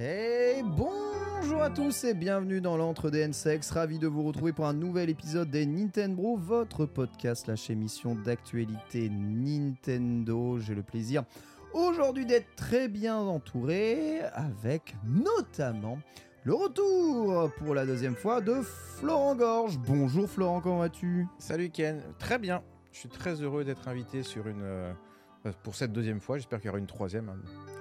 Et bonjour à tous et bienvenue dans l'entre des N-Sex. Ravi de vous retrouver pour un nouvel épisode des Nintendo, votre podcast, la émission d'actualité Nintendo. J'ai le plaisir aujourd'hui d'être très bien entouré avec notamment le retour pour la deuxième fois de Florent Gorge. Bonjour Florent, comment vas-tu? Salut Ken, très bien. Je suis très heureux d'être invité sur une euh, pour cette deuxième fois. J'espère qu'il y aura une troisième. hein,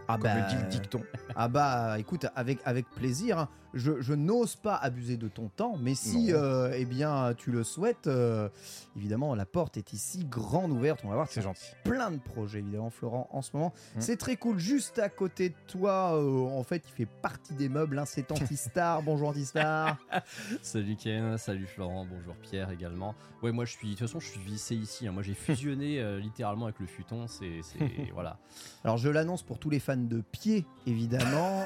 Ah comme le dit le dicton. Ah bah écoute, avec, avec plaisir. Je, je n'ose pas abuser de ton temps, mais si euh, eh bien tu le souhaites, euh, évidemment la porte est ici grande ouverte. On va voir C'est gentil. plein de projets évidemment Florent en ce moment. Mm. C'est très cool. Juste à côté de toi, euh, en fait, il fait partie des meubles. hein, c'est Antistar. Bonjour Antistar. Salut Ken, salut Florent, bonjour Pierre également. Ouais, moi je suis, de toute façon, je suis vissé ici. hein. Moi j'ai fusionné littéralement avec le futon. C'est, c'est- voilà. Alors je l'annonce pour tous les fans de pied, évidemment.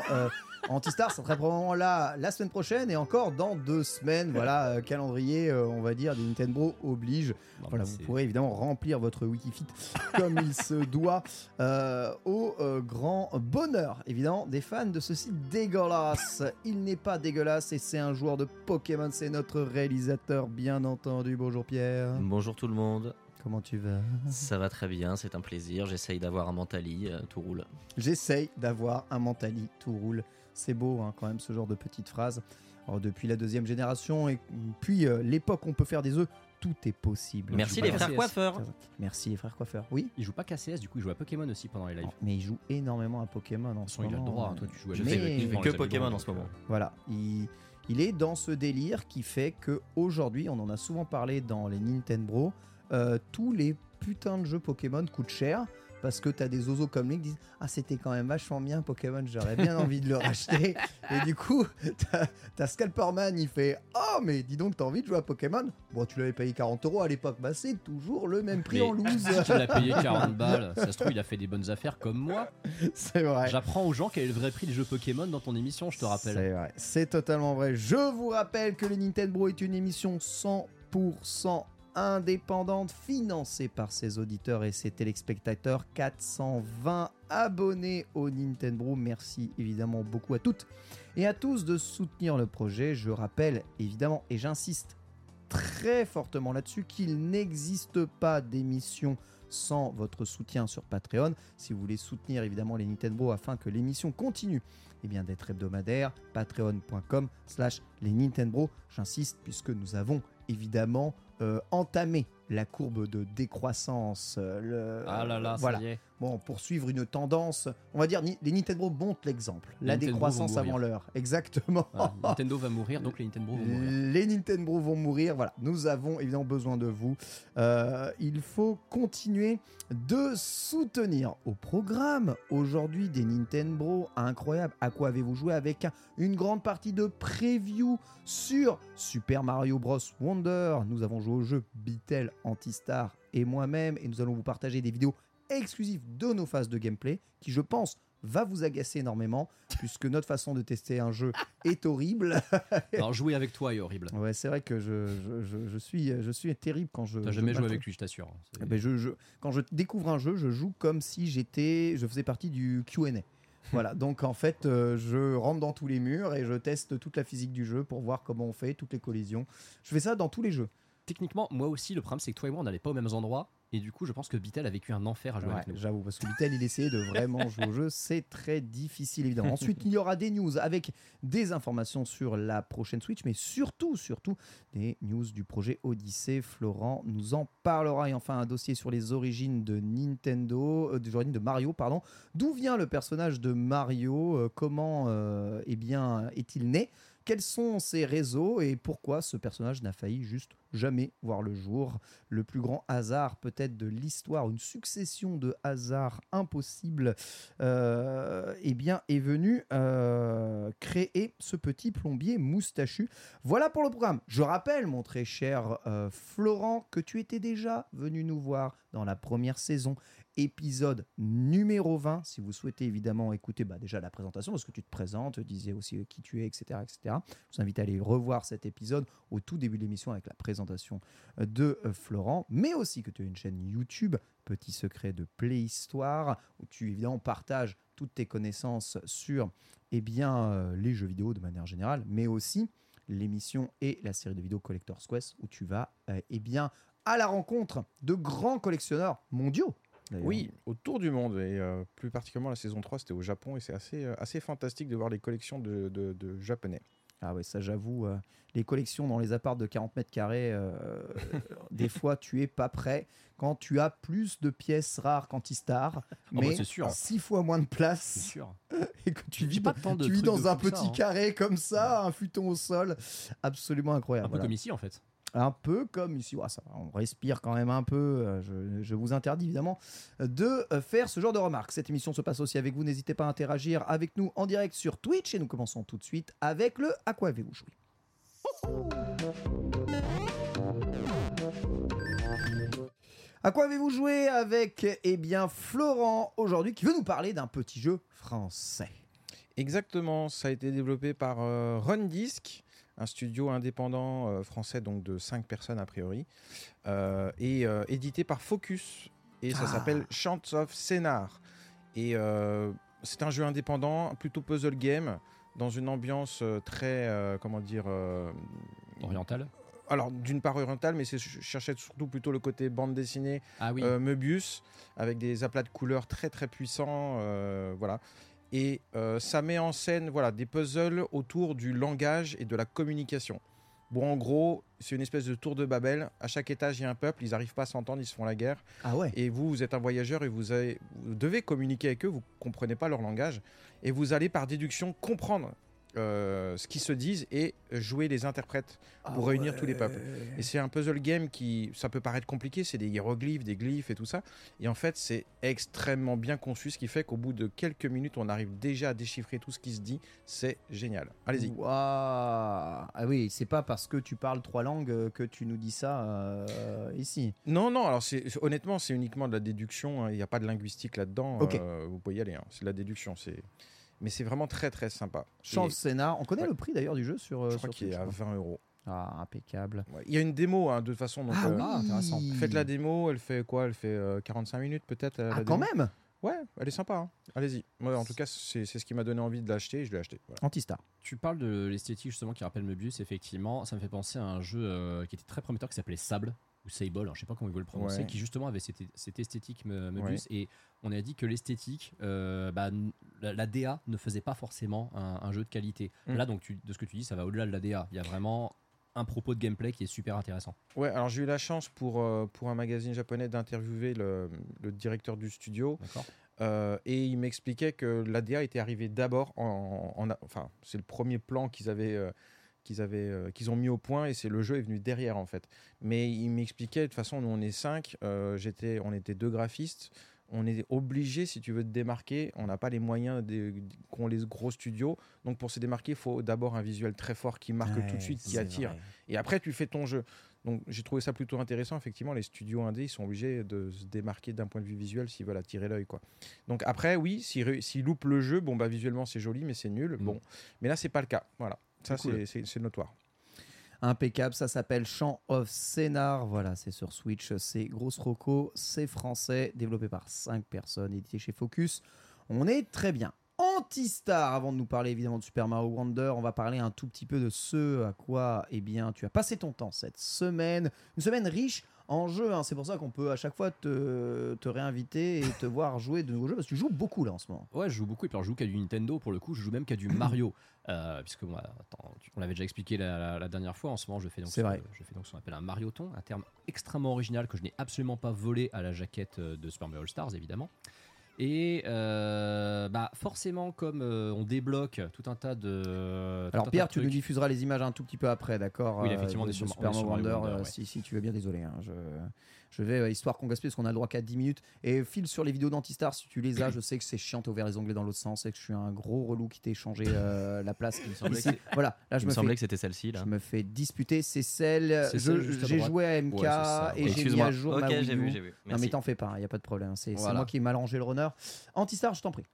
Antistar, ça sera probablement là la semaine prochaine et encore dans deux semaines. Voilà, euh, calendrier, euh, on va dire, des Nintendo oblige. Non, Voilà, vous pourrez évidemment remplir votre Wikifit comme il se doit euh, au euh, grand bonheur, évidemment, des fans de ce site dégueulasse. Il n'est pas dégueulasse et c'est un joueur de Pokémon, c'est notre réalisateur, bien entendu. Bonjour Pierre. Bonjour tout le monde, Comment tu vas? Ça va très bien, c'est un plaisir, j'essaye d'avoir un mentali, euh, tout roule. J'essaye d'avoir un mentali, tout roule. C'est beau hein, quand même ce genre de petites phrases. Alors, depuis la deuxième génération et puis euh, l'époque où on peut faire des œufs, tout est possible. Merci les frères KCS. coiffeurs Merci les frères coiffeurs. Oui, Il joue pas KCS, du coup il joue à Pokémon aussi pendant les lives. De mais il joue énormément à Pokémon en ce façon, il a le moment. droit. hein. Toi tu joues à Je Mais- fais, fais Devant que Pokémon en ce moment. Voilà, il, il est dans ce délire qui fait que aujourd'hui, on en a souvent parlé dans les Nintendo, euh, tous les putains de jeux Pokémon coûtent cher. Parce que t'as des oiseaux comme lui qui disent Ah, c'était quand même vachement bien Pokémon, j'aurais bien envie de le racheter. Et du coup, t'as- t'as Scalperman, il fait Oh, mais dis donc, t'as envie de jouer à Pokémon? Bon, tu l'avais payé 40 euros à l'époque, bah c'est toujours le même prix Mais en loose. Si tu l'as payé 40 balles, ça se trouve il a fait des bonnes affaires comme moi. c'est vrai. J'apprends aux gens quel est le vrai prix des jeux Pokémon dans ton émission, je te rappelle. C'est vrai, c'est totalement vrai. Je vous rappelle que le Nintendo est une émission 100% indépendante, financée par ses auditeurs et ses téléspectateurs. 420 abonnés au Nintendo. Merci évidemment beaucoup à toutes et à tous de soutenir le projet. Je rappelle évidemment, et j'insiste très fortement là-dessus, qu'il n'existe pas d'émission sans votre soutien sur Patreon. Si vous voulez soutenir évidemment les Nintendo afin que l'émission continue eh bien d'être hebdomadaire, patreon.com slash les Nintendo. J'insiste puisque nous avons évidemment euh, entamer la courbe de décroissance. euh, le- Ah là là, voilà. ça y est. Bon, pour suivre une tendance, on va dire, les Nintendo montrent l'exemple. La Nintendo décroissance avant l'heure. Exactement. Voilà, Nintendo va mourir, donc les Nintendo vont mourir. Les Nintendo vont mourir. Voilà, nous avons évidemment besoin de vous. Euh, il faut continuer de soutenir au programme aujourd'hui des Nintendo incroyables. À quoi avez-vous joué avec une grande partie de preview sur Super Mario Bros Wonder. Nous avons joué au jeu Beatle, Antistar et moi-même et nous allons vous partager des vidéos exclusives de nos phases de gameplay qui, je pense, va vous agacer énormément puisque notre façon de tester un jeu est horrible. Alors jouer avec toi est horrible. Ouais, c'est vrai que je, je, je- je suis, je suis terrible quand je. T'as jamais joué avec lui, je t'assure. C'est- Eh ben, quand je découvre un jeu, je joue comme si j'étais, je faisais partie du Q&A. voilà, donc en fait, euh, je rentre dans tous les murs et je teste toute la physique du jeu pour voir comment on fait, toutes les collisions. Je fais ça dans tous les jeux. Techniquement, moi aussi, le problème c'est que toi et moi on n'allait pas aux mêmes endroits. Et du coup, je pense que Bitel a vécu un enfer à jouer Ouais, avec nous. J'avoue, parce que Vitel, il essayait de vraiment jouer au jeu. C'est très difficile, évidemment. Ensuite, il y aura des news avec des informations sur la prochaine Switch, mais surtout, surtout, des news du projet Odyssey. Florent nous en parlera. Et enfin, un dossier sur les origines de Nintendo, euh, des origines de Mario, pardon. D'où vient le personnage de Mario Euh, Comment euh, eh bien, est-il né? Quels sont ses réseaux et pourquoi ce personnage n'a failli juste jamais voir le jour? Le plus grand hasard peut-être de l'histoire, une succession de hasards impossibles, euh, eh bien, est venu euh, créer ce petit plombier moustachu. Voilà pour le programme. Je rappelle, mon très cher euh, Florent, que tu étais déjà venu nous voir dans la première saison épisode numéro 20. Si vous souhaitez évidemment écouter bah, déjà la présentation, parce que tu te présentes, disais aussi euh, qui tu es, etc., etc. Je vous invite à aller revoir cet épisode au tout début de l'émission avec la présentation euh, de euh, Florent, mais aussi que tu as une chaîne YouTube, Petit Secret de Playhistoire, où tu évidemment partages toutes tes connaissances sur eh bien, les jeux vidéo de manière générale, mais aussi l'émission et la série de vidéos Collector's Quest, où tu vas eh bien, à la rencontre de grands collectionneurs mondiaux. Oui, autour du monde, et euh, plus particulièrement la saison 3, c'était au Japon, et c'est assez, euh, assez fantastique de voir les collections de, de- de japonais. Ah ouais, ça j'avoue, euh, les collections dans les apparts de 40 mètres carrés, euh, des fois tu es pas prêt quand tu as plus de pièces rares qu'Antistar, bah, mais sûr. six fois moins de place sûr. et que tu vis, pas tant de tu vis dans un petit ça, hein. carré comme ça, un futon au sol, absolument Un incroyable. peu voilà. comme ici en fait. Un peu comme ici, on respire quand même un peu. euh, Je, vous interdis évidemment de euh, faire ce genre de remarques. Cette émission se passe aussi avec vous. N'hésitez pas à interagir avec nous en direct sur Twitch. Et nous commençons tout de suite avec le À quoi avez-vous joué? À quoi avez-vous joué avec eh bien Florent aujourd'hui qui veut nous parler d'un petit jeu français. Exactement, ça a été développé par euh, un studio indépendant euh, français donc de 5 personnes a priori, euh, et euh, édité par Focus. Et ça Ah. s'appelle Chants of Scénar. Et euh, c'est un jeu indépendant, plutôt puzzle game, dans une ambiance très, euh, comment dire, euh, Oriental. alors d'une part orientale, mais je cherchais surtout plutôt le côté bande dessinée Ah oui. euh, Möbius, avec des aplats de couleurs très très puissants, euh, voilà. Et euh, ça met en scène voilà des puzzles autour du langage et de la communication. Bon, en gros, c'est une espèce de tour de Babel. À chaque étage, il y a un peuple. Ils n'arrivent pas à s'entendre, ils se font la guerre. Ah ouais. Et vous, vous êtes un voyageur et vous, avez- vous devez communiquer avec eux. Vous comprenez pas leur langage et vous allez par déduction comprendre euh, ce qu'ils se disent et jouer les interprètes pour réunir tous les peuples. Et c'est un puzzle game qui, ça peut paraître compliqué, c'est des hiéroglyphes, des glyphes et tout ça. Et en fait, c'est extrêmement bien conçu, ce qui fait qu'au bout de quelques minutes, on arrive déjà à déchiffrer tout ce qui se dit. C'est génial. Allez-y. Waouh Ah oui, c'est pas parce que tu parles trois langues euh, que tu nous dis ça euh, ici. Non, non, alors c'est, honnêtement, c'est uniquement de la déduction. hein. Il n'y a pas de linguistique là-dedans. Euh, vous pouvez y aller. hein. C'est de la déduction. C'est... Mais c'est vraiment très, très sympa. Change Et scénar. On connaît Ouais. le prix d'ailleurs du jeu sur. euh, je crois qu'il est à je crois. 20 euros. Ah, impeccable. Ouais. Il y a une démo, hein, de toute façon. Donc, ah euh, oui, ah, intéressant. Faites la démo, elle fait quoi? Elle fait euh, 45 minutes peut-être euh, Ah, la quand démo même Ouais, elle est sympa. hein. Allez-y. Moi, en tout cas, c'est c'est ce qui m'a donné envie de l'acheter et je l'ai acheté. Voilà. Antistar. Tu parles de l'esthétique justement qui rappelle Möbius, effectivement. Ça me fait penser à un jeu euh, qui était très prometteur qui s'appelait Sable ou Sable, alors je sais pas comment ils veulent le prononcer, Ouais. qui justement avait cette, cette esthétique Möbius. Et on a dit que l'esthétique, euh, bah, la, la DA ne faisait pas forcément un, un jeu de qualité. Mm. Là, donc, tu- de ce que tu dis, ça va au-delà de la DA. Il y a vraiment un propos de gameplay qui est super intéressant. Ouais, alors j'ai eu la chance pour, euh, pour un magazine japonais d'interviewer le, le directeur du studio. Euh, et il m'expliquait que l'ADA était arrivée d'abord en, en- enfin c'est le premier plan qu'ils avaient qu'ils avaient euh, qu'ils ont mis au point et c'est le jeu est venu derrière en fait. Mais il m'expliquait de toute façon nous on est cinq, euh, j'étais on était deux graphistes, on est obligé si tu veux te démarquer, on n'a pas les moyens qu'ont les gros studios. Donc pour se démarquer, il faut d'abord un visuel très fort qui marque tout de suite, qui attire. vrai. Et après, tu fais ton jeu. Donc, j'ai trouvé ça plutôt intéressant. Effectivement, les studios indés, ils sont obligés de se démarquer d'un point de vue visuel s'ils veulent attirer l'œil. quoi. Donc, après, oui, s'ils loupent le jeu, bon, bah, visuellement, c'est joli, mais c'est nul. Mm. Bon. Mais là, c'est pas le cas. Voilà. Ça, C'est cool. notoire. Impeccable, ça s'appelle Chant of Scénar. Voilà, c'est sur Switch, c'est Grosse Roco, c'est français, développé par 5 personnes, édité chez Focus. On est très bien. Antistar, avant de nous parler évidemment de Super Mario Wonder, on va parler un tout petit peu de ce à quoi eh bien, tu as passé ton temps cette semaine. Une semaine riche en jeux, hein. c'est pour ça qu'on peut à chaque fois te, te réinviter et te voir jouer de nouveaux jeux, parce que tu joues beaucoup là en ce moment. Ouais, je joue beaucoup et puis alors, je joue qu'à du Nintendo pour le coup, je joue même qu'à du Mario. Euh, puisque moi, attends, tu- on l'avait déjà expliqué la, la- la dernière fois, en ce moment je fais donc, ce, vrai. je fais donc ce qu'on appelle un Marioton, un terme extrêmement original que je n'ai absolument pas volé à la jaquette euh, de Super Mario All Stars évidemment. Et euh, bah forcément, comme euh, on débloque tout un tas de. tout un Alors tas Pierre, de tu nous trucs- diffuseras les images un tout petit peu après, d'accord Oui, euh, effectivement, on est sur- de on est Super sur Mario Mario Wonder, Wonder, euh, ouais. si, si tu veux bien, désolé. hein, je, je vais, euh, histoire qu'on gaspille, parce qu'on a le droit qu'à 10 minutes. Et file sur les vidéos d'Antistar si tu les as. Je sais que c'est chiant, t'as ouvert les onglets dans l'autre sens et que je suis un gros relou qui t'ai changé euh, la place. Ici. que Voilà, là je Il me me semblait fais que c'était celle-ci là. je me fais disputer, c'est celle. C'est J'ai joué à MK Ouais, c'est et j'ai mis à jour Ok, ma j'ai vu, j'ai vu. Non mais t'en fais pas, il y a pas de problème. C'est c'est Voilà. moi qui ai mal rangé le runner. Antistar, je t'en prie.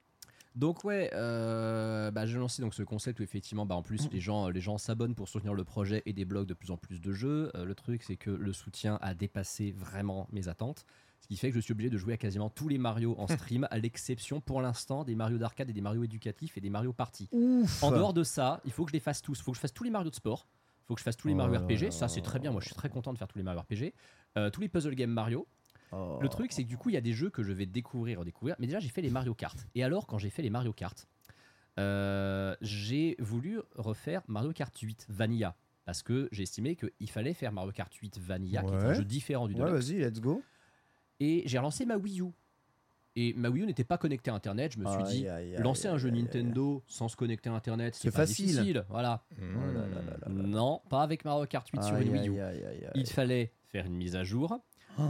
Donc ouais, euh, bah, j'ai lancé donc ce concept où effectivement, bah, en plus les gens, les gens s'abonnent pour soutenir le projet et débloquent de plus en plus de jeux. Euh, le truc c'est que le soutien a dépassé vraiment mes attentes, ce qui fait que je suis obligé de jouer à quasiment tous les Mario en stream, à l'exception pour l'instant des Mario d'arcade et des Mario éducatifs et des Mario Party. Ouf. En dehors de ça, il faut que je les fasse tous. Il faut que je fasse tous les Mario de sport. Il faut que je fasse tous les Mario Oh là RPG. Ça c'est très bien. Moi je suis très content de faire tous les Mario RPG. Euh, tous les puzzle game Mario. Oh. Le truc, c'est que du coup, il y a des jeux que je vais découvrir, redécouvrir. Mais déjà, j'ai fait les Mario Kart. Et alors, quand j'ai fait les Mario Kart, euh, j'ai voulu refaire Mario Kart 8 Vanilla. Parce que j'ai estimé qu'il fallait faire Mario Kart 8 Vanilla, qui est un jeu différent du Ouais, vas-y, let's go. Et j'ai relancé ma Wii U. Et ma Wii U n'était pas connectée à Internet. Je me suis dit, lancer un jeu. Nintendo sans se connecter à Internet, c'est facile. difficile. Voilà. Oh là là là là. Non, pas avec Mario Kart 8 sur une Wii U. Il fallait faire une mise à jour.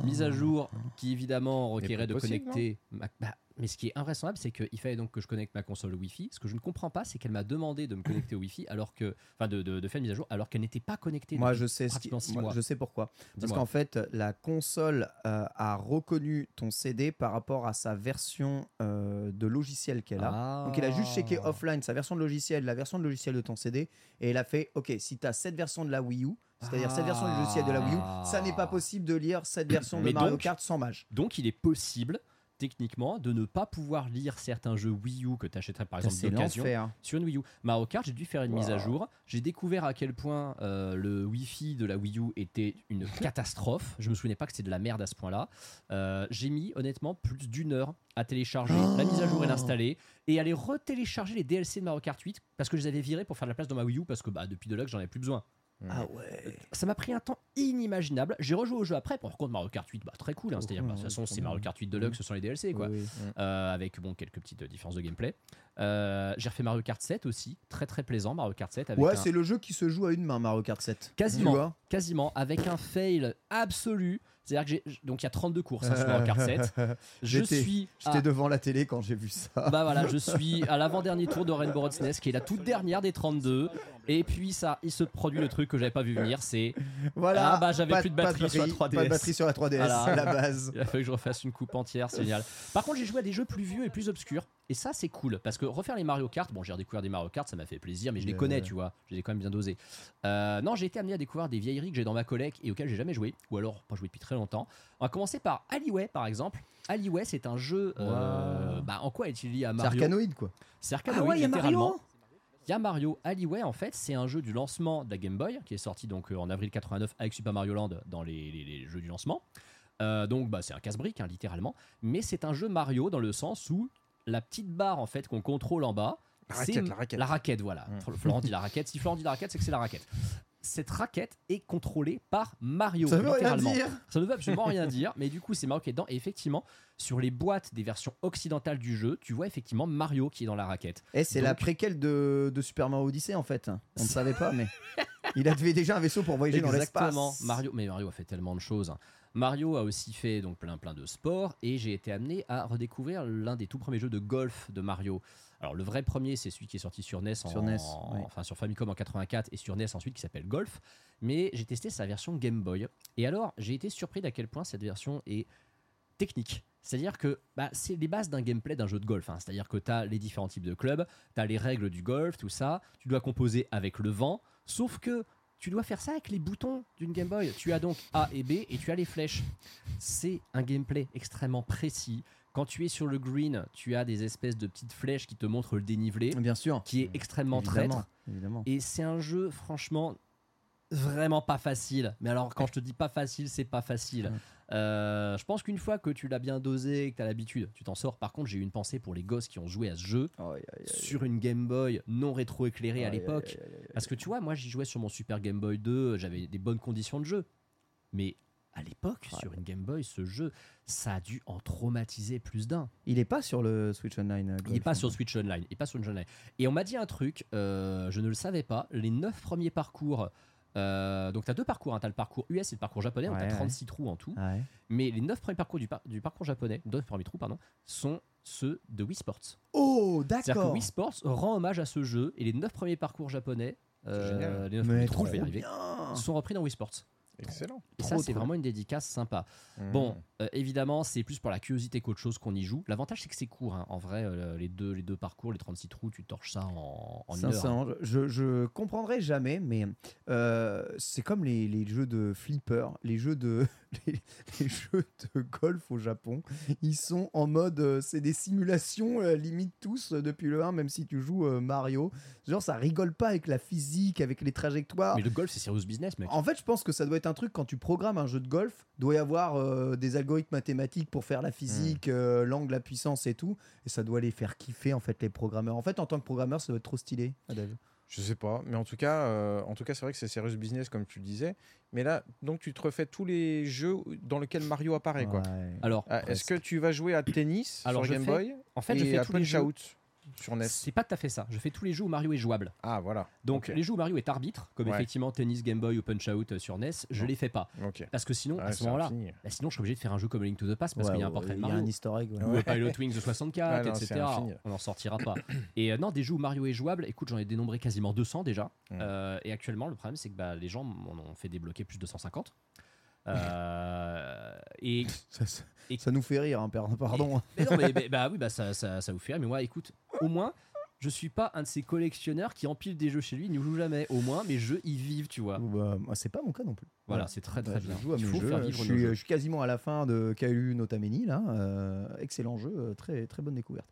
Mise à jour qui évidemment requérait de possible, connecter. bah, mais ce qui est invraisemblable, c'est qu'il fallait donc que je connecte ma console au Wi-Fi. Ce que je ne comprends pas, c'est qu'elle m'a demandé de me connecter au Wi-Fi alors que, enfin, de, de- de faire une mise à jour alors qu'elle n'était pas connectée. Moi, je sais, ce qui- moi, mois. je sais pourquoi. Parce qu'en fait, la console euh, a reconnu ton CD par rapport à sa version euh, de logiciel qu'elle a. Donc, il a juste checké Ah. offline sa version de logiciel, la version de logiciel de ton CD, et elle a fait OK, si tu as cette version de la Wii U, c'est-à-dire cette version de logiciel de la Wii U, ça n'est pas possible de lire cette version de Mais Mario donc- Kart sans mage. Donc, il est possible techniquement de ne pas pouvoir lire certains jeux Wii U que tu achèterais par exemple d'occasion sur une Wii U. Mario Kart, j'ai dû faire une Wow. mise à jour. J'ai découvert à quel point euh, le Wi-Fi de la Wii U était une catastrophe. Je me souvenais pas que c'était de la merde à ce point-là. Euh, j'ai mis honnêtement plus d'une heure à télécharger la mise à jour et l'installer et aller retélécharger les DLC de Mario Kart 8 parce que je les avais virés pour faire de la place dans ma Wii U parce que bah, depuis Deluxe j'en avais plus besoin. Ah ouais. Ça m'a pris un temps inimaginable. J'ai rejoué au jeu après. Par contre, Mario Kart 8, bah, très cool. hein. C'est-à-dire, bah, de toute façon, c'est Mario Kart 8 Deluxe, ce sont les DLC. Quoi. Oui. Euh, avec bon, quelques petites euh, différences de gameplay. Euh, j'ai refait Mario Kart 7 aussi, très très plaisant Mario Kart 7 avec Ouais, un- c'est le jeu qui se joue à une main, Mario Kart 7. Quasiment. Quasiment avec un fail absolu. C'est-à-dire que j'ai donc il y a 32 courses sur Mario Kart 7. Je J'étais- suis J'étais à- devant la télé quand j'ai vu ça. bah voilà, je suis à l'avant-dernier tour de Rainbow Road SNES qui est la toute dernière des 32 et puis ça il se produit le truc que j'avais pas vu venir, c'est Voilà. Ah bah, j'avais plus de batterie sur la 3DS. Pas de batterie sur la 3DS, Voilà. la base. Il a fallu que je refasse une coupe entière, c'est génial. Par contre, j'ai joué à des jeux plus vieux et plus obscurs. Et ça, c'est cool. Parce que refaire les Mario Kart, bon, j'ai redécouvert des Mario Kart, ça m'a fait plaisir, mais je les connais, tu vois. Je les ai quand même bien dosés. Euh, non, j'ai été amené à découvrir des vieilleries que j'ai dans ma collecte et auxquelles j'ai jamais joué. Ou alors, pas joué depuis très longtemps. On va commencer par Aliway, par exemple. Aliway, c'est un jeu. euh, Wow. bah, en quoi est-il lié à C'est Mario arcanoïde quoi. C'est arcanoïde, Ah ouais, il y a littéralement. Mario Il y a Mario Aliway en fait, c'est un jeu du lancement de la Game Boy qui est sorti donc euh, en avril 89 avec Super Mario Land dans les, les- les jeux du lancement. Euh, donc bah, c'est un casse-brique hein, littéralement, mais c'est un jeu Mario dans le sens où la petite barre en fait qu'on contrôle en bas, La c'est raquette, la raquette. la raquette, voilà. Mm. Florent dit la raquette. Si Florent dit la raquette, c'est que c'est la raquette. cette raquette est contrôlée par Mario. Ça veut rien littéralement. dire. Ça ne veut absolument rien dire, mais du coup, c'est Mario qui est dedans. Et effectivement, sur les boîtes des versions occidentales du jeu, tu vois effectivement Mario qui est dans la raquette. Et c'est la préquelle de, de Super Mario Odyssey en fait. On ne savait pas, mais il avait déjà un vaisseau pour voyager dans Exactement. l'espace. Mario, mais Mario a fait tellement de choses. Mario a aussi fait donc plein plein de sports et j'ai été amené à redécouvrir l'un des tout premiers jeux de golf de Mario. Alors le vrai premier c'est celui qui est sorti sur NES, en- Sur NES, en- oui. enfin sur Famicom en 84 et sur NES ensuite qui s'appelle Golf. Mais j'ai testé sa version Game Boy et alors j'ai été surpris d'à quel point cette version est technique. C'est-à-dire que bah, c'est les bases d'un gameplay d'un jeu de golf. hein. C'est-à-dire que tu as les différents types de clubs, tu as les règles du golf, tout ça. Tu dois composer avec le vent. Sauf que tu dois faire ça avec les boutons d'une Game Boy. Tu as donc A et B et tu as les flèches. C'est un gameplay extrêmement précis. Quand tu es sur le green, tu as des espèces de petites flèches qui te montrent le dénivelé, Bien sûr. qui est extrêmement Évidemment, traître. évidemment. Et c'est un jeu, franchement, vraiment pas facile. Mais alors, quand je te dis pas facile, c'est pas facile. Euh, je pense qu'une fois que tu l'as bien dosé et que tu as l'habitude, tu t'en sors. Par contre, j'ai eu une pensée pour les gosses qui ont joué à ce jeu sur une Game Boy non rétro-éclairée à l'époque. Parce que tu vois, moi j'y jouais sur mon Super Game Boy 2, j'avais des bonnes conditions de jeu. Mais à l'époque, sur une Game Boy, ce jeu, ça a dû en traumatiser plus d'un. Il est pas sur le Switch Online. euh, Il n'est pas sur Switch Online. Il est pas sur Switch Online. Et on m'a dit un truc, euh, je ne le savais pas. Les 9 premiers parcours. Euh, donc tu as deux parcours, hein. tu as le parcours US et le parcours japonais, donc tu Ouais, as ouais. 36 trous en tout. Mais les 9 premiers parcours du, par- du parcours japonais, 9 premiers trous, pardon, sont ceux de Wii Sports. Oh, C'est-à-dire que d'accord. Wii Sports rend hommage à ce jeu et les 9 premiers parcours japonais, euh, les 9 Mais premiers trous, je vais y arriver, sont repris dans Wii Sports. Excellent. Et ça, c'est vraiment une dédicace sympa. Mmh. Bon, euh, évidemment, c'est plus pour la curiosité qu'autre chose qu'on y joue. L'avantage, c'est que c'est court. hein. En vrai, euh, les, deux, les deux parcours, les 36 trous, tu torches ça en, en une heure. hein. Je, je comprendrai jamais, mais euh, c'est comme les, les jeux de flipper, les jeux de les, les jeux de golf au Japon. Ils sont en mode, euh, c'est des simulations euh, limite tous euh, depuis le 1, même si tu joues euh, Mario. Genre, ça rigole pas avec la physique, avec les trajectoires. Mais le golf, c'est serious business, mec. En fait, je pense que ça doit être un truc quand tu programmes un jeu de golf, doit y avoir des algorithmes mathématiques pour faire la physique, euh, l'angle, la puissance et tout, et ça doit les faire kiffer en fait les programmeurs. En fait, en tant que programmeur, ça doit être trop stylé. Adèle. Je sais pas, mais en tout cas, euh, en tout cas, c'est vrai que c'est serious business comme tu le disais. Mais là, donc tu te refais tous les jeux dans lesquels Mario apparaît, quoi. Ouais. Alors, Ah, Est-ce que tu vas jouer à tennis Alors, sur je Game fais- Boy en fait, et je fais à tous les Punch jeux. Sur NES C'est pas tout à fait ça. Je fais tous les jeux où Mario est jouable. Ah voilà. Donc, les jeux où Mario est arbitre, comme Ouais. effectivement Tennis, Game Boy ou Punch Out euh, sur NES, je Non. les fais pas. Parce que sinon, Ouais, à ce moment-là, bah, sinon, je suis obligé de faire un jeu comme Link to the Past parce Ouais, qu'il y a un portrait de il y a Mario. un historique. ouais. ou Pilot Wings de 64, Ouais, non, etc. On n'en sortira pas. Et euh, non, des jeux où Mario est jouable, écoute, j'en ai dénombré quasiment 200 déjà. Mm. Euh, et actuellement, le problème, c'est que bah, les gens m'en ont fait débloquer plus de 150. Euh, et, Ça, ça- Et- ça nous fait rire, hein, pardon. mais non, mais, mais- bah oui, bah ça, ça, ça vous fait rire. Mais moi, écoute, au moins, je suis pas un de ces collectionneurs qui empilent des jeux chez lui, il n'y joue jamais. Au moins, mes jeux, ils vivent, tu vois. Bah, moi, c'est pas mon cas non plus. Voilà, c'est très très Bah, je bien. joue à Il mes faut jeux. faire Je vivre suis, jeux. je suis quasiment à la fin de Kaelu Notameni là. Euh, excellent jeu, euh, très très bonne découverte.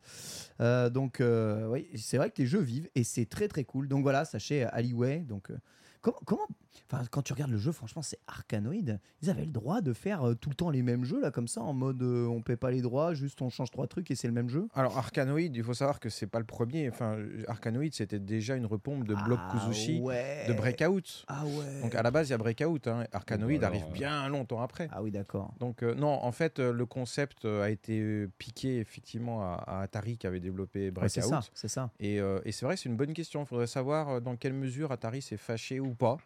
Euh, donc euh, oui, c'est vrai que les jeux vivent et c'est très très cool. Donc voilà, sachez Aliway. Donc euh, comment comment, enfin quand tu regardes le jeu, franchement c'est Arkanoid. Ils avaient le droit de faire euh, tout le temps les mêmes jeux là comme ça en mode euh, on paie pas les droits, juste on change trois trucs et c'est le même jeu. Alors Arkanoid, il faut savoir que c'est pas le premier. Enfin, Arkanoid, c'était déjà une repompe de Block Ah Kuzushi, ouais. de Breakout. Ah ouais. Donc à la base, il y a Breakout. Hein. Arkanoid alors, arrive euh, bien longtemps après. Ah oui d'accord. Donc euh, non, en fait, euh, le concept a été piqué effectivement à, à Atari qui avait développé Ouais, c'est Breakout. ça, c'est ça. Et, euh, et c'est vrai que c'est une bonne question. Il faudrait savoir dans quelle mesure Atari s'est fâché ou pas.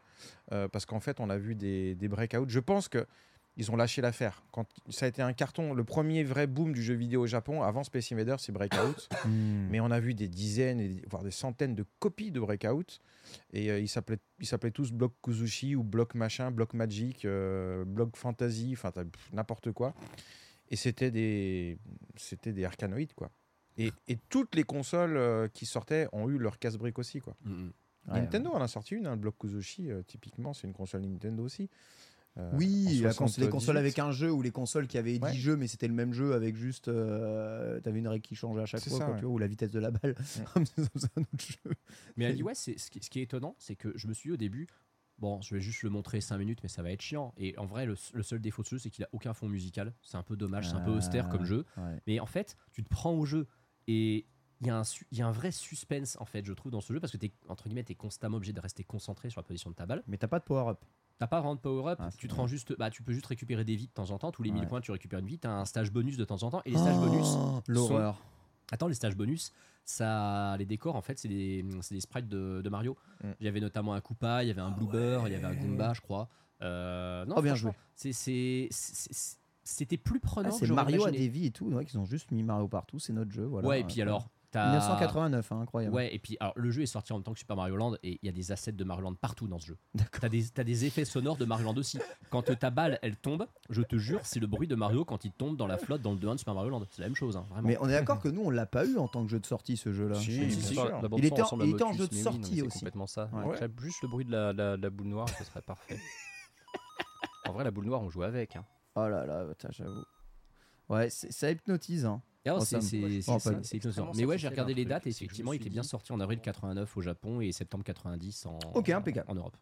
Euh, parce qu'en fait, on a vu des, des breakouts. Je pense que ils ont lâché l'affaire. Quand ça a été un carton, le premier vrai boom du jeu vidéo au Japon, avant Space Invaders, c'est Breakout. Hmm. Mais on a vu des dizaines, et voire des centaines de copies de Breakout. Et euh, ils s'appelaient tous Block Kuzushi ou Block Machin, Block Magic, euh, Block Fantasy, enfin n'importe quoi. Et c'était des, c'était des arcanoïdes, quoi. Et, et toutes les consoles euh, qui sortaient ont eu leur casse-brique aussi, quoi. Mm, mm. Ouais, Nintendo en a sorti une, hein, le Block Kuzushi, euh, typiquement, c'est une console Nintendo aussi. Euh, Oui, en la cons- les 78. consoles avec un jeu ou les consoles qui avaient 10 Ouais. jeux mais c'était le même jeu avec juste euh, t'avais une règle qui changeait à chaque fois ça, quoi, ouais. tu vois, ou la vitesse de la balle c'est un autre jeu Mais à l'IWA, c'est ce qui, ce qui est étonnant, c'est que je me suis dit au début, bon, je vais juste le montrer 5 minutes, mais ça va être chiant. Et en vrai, le, le seul défaut de ce jeu, c'est qu'il a aucun fond musical. C'est un peu dommage, c'est un peu austère comme jeu. Ouais. Mais en fait, tu te prends au jeu et il y, a un su- il y a un vrai suspense en fait, je trouve, dans ce jeu parce que t'es entre guillemets, t'es constamment obligé de rester concentré sur la position de ta balle. Mais t'as pas de power-up. T'as pas vraiment de power-up, Ah, c'est tu te rends juste, bah, tu peux juste récupérer des vies de temps en temps. Tous les 1000 Ouais. points, tu récupères une vie. T'as un stage bonus de temps en temps et les stages bonus. Oh, L'horreur. Attends, les stages bonus, ça, les décors en fait, c'est des, des sprites de, de Mario. Mm. Il y avait notamment un Koopa, il y avait un Bloober, il y avait un Goomba, je crois. Euh, non, Oh, bien franchement, c'est- C'était plus Ah, prenant. que c'est Mario à des vies et tout. Ouais, qu'ils ont juste mis Mario partout. C'est notre jeu. Voilà. Ouais, et puis alors, 1989, hein, incroyable. Ouais, et puis alors le jeu est sorti en même temps que Super Mario Land et il y a des assets de Mario Land partout dans ce jeu. D'accord. T'as des, t'as des effets sonores de Mario Land aussi. Quand ta balle elle tombe, je te jure, c'est le bruit de Mario quand il tombe dans la flotte dans le 2-1 de Super Mario Land. C'est la même chose, hein, vraiment. Mais on est d'accord que nous, on l'a pas eu en tant que jeu de sortie, ce jeu-là. Si, Si, bien si, sûr. La bande Il était en- il était en jeu de sortie non, mais c'est aussi. complètement ça. Ouais. Après, juste le bruit de la, la- la boule noire, ce serait parfait. en vrai, la boule noire, on joue avec. hein. Oh là là, putain, j'avoue. Ouais, c'est- ça hypnotise. Hein. Ah, Oh, c'est- Mais ouais, j'ai regardé les dates et effectivement, il était bien sorti en avril 89 au Japon et septembre 90 en, Ok, impeccable. en Europe.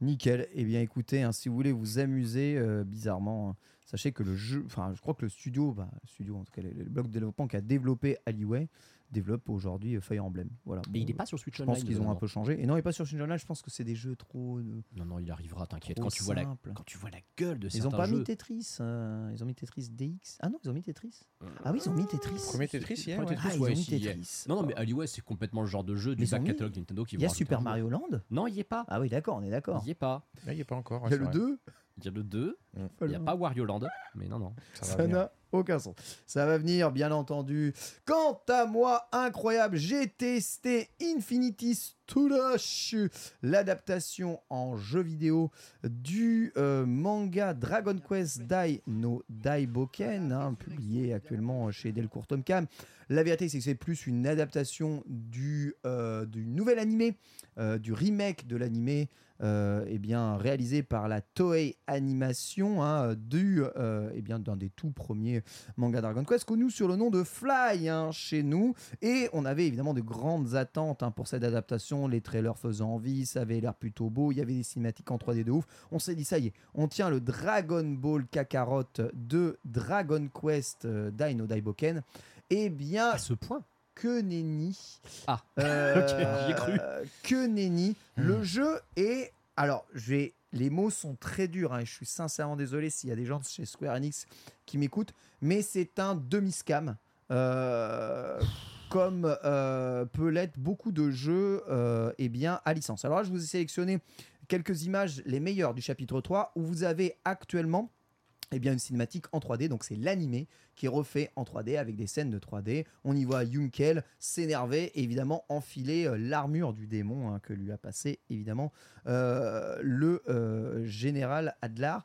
Nickel. Eh bien, écoutez, hein, si vous voulez vous amuser euh, bizarrement, hein, sachez que le jeu, enfin, je crois que le studio, bah, le studio, en tout cas, le, le bloc de développement qui a développé Aliway développe aujourd'hui euh, Fire Emblem. Voilà. Et il Bon, n'est pas sur Switch Je Online. pense qu'ils ont un peu changé. Et non, il n'est pas sur Switch Online. Je pense que c'est des jeux trop. euh, Non, non, il arrivera, t'inquiète. Quand tu vois la quand tu vois la gueule de Ils certains ont pas jeux. mis Tetris. euh, ils ont mis Tetris DX. Ah non, ils ont mis Tetris. Ah oui, ils ont mis Tetris. Premier Tetris, hier, Premier ouais. Tetris, Ah, ils ouais, ont mis. Tetris. Non, non, mais Aliway, c'est complètement le genre de jeu du back catalogue Nintendo qui Il y a Super Mario Land. Non, il y est pas. Ah oui, d'accord, on est d'accord. Il y est pas. Il n'y est pas encore. Il y a le 2. Il y a le 2. Mm. Il n'y a pas Wario Land. Mais non, non. Ça n'a aucun sens. Ça va venir, bien entendu. Quant à moi, incroyable, j'ai testé Infinity Stulash, l'adaptation en jeu vidéo du euh, manga Dragon Quest Dai no Daiboken, hein, publié actuellement chez Delcourt Tomcam. La vérité, c'est que c'est plus une adaptation du, euh, du nouvel animé, euh, du remake de l'animé euh, eh bien, réalisé par la Toei Animation, hein, du, euh, eh bien, d'un des tout premiers mangas Dragon Quest, connu sur le nom de Fly hein, chez nous. Et on avait évidemment de grandes attentes hein, pour cette adaptation, les trailers faisaient envie, ça avait l'air plutôt beau, il y avait des cinématiques en 3D de ouf. On s'est dit, ça y est, on tient le Dragon Ball Kakarot de Dragon Quest euh, Dai no Daiboken. Eh bien, À ce point. Que nenni. Ah, Euh, ok, j'y ai cru. Que nenni. Le jeu est. Alors, je vais- les mots sont très durs. hein, et je suis sincèrement désolé s'il y a des gens de chez Square Enix qui m'écoutent. Mais c'est un demi-scam. euh, comme euh, peut l'être beaucoup de jeux eh bien, à licence. Alors là, je vous ai sélectionné quelques images, les meilleures du chapitre 3, où vous avez actuellement eh bien, une cinématique en 3D. Donc c'est l'animé qui est refait en 3D avec des scènes de 3D. On y voit Yunkel s'énerver et évidemment enfiler euh, l'armure du démon hein, que lui a passé évidemment euh, le euh, général Adlar.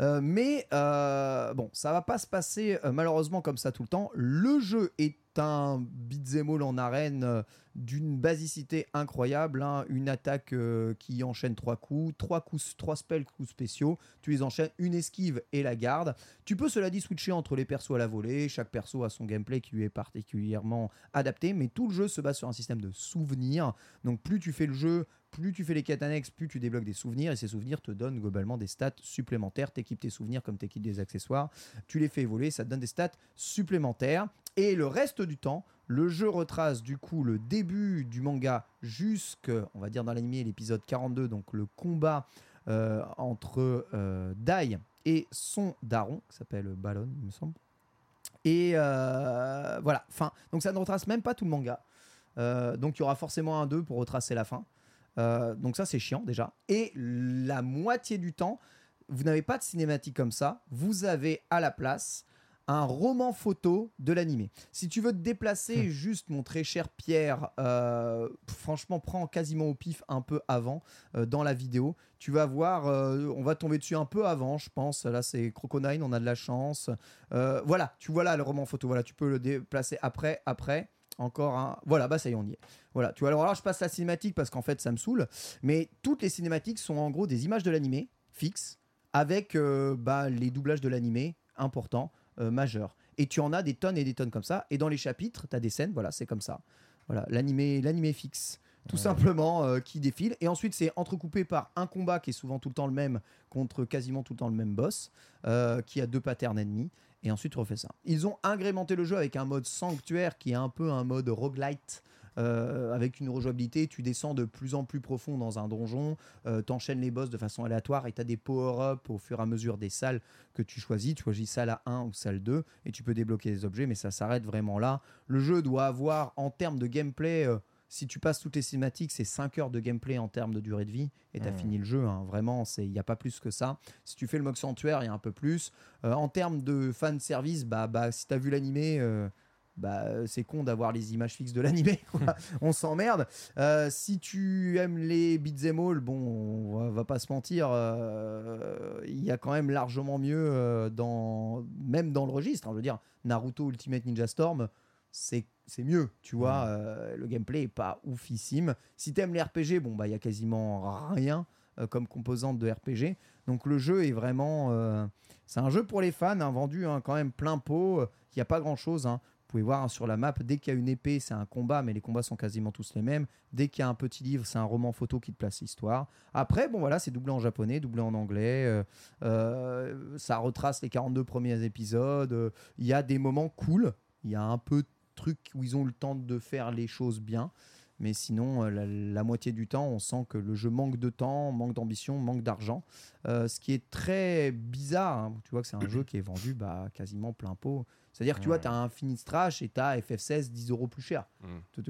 Mais bon, ça va pas se passer malheureusement comme ça tout le temps. Le jeu est un beat'em en arène euh, d'une basicité incroyable, hein. une attaque euh, qui enchaîne trois coups, trois coups, trois spells, coups spéciaux, tu les enchaînes, une esquive et la garde. Tu peux cela dit switcher entre les persos à la volée, chaque perso a son gameplay qui lui est particulièrement adapté, mais tout le jeu se base sur un système de souvenirs. Donc plus tu fais le jeu, plus tu fais les quêtes annexes, plus tu débloques des souvenirs et ces souvenirs te donnent globalement des stats supplémentaires. T'équipes tes souvenirs comme t'équipes des accessoires, tu les fais évoluer, ça te donne des stats supplémentaires. Et le reste du temps, le jeu retrace du coup le début du manga jusque, on va dire dans l'animé, l'épisode 42, donc le combat euh, entre euh, Dai et son daron, qui s'appelle Balon, il me semble. Et euh, voilà, fin. Donc ça ne retrace même pas tout le manga. Donc il y aura forcément un 2 pour retracer la fin. Euh, donc ça c'est chiant déjà. Et la moitié du temps, vous n'avez pas de cinématique comme ça. Vous avez à la place un roman photo de l'animé. Si tu veux te déplacer, juste mon très cher Pierre, euh, franchement, prends quasiment au pif un peu avant euh, dans la vidéo. Tu vas voir, euh, on va tomber dessus un peu avant, je pense. Là, c'est Crocodile, on a de la chance. Voilà, tu vois là le roman photo. Voilà, tu peux le déplacer après, après. Encore un. Voilà, bah ça y est, on y est. Voilà, tu vois. Alors je passe la cinématique parce qu'en fait, ça me saoule. Mais toutes les cinématiques sont en gros des images de l'animé fixes avec euh, bah, les doublages de l'animé importants, euh, majeurs. Et tu en as des tonnes et des tonnes comme ça. Et dans les chapitres, tu as des scènes. Voilà, c'est comme ça. Voilà, l'animé, l'animé fixe. tout simplement, euh, qui défile. Et ensuite, c'est entrecoupé par un combat qui est souvent tout le temps le même contre quasiment tout le temps le même boss, euh, qui a deux patterns ennemis. Et ensuite, tu refais ça. Ils ont agrémenté le jeu avec un mode sanctuaire qui est un peu un mode roguelite. euh, avec une rejouabilité, tu descends de plus en plus profond dans un donjon, euh, t'enchaînes les boss de façon aléatoire et tu as des power-up au fur et à mesure des salles que tu choisis. Tu choisis salle à 1 ou salle 2 et tu peux débloquer des objets, mais ça s'arrête vraiment là. Le jeu doit avoir, en termes de gameplay, euh, si tu passes toutes les cinématiques, c'est 5 heures de gameplay en termes de durée de vie et tu as Mhm. fini le jeu. hein. Vraiment, il n'y a pas plus que ça. Si tu fais le mode sanctuaire, il y a un peu plus. Euh, en termes de fan service, bah, bah, si tu as vu l'animé. euh, bah, c'est con d'avoir les images fixes de l'animé, quoi. on s'emmerde. Euh, si tu aimes les beat'em all, bon, on va, va pas se mentir, il y a quand même largement mieux dans, même dans le registre. hein. je veux dire, Naruto Ultimate Ninja Storm, c'est c'est mieux, tu vois. euh, le gameplay est pas oufissime. Si t'aimes les RPG, bon bah il y a quasiment rien euh, comme composante de RPG. Donc le jeu est vraiment, euh, c'est un jeu pour les fans, hein, vendu hein, quand même plein pot. Il n'y a pas grand chose. Vous pouvez voir hein, sur la map, dès qu'il y a une épée, c'est un combat, mais les combats sont quasiment tous les mêmes. Dès qu'il y a un petit livre, c'est un roman photo qui te place l'histoire. Après, bon voilà, c'est doublé en japonais, doublé en anglais. ça retrace les 42 premiers épisodes. Il y a des moments cool. Il y a un peu de trucs où ils ont eu le temps de faire les choses bien. Mais sinon, euh, la, la moitié du temps, on sent que le jeu manque de temps, manque d'ambition, manque d'argent. Euh, ce qui est très bizarre. hein. Tu vois que c'est un jeu qui est vendu bah, quasiment plein pot. C'est-à-dire que tu vois, tu as un Finistrash et tu as FF16 10 euros plus cher. Mm.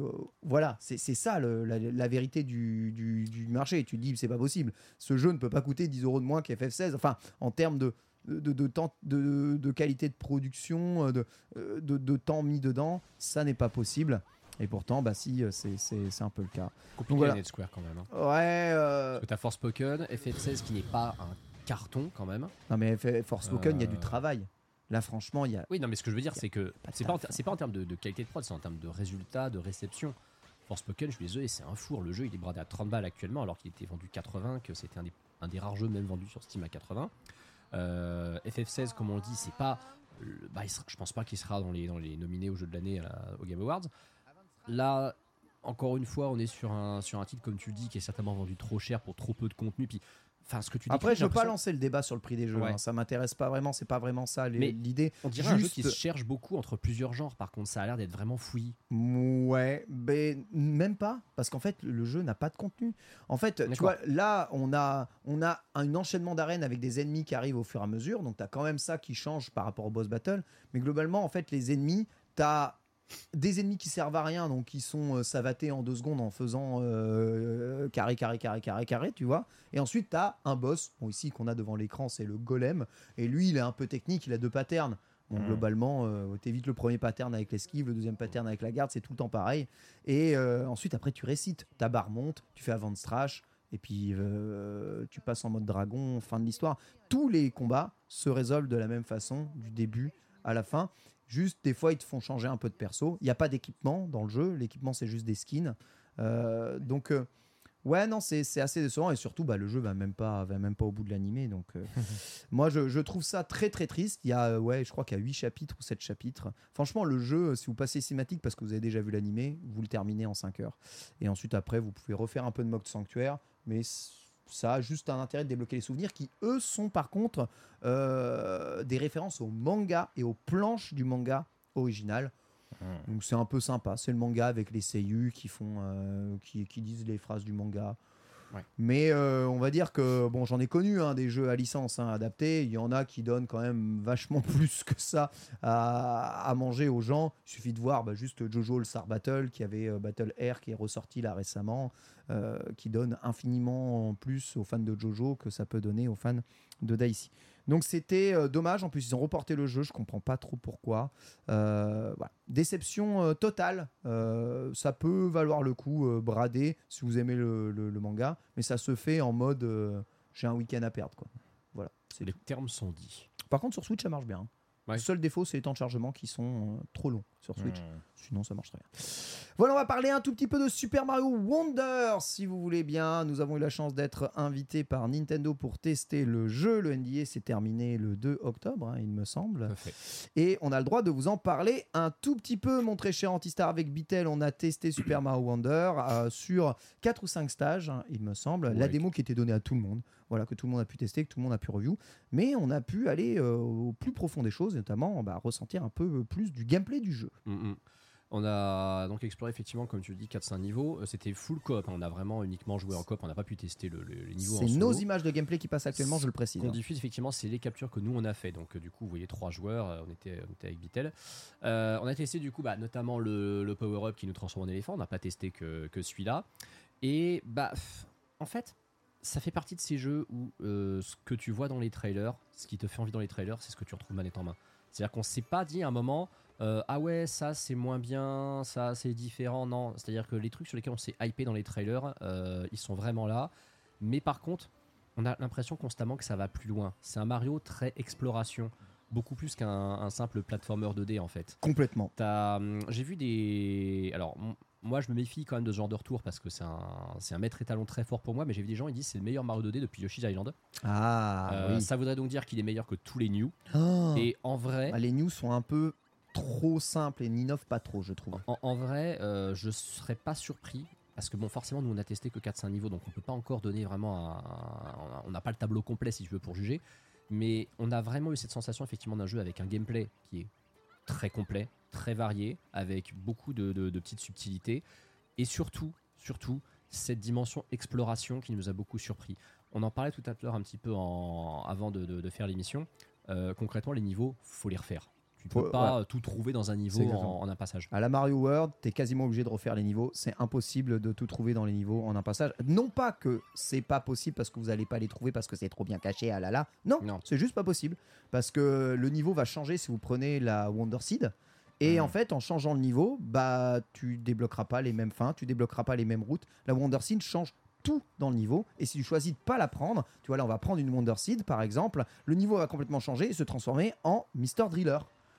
Voilà, c'est c'est ça le- la, la vérité du, du- du marché. Tu te dis, c'est pas possible. Ce jeu ne peut pas coûter 10 euros de moins qu'FF16. Enfin, en termes de, de, de, temps, de, de qualité de production, euh, de, euh, de, de temps mis dedans, ça n'est pas possible. Et pourtant, bah si, euh, c'est un peu le cas. Compliqué voilà. Net Square quand même. hein. Ouais. euh, Parce que t'as Forspoken, FF16 qui n'est pas un carton quand même. Non, mais F- Forspoken, il y a du travail. Là, franchement, il y a. Oui, non, mais ce que je veux dire, c'est que c'est pas, c'est pas en termes de, de qualité de prod, c'est en termes de résultats, de réception. Forspoken, je suis désolé, c'est un four. Le jeu, il est bradé à 30 balles actuellement, alors qu'il était vendu 80, que c'était un des, un des rares jeux même vendus sur Steam à 80. Euh, FF16, comme on le dit, c'est pas. Bah, je pense pas qu'il sera dans les, dans les nominés au jeu de l'année la- au Game Awards. Là, encore une fois, on est sur un, sur un titre, comme tu le dis, qui est certainement vendu trop cher pour trop peu de contenu. Puis, enfin, ce que tu Après, décris, je veux pas lancer le débat sur le prix des jeux. Ouais. hein. Ça m'intéresse pas vraiment. C'est pas vraiment ça l'idée. On dirait un jeu qui se cherche beaucoup entre plusieurs genres. Par contre, ça a l'air d'être vraiment fouillis. Ouais, mais même pas, parce qu'en fait, le jeu n'a pas de contenu. En fait, tu vois, là, on a, on a un enchaînement d'arènes avec des ennemis qui arrivent au fur et à mesure, donc tu as quand même ça qui change par rapport au boss battle. Mais globalement, en fait, les ennemis, tu as des ennemis qui servent à rien, donc qui sont euh, savatés en deux secondes en faisant euh, carré, carré, carré, carré, carré, tu vois. Et ensuite, tu as un boss, bon, ici qu'on a devant l'écran, c'est le golem, et lui, il est un peu technique, il a deux patterns. Donc Mhm. globalement, euh, t'évites le premier pattern avec l'esquive, le deuxième pattern avec la garde, c'est tout le temps pareil. Et euh, ensuite, après, tu récites. Ta barre monte, tu fais avant de strash, et puis euh, tu passes en mode dragon, fin de l'histoire. Tous les combats se résolvent de la même façon, du début à la fin. Juste, des fois, ils te font changer un peu de perso. Il n'y a pas d'équipement dans le jeu. L'équipement, c'est juste des skins. Euh, donc, euh, ouais, non, c'est assez décevant. Et surtout, bah, le jeu va même pas, va même pas au bout de l'animé. Donc, euh, moi, je, je trouve ça très, très triste. Il y a, ouais, je crois qu'il y a 8 chapitres ou 7 chapitres. Franchement, le jeu, si vous passez cinématique parce que vous avez déjà vu l'animé, vous le terminez en 5 heures. Et ensuite, après, vous pouvez refaire un peu de Mock Sanctuaire. Mais ça a juste un intérêt de débloquer les souvenirs qui, eux, sont par contre euh, des références au manga et aux planches du manga original. Donc c'est un peu sympa. C'est le manga avec les seiyuu qui font, euh, qui, qui disent les phrases du manga. Mais euh, on va dire que bon, j'en ai connu hein, des jeux à licence hein, adaptés. Il y en a qui donnent quand même vachement plus que ça à, manger aux gens. Il suffit de voir bah, juste Jojo le Star Battle qui avait euh, Battle Air qui est ressorti là récemment, euh, qui donne infiniment plus aux fans de Jojo que ça peut donner aux fans de Dicey. Donc c'était euh, dommage. En plus, ils ont reporté le jeu. Je comprends pas trop pourquoi. Euh, voilà. Déception euh, totale. Ça peut valoir le coup, brader, si vous aimez le, le- le manga. Mais ça se fait en mode j'ai un week-end à perdre. Quoi. Voilà. c'est Les tout. termes sont dits. Par contre, sur Switch, ça marche bien. hein. Ouais. Le seul défaut, c'est les temps de chargement qui sont trop longs sur Switch. Sinon, ça marche très bien. Voilà, on va parler un tout petit peu de Super Mario Wonder, si vous voulez bien. Nous avons eu la chance d'être invités par Nintendo pour tester le jeu. Le NDA s'est terminé le 2 octobre, hein, il me semble. Et on a le droit de vous en parler un tout petit peu, mon très cher Antistar. Avec Bitel, on a testé Super Mario Wonder euh, sur 4 ou 5 stages, hein, il me semble. La démo qui était donnée à tout le monde. Voilà, que tout le monde a pu tester, que tout le monde a pu review. Mais on a pu aller euh, au plus profond des choses, et notamment bah, ressentir un peu plus du gameplay du jeu. Mm, mm. On a donc exploré effectivement, comme tu le dis, 4-5 niveaux. Euh, C'était full coop. hein. On a vraiment uniquement joué en coop. On n'a pas pu tester le, le- les niveaux C'est nos images de gameplay qui passent actuellement, je le précise. qu'on diffuse effectivement, c'est les captures que nous on a fait. Donc euh, du coup, vous voyez trois joueurs, euh, on était, on était avec Bitel. Euh, on a testé du coup, bah, notamment le, le power up qui nous transforme en éléphant. On n'a pas testé que, que celui-là. Et bah, en fait, ça fait partie de ces jeux où euh, ce que tu vois dans les trailers, ce qui te fait envie dans les trailers, c'est ce que tu retrouves manette en main. C'est-à-dire qu'on s'est pas dit à un moment, euh, ah ouais, ça c'est moins bien, ça c'est différent. Non, c'est-à-dire que les trucs sur lesquels on s'est hypé dans les trailers, euh, ils sont vraiment là. Mais par contre, on a l'impression constamment que ça va plus loin. C'est un Mario très exploration, beaucoup plus qu'un un simple platformer 2D en fait. Complètement. Hum, J'ai vu des. Alors, moi, je me méfie quand même de ce genre de retour parce que c'est un, c'est un maître étalon très fort pour moi. Mais j'ai vu des gens, ils disent c'est le meilleur Mario 2D depuis Yoshi's Island. Ah Euh, oui. Ça voudrait donc dire qu'il est meilleur que tous les new. Ah. Et en vrai, Ah, les news sont un peu trop simples et n'innovent pas trop, je trouve. en, en vrai, euh, je serais pas surpris. Parce que bon, forcément, nous on a testé que 4-5 niveaux, donc on peut pas encore donner vraiment un. un- on n'a pas le tableau complet si tu veux pour juger. Mais on a vraiment eu cette sensation effectivement d'un jeu avec un gameplay qui est très complet, très varié, avec beaucoup de, petites subtilités. Et surtout, surtout, cette dimension exploration qui nous a beaucoup surpris. On en parlait tout à l'heure un petit peu avant de faire l'émission. Euh, concrètement, les niveaux, faut les refaire. Tu peux Faut- pas tout trouver dans un C'est niveau exactement. en, en un passage. À la Mario World, t'es quasiment obligé de refaire les niveaux. C'est impossible de tout trouver dans les niveaux en un passage. Non pas que c'est pas possible parce que vous allez pas les trouver parce que c'est trop bien caché, ah là là. Non, Non. c'est juste pas possible. Parce que le niveau va changer si vous prenez la Wonder Seed. Et Mhm. en fait, en changeant le niveau, bah, tu débloqueras pas les mêmes fins, tu débloqueras pas les mêmes routes. La Wonder Seed change tout dans le niveau. Et si tu choisis de pas la prendre, tu vois là, on va prendre une Wonder Seed par exemple, le niveau va complètement changer et se transformer en Mr. Driller.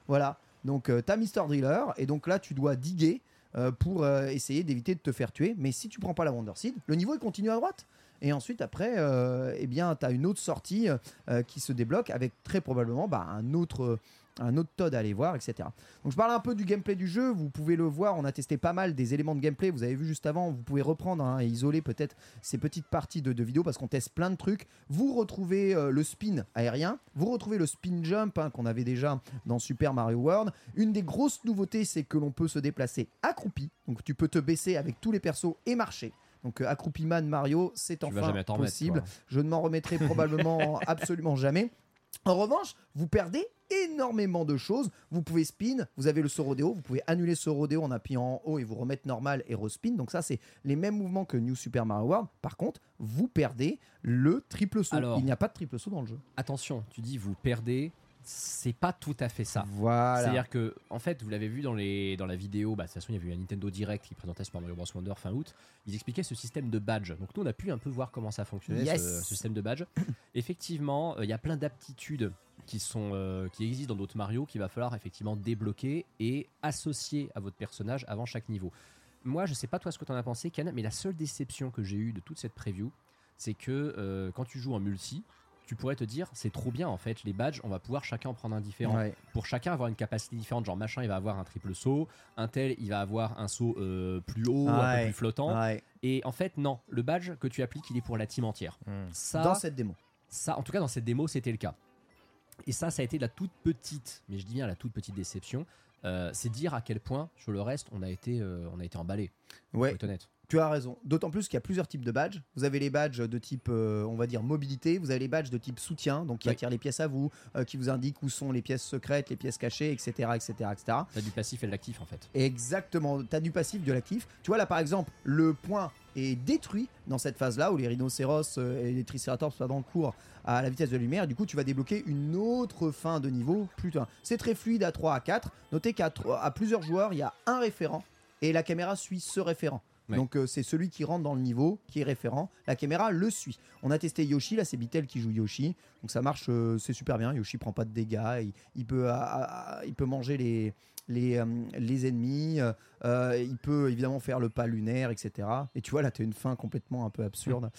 Voilà. Donc, tu as Mr. Driller et donc là, tu dois diguer euh, pour euh, essayer d'éviter de te faire tuer. Mais si tu prends pas la Wonder Seed, le niveau il continue à droite. Et ensuite, après, euh, eh bien, tu as une autre sortie euh, qui se débloque avec très probablement bah, un autre. Un autre Todd à aller voir, etc. Donc je parle un peu du gameplay du jeu, vous pouvez le voir, on a testé pas mal des éléments de gameplay, vous avez vu juste avant, vous pouvez reprendre hein, et isoler peut-être ces petites parties de, de vidéos parce qu'on teste plein de trucs. Vous retrouvez euh, le spin aérien, vous retrouvez le spin jump hein, qu'on avait déjà dans Super Mario World. Une des grosses nouveautés, c'est que l'on peut se déplacer accroupi, donc tu peux te baisser avec tous les persos et marcher. Donc euh, accroupi man Mario, c'est enfin possible. Je ne m'en remettrai probablement absolument jamais. En revanche, vous perdez énormément de choses. Vous pouvez spin, vous avez le saut rodéo, vous pouvez annuler ce rodéo en appuyant en haut et vous remettre normal et respin. Donc ça, c'est les mêmes mouvements que New Super Mario World. Par contre, vous perdez le triple saut. Alors- Il n'y a pas de triple saut dans le jeu. Attention, tu dis vous perdez, c'est pas tout à fait ça. Voilà. C'est-à-dire que, en fait, vous l'avez vu dans, les, dans la vidéo, bah, de toute façon, il y avait eu un Nintendo Direct qui présentait Super Mario Bros. Wonder fin août. Ils expliquaient ce système de badge. Donc, nous, on a pu un peu voir comment ça fonctionnait, Yes. ce, ce système de badge. Effectivement, euh, il y a plein d'aptitudes qui, sont, euh, qui existent dans d'autres Mario qu'il va falloir effectivement débloquer et associer à votre personnage avant chaque niveau. Moi, je sais pas toi ce que tu en as pensé, Ken, mais la seule déception que j'ai eue de toute cette preview, c'est que euh, quand tu joues en multi, tu pourrais te dire c'est trop bien en fait les badges on va pouvoir chacun en prendre un différent Ouais. pour chacun avoir une capacité différente genre machin il va avoir un triple saut un tel il va avoir un saut euh, plus haut un peu Ouais. plus flottant Ouais. et en fait non le badge que tu appliques il est pour la team entière Hmm. ça Dans cette démo. ça en tout cas dans cette démo c'était le cas et ça ça a été de la toute petite mais je dis bien la toute petite déception Euh, c'est dire à quel point sur le reste on a été euh, on a été emballé Ouais. honnête Tu as raison. D'autant plus qu'il y a plusieurs types de badges. Vous avez les badges de type, euh, on va dire, mobilité. Vous avez les badges de type soutien, donc qui Oui. attirent les pièces à vous, euh, qui vous indiquent où sont les pièces secrètes, les pièces cachées, etc., etc., etc. t'as du passif et de l'actif en fait Exactement. Tu as du passif, de l'actif. Tu vois là, par exemple, le point est détruit dans cette phase-là où les rhinocéros euh, et les triceratops pardon, courent à la vitesse de la lumière. Et du coup, tu vas débloquer une autre fin de niveau. Putain, c'est très fluide à 3 à 4. Notez qu'à à plusieurs joueurs, il y a un référent et la caméra suit ce référent. Ouais. Donc euh, c'est celui qui rentre dans le niveau, qui est référent. La caméra le suit. On a testé Yoshi, là c'est Bitel qui joue Yoshi. Donc ça marche, euh, c'est super bien. Yoshi prend pas de dégâts, il, il peut, il peut manger les, les, euh, les ennemis, il peut évidemment faire le pas lunaire, etc. Et tu vois là, tu as une fin complètement un peu absurde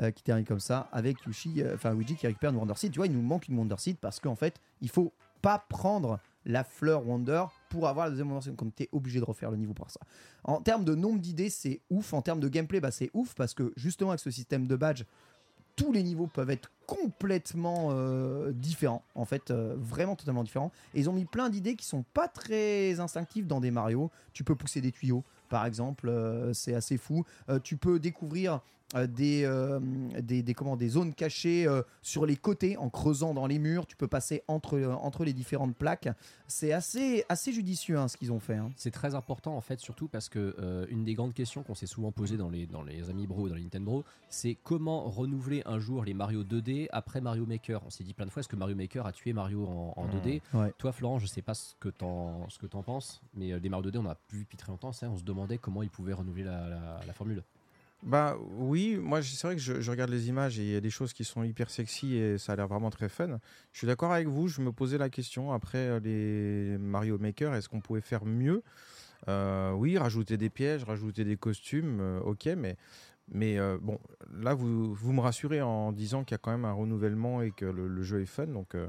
euh, qui termine comme ça avec Yoshi, enfin Luigi qui récupère une Wonder Seed. Tu vois, il nous manque une Wonder Seed parce qu'en fait, il faut pas prendre la fleur Wonder pour avoir la deuxième Wonder Seed. Comme tu es obligé de refaire le niveau pour ça. En termes de nombre d'idées, c'est ouf. En termes de gameplay, bah, c'est ouf parce que justement avec ce système de badge, tous les niveaux peuvent être complètement euh, différents, en fait, euh, vraiment totalement différents. Et ils ont mis plein d'idées qui sont pas très instinctives dans des Mario. Tu peux pousser des tuyaux, par exemple, euh, c'est assez fou. Tu peux découvrir euh, des, euh, des, des, comment, des zones cachées euh, sur les côtés en creusant dans les murs. Tu peux passer entre, entre les différentes plaques. C'est assez, assez judicieux hein, ce qu'ils ont fait. hein. C'est très important en fait, surtout parce que une des grandes questions qu'on s'est souvent posées dans les, dans les Amis Bro, dans les Nintendo, c'est comment renouveler un jour les Mario 2D après Mario Maker. On s'est dit plein de fois, est-ce que Mario Maker a tué Mario en, en 2D Ouais. Toi, Florent, je sais pas ce que t'en ce que t'en penses, mais les Mario 2D, on a vu depuis très longtemps. ça, on se demandait comment ils pouvaient renouveler la, la- la formule. Bah oui, moi c'est vrai que je, je regarde les images et il y a des choses qui sont hyper sexy et ça a l'air vraiment très fun. Je suis d'accord avec vous, je me posais la question après euh, les Mario Maker, est-ce qu'on pouvait faire mieux? Euh, Oui, rajouter des pièges, rajouter des costumes, euh, ok, mais, mais euh, bon, là vous, vous me rassurez en disant qu'il y a quand même un renouvellement et que le, le jeu est fun, donc euh,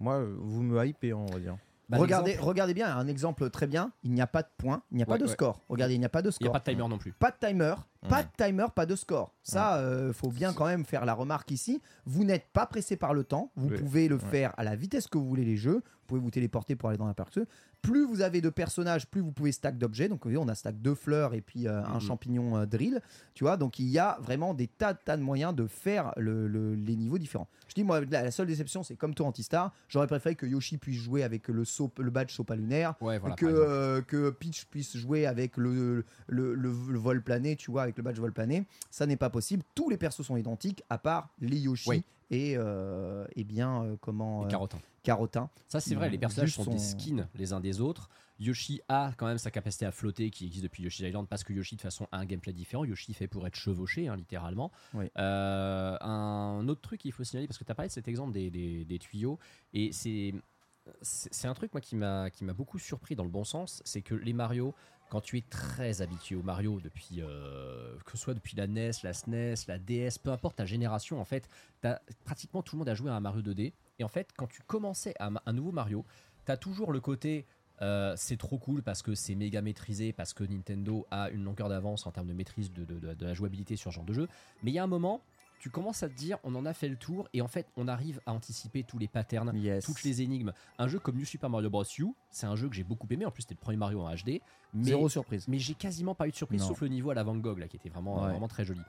moi vous me hypez, on va dire. Bah, regardez, regardez bien, un exemple très bien, il n'y a pas de points, il n'y a pas Ouais, de ouais. score. Regardez, il n'y a pas de Il n'y score. a pas de timer non plus. Pas de timer, pas de timer, pas de score. Ça, euh, faut bien quand même faire la remarque ici. Vous n'êtes pas pressé par le temps. Vous pouvez le faire à la vitesse que vous voulez les jeux. Vous pouvez vous téléporter pour aller dans la partie. Plus vous avez de personnages, plus vous pouvez stack d'objets. Donc, vous voyez, on a stack deux fleurs et puis euh, un Mhm. champignon euh, drill. Tu vois, donc il y a vraiment des tas, tas de moyens de faire le- le- les niveaux différents. Je dis, moi, la, la seule déception, c'est comme toi, Antistar. J'aurais préféré que Yoshi puisse jouer avec le, saut, le badge sopa lunaire Ouais, voilà. que, par exemple. euh, que Peach puisse jouer avec le, le, le- le vol plané, tu vois, avec le badge vol plané. Ça n'est pas possible. Tous les persos sont identiques, à part les Yoshi Oui. et, euh, et bien, euh, comment. Euh, carottins. Carotin. Ça, c'est vrai, les personnages sont des skins les uns des autres. Yoshi a quand même sa capacité à flotter qui existe depuis Yoshi's Island parce que Yoshi, de façon, a un gameplay différent. Yoshi fait pour être chevauché, hein, littéralement. Oui. Euh, un autre truc qu'il faut signaler, parce que tu as parlé de cet exemple des, des- des tuyaux, et c'est. C'est c'est un truc moi qui m'a qui m'a beaucoup surpris dans le bon sens, c'est que les Mario, quand tu es très habitué au Mario depuis euh, que ce soit depuis la NES, la SNES, la DS, peu importe ta génération en fait, t'as- pratiquement tout le monde a joué à un Mario 2D. Et en fait, quand tu commençais un nouveau Mario, t'as toujours le côté euh, c'est trop cool parce que c'est méga maîtrisé, parce que Nintendo a une longueur d'avance en termes de maîtrise de- de la jouabilité sur ce genre de jeu. Mais il y a un moment, tu commences à te dire on en a fait le tour et en fait on arrive à anticiper tous les patterns, Yes. toutes les énigmes. Un jeu comme New Super Mario Bros. U, c'est un jeu que j'ai beaucoup aimé. En plus, c'était le premier Mario en HD. Mais Zéro surprise. mais j'ai quasiment pas eu de surprise, Non. sauf le niveau à la Van Gogh, là, qui était vraiment, Ouais. vraiment très joli.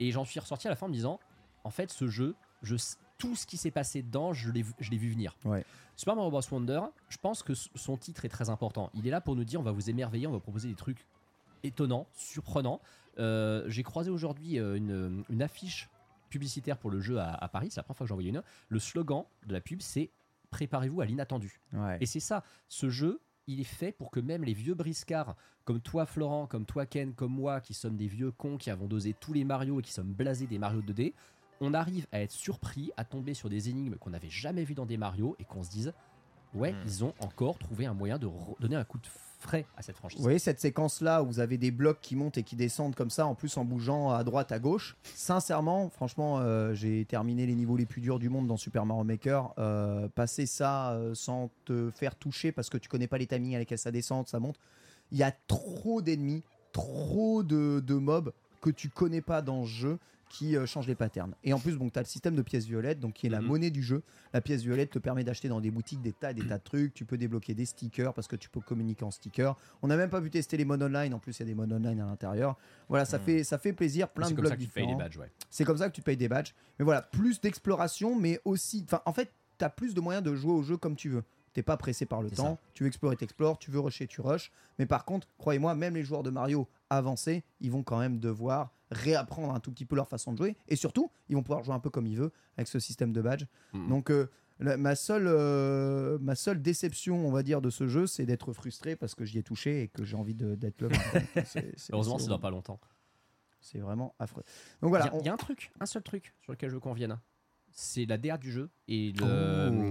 Et j'en suis ressorti à la fin en me disant, en fait, ce jeu, je, tout ce qui s'est passé dedans, je l'ai vu- venir. Ouais. Super Mario Bros. Wonder, je pense que son titre est très important. Il est là pour nous dire, on va vous émerveiller, on va proposer des trucs étonnants, surprenants. Euh, j'ai croisé aujourd'hui euh, une, une affiche publicitaire pour le jeu à, à Paris, c'est la première fois que j'en voyais une. Le slogan de la pub, c'est Préparez-vous à l'inattendu. Ouais. Et c'est ça, ce jeu, il est fait pour que même les vieux briscards, comme toi Florent, comme toi Ken, comme moi, qui sommes des vieux cons qui avons dosé tous les Mario et qui sommes blasés des Mario 2D, on arrive à être surpris, à tomber sur des énigmes qu'on n'avait jamais vues dans des Mario et qu'on se dise, ouais, Hmm. ils ont encore trouvé un moyen de donner un coup de frais à cette franchise. Vous voyez cette séquence-là où vous avez des blocs qui montent et qui descendent comme ça, en plus en bougeant à droite, à gauche. Sincèrement, franchement, euh, j'ai terminé les niveaux les plus durs du monde dans Super Mario Maker. Euh, passer ça euh, sans te faire toucher parce que tu connais pas les timings à lesquels ça descend, ça monte. Il y a trop d'ennemis, trop de, de mobs que tu connais pas dans ce jeu qui euh, changent les patterns. Et en plus, bon, tu as le système de pièces violettes, donc qui est la Mhm. monnaie du jeu. La pièce violette te permet d'acheter dans des boutiques des tas et des tas de trucs. Tu peux débloquer des stickers parce que tu peux communiquer en stickers. On n'a même pas pu tester les modes online. En plus, il y a des modes online à l'intérieur. Voilà, ça, Mhm. fait, ça fait plaisir. Plein C'est de comme ça blocs que tu payes les différents. badges, ouais. C'est comme ça que tu payes des badges. Mais voilà, plus d'exploration, mais aussi. Enfin, en fait, tu as plus de moyens de jouer au jeu comme tu veux. T'es pas pressé par le temps. Tu veux explorer, t'explores. Tu veux rusher, tu rushes. Mais par contre, croyez-moi, même les joueurs de Mario avancés, ils vont quand même devoir réapprendre un tout petit peu leur façon de jouer. Et surtout, ils vont pouvoir jouer un peu comme ils veulent avec ce système de badge. Donc, euh, la- ma, seule, euh, ma seule déception, on va dire, de ce jeu, c'est d'être frustré parce que j'y ai touché et que j'ai envie d'être c'est- Heureusement, c'est- dans pas longtemps. C'est vraiment affreux. Donc Il voilà. y a- on- il y, a un truc, un seul truc sur lequel je veux qu'on revienne. C'est la DA du jeu et le-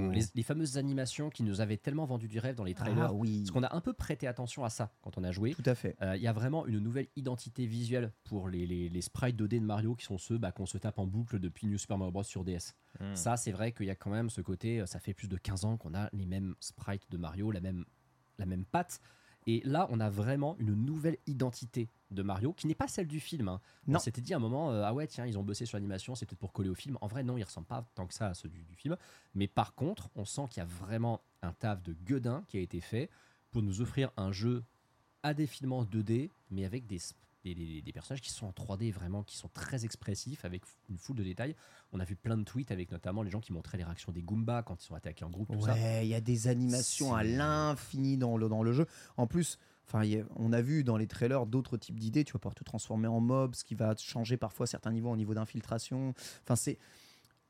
Oh. les, les fameuses animations qui nous avaient tellement vendu du rêve dans les trailers. Ah oui. Parce qu'on a un peu prêté attention à ça quand on a joué. Tout à fait. Euh, Il y a vraiment une nouvelle identité visuelle pour les, les, les sprites 2D de Mario qui sont ceux bah, qu'on se tape en boucle depuis New Super Mario Bros. sur DS. Hmm. Ça, c'est vrai qu'il y a quand même ce côté, euh, ça fait plus de 15 ans qu'on a les mêmes sprites de Mario, la même, la même patte. Et là, on a vraiment une nouvelle identité de Mario qui n'est pas celle du film. hein. On s'était dit à un moment, euh, ah ouais, tiens, ils ont bossé sur l'animation, c'est peut-être pour coller au film. En vrai, non, il ressemble pas tant que ça à ceux du, du film. Mais par contre, on sent qu'il y a vraiment un taf de gueudin qui a été fait pour nous offrir un jeu à défilement 2D, mais avec des, des, des- des personnages qui sont en 3D vraiment, qui sont très expressifs, avec une foule de détails. On a vu plein de tweets avec notamment les gens qui montraient les réactions des Goombas quand ils sont attaqués en groupe, tout. Ouais, il y a des animations à l'infini dans le, dans le jeu. En plus, enfin, on a vu dans les trailers d'autres types d'idées. Tu vas pouvoir te transformer en mob, ce qui va changer parfois certains niveaux au niveau d'infiltration. Enfin, c'est.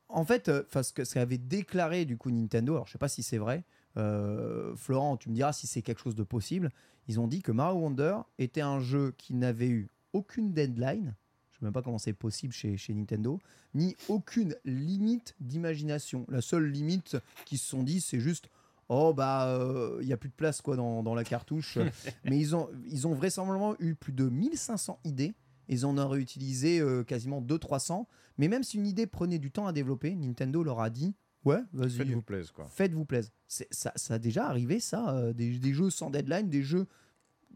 En fait, euh, enfin, ce que ça avait déclaré du coup Nintendo, alors je sais pas si c'est vrai. Euh, Florent, tu me diras si c'est quelque chose de possible. Ils ont dit que Mario Wonder était un jeu qui n'avait eu aucune deadline. Je sais même pas comment c'est possible chez, chez Nintendo, ni aucune limite d'imagination. La seule limite qu'ils se sont dit, c'est juste oh bah il y a plus de place quoi dans, dans la cartouche. Mais ils ont ils ont vraisemblablement eu plus de 1500 idées. Ils en ont réutilisé euh, quasiment 200-300. Mais même si une idée prenait du temps à développer, Nintendo leur a dit ouais vas-y Faites-vous plaisir, quoi. faites-vous plaisir. Ça, ça a déjà arrivé, ça, euh, des, des jeux sans deadline, des jeux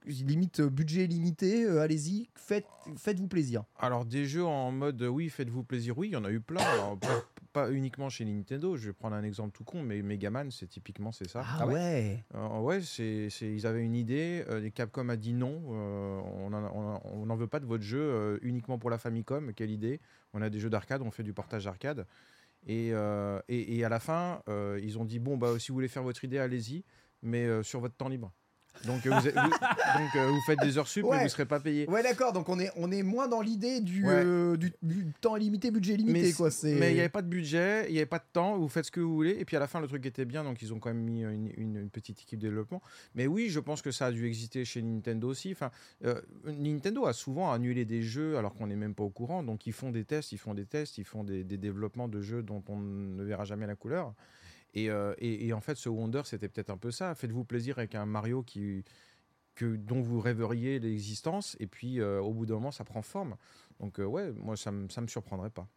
limite euh, budget limité, euh, allez-y, faites, faites-vous plaisir. Alors des jeux en mode oui, faites-vous plaisir, oui, il y en a eu plein. Alors, pas, pas uniquement chez Nintendo. Je vais prendre un exemple tout con, mais Megaman, c'est typiquement c'est ça. Ah, ouais, ouais, c'est, ils avaient une idée. et Capcom a dit non. on en- on en- on n'en veut pas de votre jeu uniquement pour la Famicom. Quelle idée On a des jeux d'arcade, on fait du portage arcade. Et, euh, et à la fin, euh, ils ont dit bon bah si vous voulez faire votre idée, allez-y, mais euh, sur votre temps libre. Donc, euh, vous, êtes- vous- donc, euh, vous faites des heures sup, mais Ouais. vous ne serez pas payé. Ouais, d'accord, donc on est, on est moins dans l'idée du, Ouais. euh, du, du temps limité, budget limité, mais quoi. c'est- C'est... mais il n'y avait pas de budget, il n'y avait pas de temps, vous faites ce que vous voulez. Et puis à la fin, le truc était bien, donc ils ont quand même mis une, une- une petite équipe de développement. Mais oui, je pense que ça a dû exister chez Nintendo aussi. Enfin, euh, Nintendo a souvent annulé des jeux alors qu'on n'est même pas au courant. Donc ils font des tests, ils font des tests, ils font des, des développements de jeux dont on ne verra jamais la couleur. Et, euh, et- et en fait, ce Wonder, c'était peut-être un peu ça. Faites-vous plaisir avec un Mario qui, que, dont vous rêveriez l'existence. Et puis euh, au bout d'un moment, ça prend forme. Donc euh, ouais, moi, ça ne me surprendrait pas.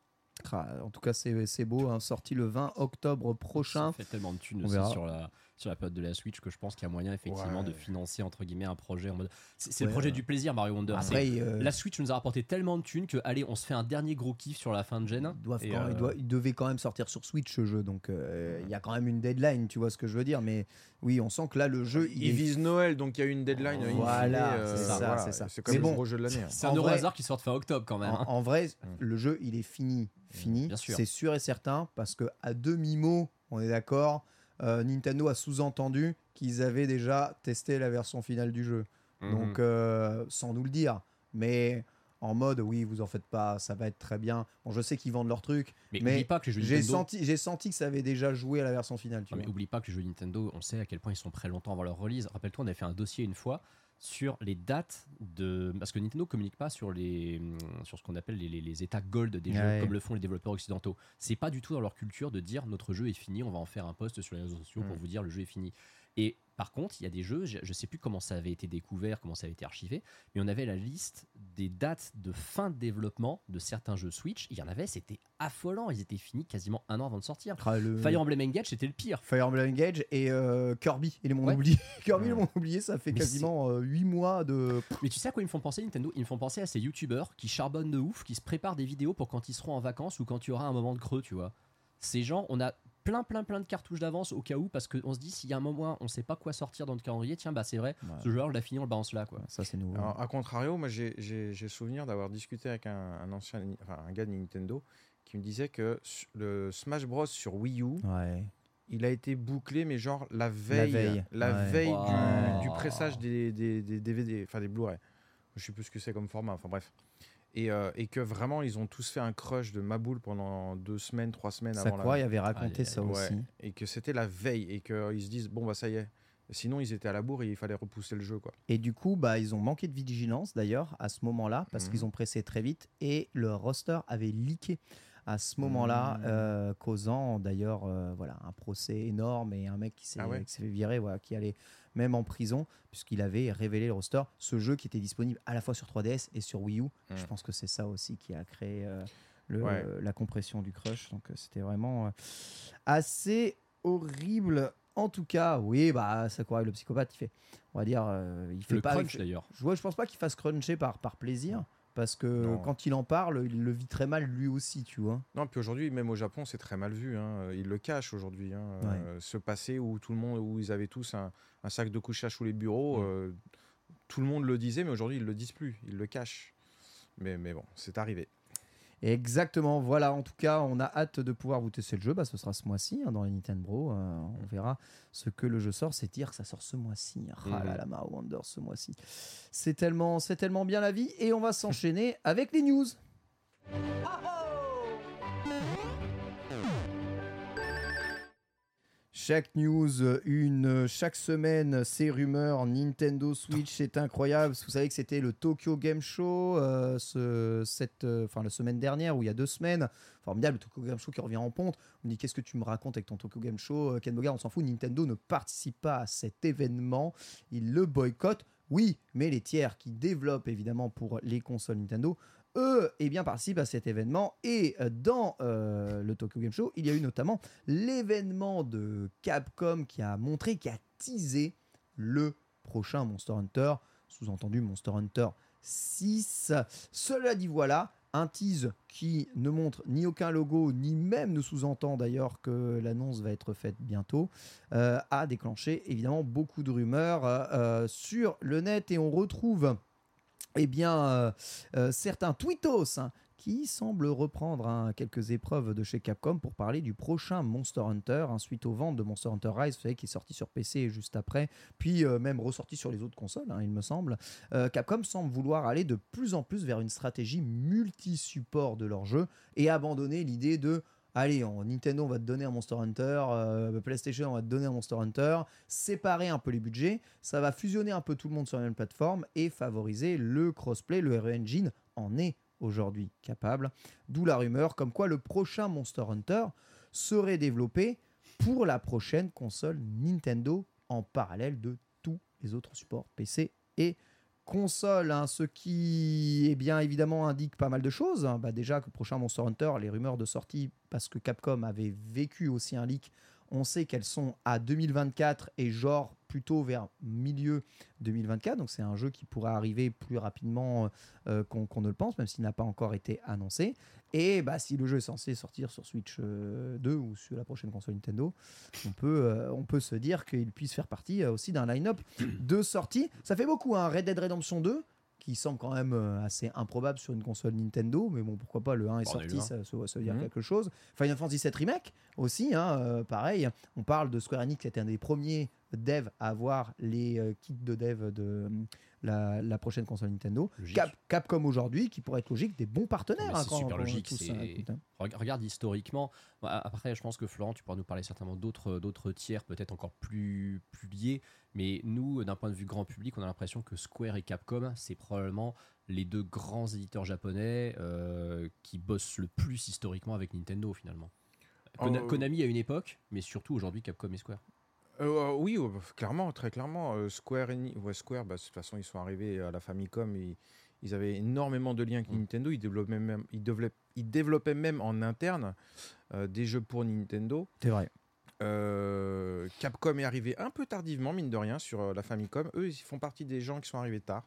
Ah, en tout cas, c'est, c'est beau, hein, sorti le 20 octobre prochain. Ça fait tellement de thunes aussi sur la, sur la période de la Switch que je pense qu'il y a moyen effectivement Ouais. de financer entre guillemets un projet en mode. C'est, Ouais, le projet ouais. du plaisir Mario Wonder. Après, euh, La Switch nous a rapporté tellement de thunes que allez, on se fait un dernier gros kiff sur la fin de gen. ils, doivent quand- euh, ils doivent- ils devaient quand même sortir sur Switch ce jeu, donc euh, il y a quand même une deadline, tu vois ce que je veux dire. Mais oui, on sent que là, le jeu, il est visent Noël, donc il y a eu une deadline. Voilà, euh, c'est ça, voilà. c'est ça. C'est bon, le gros jeu de l'année. hein. C'est un vrai- hasard qui sort fin octobre quand même. En, hein. en vrai, le jeu, il est fini. Fini, bien sûr. c'est sûr et certain, parce que à demi-mot, on est d'accord, euh, Nintendo a sous-entendu qu'ils avaient déjà testé la version finale du jeu. Mhm. Donc, euh, sans nous le dire. Mais en mode, oui, vous en faites pas, ça va être très bien. Bon, je sais qu'ils vendent leur truc. mais, mais pas que les jeux J'ai Nintendo. senti, j'ai senti que ça avait déjà joué à la version finale. Tu mais vois. oublie pas que les jeux Nintendo, on sait à quel point ils sont prêts longtemps avant leur release. Rappelle-toi, on avait fait un dossier une fois sur les dates de. Parce que Nintendo communique pas sur, les, sur ce qu'on appelle les, les- les états gold des jeux, Ouais. comme le font les développeurs occidentaux. C'est pas du tout dans leur culture de dire notre jeu est fini, on va en faire un post sur les réseaux sociaux pour Mm. vous dire le jeu est fini. Et par contre, il y a des jeux, je, je sais plus comment ça avait été découvert, comment ça avait été archivé, mais on avait la liste des dates de fin de développement de certains jeux Switch. Il y en avait, c'était affolant, ils étaient finis quasiment un an avant de sortir. Ah, le- Fire Emblem Engage, c'était le pire. Fire Emblem Engage et euh, Kirby, est mon Ouais. oublié. Kirby, Ouais. mon oublié, ça fait Mais quasiment 8 mois de. Mais tu sais à quoi ils me font penser Nintendo? Ils me font penser à ces youtubeurs qui charbonnent de ouf, qui se préparent des vidéos pour quand ils seront en vacances ou quand il y aura un moment de creux, tu vois. Ces gens, on a plein plein plein de cartouches d'avance au cas où parce qu'on se dit s'il y a un moment on sait pas quoi sortir dans le calendrier, tiens bah c'est vrai, ce joueur on l'a fini, on le balance là quoi. Ça, c'est nouveau. Alors, à contrario, moi j'ai- souvenir d'avoir discuté avec un, un ancien, enfin, un gars de Nintendo qui me disait que le Smash Bros sur Wii U, Ouais. il a été bouclé, mais genre la veille, veille, la ouais. veille Wow. du, du pressage des, des- des DVD, enfin des Blu-ray. Je sais plus ce que c'est comme format, enfin bref. Et, euh, et que vraiment, ils ont tous fait un crush de Maboule pendant deux semaines, trois semaines avant la Sakura, il avait raconté ça Ouais, aussi. et que c'était la veille et qu'ils se disent bon bah ça y est Sinon, ils étaient à la bourre et il fallait repousser le jeu. Quoi. Et du coup, bah, ils ont manqué de vigilance d'ailleurs à ce moment-là parce Mhm. qu'ils ont pressé très vite et le roster avait leaké à ce moment-là, Mhm. euh, causant d'ailleurs euh, voilà, un procès énorme et un mec qui s'est Ah ouais qui s'est fait virer, voilà, qui allait même en prison puisqu'il avait révélé le roster. Ce jeu qui était disponible à la fois sur 3DS et sur Wii U. Je Mhm. pense que c'est ça aussi qui a créé euh, le- Ouais. la compression du crush. Donc euh, c'était vraiment euh, assez horrible. En tout cas, oui, bah Sakurai le psychopathe, il fait, on va dire, euh, il fait Le pas. crunch il- d'ailleurs. je, vois, je pense pas qu'il fasse cruncher par, par plaisir, parce que Non. quand il en parle, il le vit très mal lui aussi, tu vois. Non, puis aujourd'hui, même au Japon, c'est très mal vu. hein. Ils le cachent aujourd'hui. hein. Euh, ce passé où tout le monde, où ils avaient tous un, un sac de couchage sous les bureaux, Mm. euh, tout le monde le disait, mais aujourd'hui, ils le disent plus. Ils le cachent. Mais, mais bon, c'est arrivé. Exactement, voilà, en tout cas, on a hâte de pouvoir vous tester le jeu, bah, ce sera ce mois-ci hein, dans les Nintendo, euh, on verra ce que le jeu sort, c'est dire que ça sort ce mois-ci. Ah là Mhm. là, Mario Wonder ce mois-ci. C'est tellement, c'est tellement bien la vie, et on va s'enchaîner avec les news. Chaque news, une chaque semaine, ces rumeurs Nintendo Switch, c'est incroyable. Vous savez que c'était le Tokyo Game Show euh, ce, cette, euh, enfin, la semaine dernière ou il y a deux semaines. Formidable, le Tokyo Game Show qui revient en ponte. On me dit qu'est-ce que tu me racontes avec ton Tokyo Game Show Euh, Ken Bogard, on s'en fout. Nintendo ne participe pas à cet événement. Il le boycott. Oui, mais les tiers qui développent évidemment pour les consoles Nintendo eux, eh bien, participent à cet événement. Et euh, dans euh, le Tokyo Game Show, il y a eu notamment l'événement de Capcom qui a montré, qui a teasé le prochain Monster Hunter, sous-entendu Monster Hunter 6. Cela dit, voilà, un tease qui ne montre ni aucun logo, ni même ne sous-entend d'ailleurs que l'annonce va être faite bientôt, euh, a déclenché évidemment beaucoup de rumeurs sur le net et on retrouve eh bien, euh, euh, certains tweetos hein, qui semblent reprendre hein, quelques épreuves de chez Capcom pour parler du prochain Monster Hunter, hein, suite aux ventes de Monster Hunter Rise, vous savez, qui est sorti sur PC juste après, puis euh, même ressorti sur les autres consoles, il me semble. Capcom semble vouloir aller de plus en plus vers une stratégie multi-support de leur jeu et abandonner l'idée de Allez, en Nintendo, on va te donner un Monster Hunter, euh, PlayStation, on va te donner un Monster Hunter, séparer un peu les budgets, ça va fusionner un peu tout le monde sur la même plateforme et favoriser le crossplay, le RE Engine en est aujourd'hui capable. D'où la rumeur comme quoi le prochain Monster Hunter serait développé pour la prochaine console Nintendo en parallèle de tous les autres supports PC et console, hein, ce qui eh bien évidemment indique pas mal de choses. Bah, déjà que prochain Monster Hunter, les rumeurs de sortie, parce que Capcom avait vécu aussi un leak, on sait qu'elles sont à 2024 et genre plutôt vers milieu 2024. Donc c'est un jeu qui pourrait arriver plus rapidement euh, qu'on qu'on ne le pense, même s'il n'a pas encore été annoncé. Et bah, si le jeu est censé sortir sur Switch euh, 2 ou sur la prochaine console Nintendo, on peut, euh, on peut se dire qu'il puisse faire partie euh, aussi d'un line-up de sortie. Ça fait beaucoup, hein. Red Dead Redemption 2, qui semble quand même euh, assez improbable sur une console Nintendo, mais bon, pourquoi pas, le 1 est Bon, on a eu sorti, ça, veut dire Mhm. quelque chose. Final Fantasy VII Remake aussi, hein, euh, pareil, on parle de Square Enix, qui était un des premiers devs à avoir les euh, kits de dev de la, la prochaine console Nintendo. Cap- Capcom aujourd'hui, qui pourrait être logique, des bons partenaires. Hein, c'est quand- super quand logique, tout ça écoute, hein. Reg- Regarde historiquement. A- Après, je pense que Florent, tu pourras nous parler certainement d'autres d'autres tiers, peut-être encore plus, plus liés. Mais nous, d'un point de vue grand public, on a l'impression que Square et Capcom, c'est probablement les deux grands éditeurs japonais euh, qui bossent le plus historiquement avec Nintendo finalement. Kona- Konami à une époque, mais surtout aujourd'hui Capcom et Square. Euh, euh, oui, euh, clairement, très clairement. Square, ouais, Square bah, de toute façon, ils sont arrivés à la Famicom. Ils, ils avaient énormément de liens avec Mm. Nintendo. Ils développaient même, ils développaient, ils développaient même en interne euh, des jeux pour Nintendo. C'est vrai. Euh, Capcom est arrivé un peu tardivement, mine de rien, sur euh, la Famicom. Eux, ils font partie des gens qui sont arrivés tard.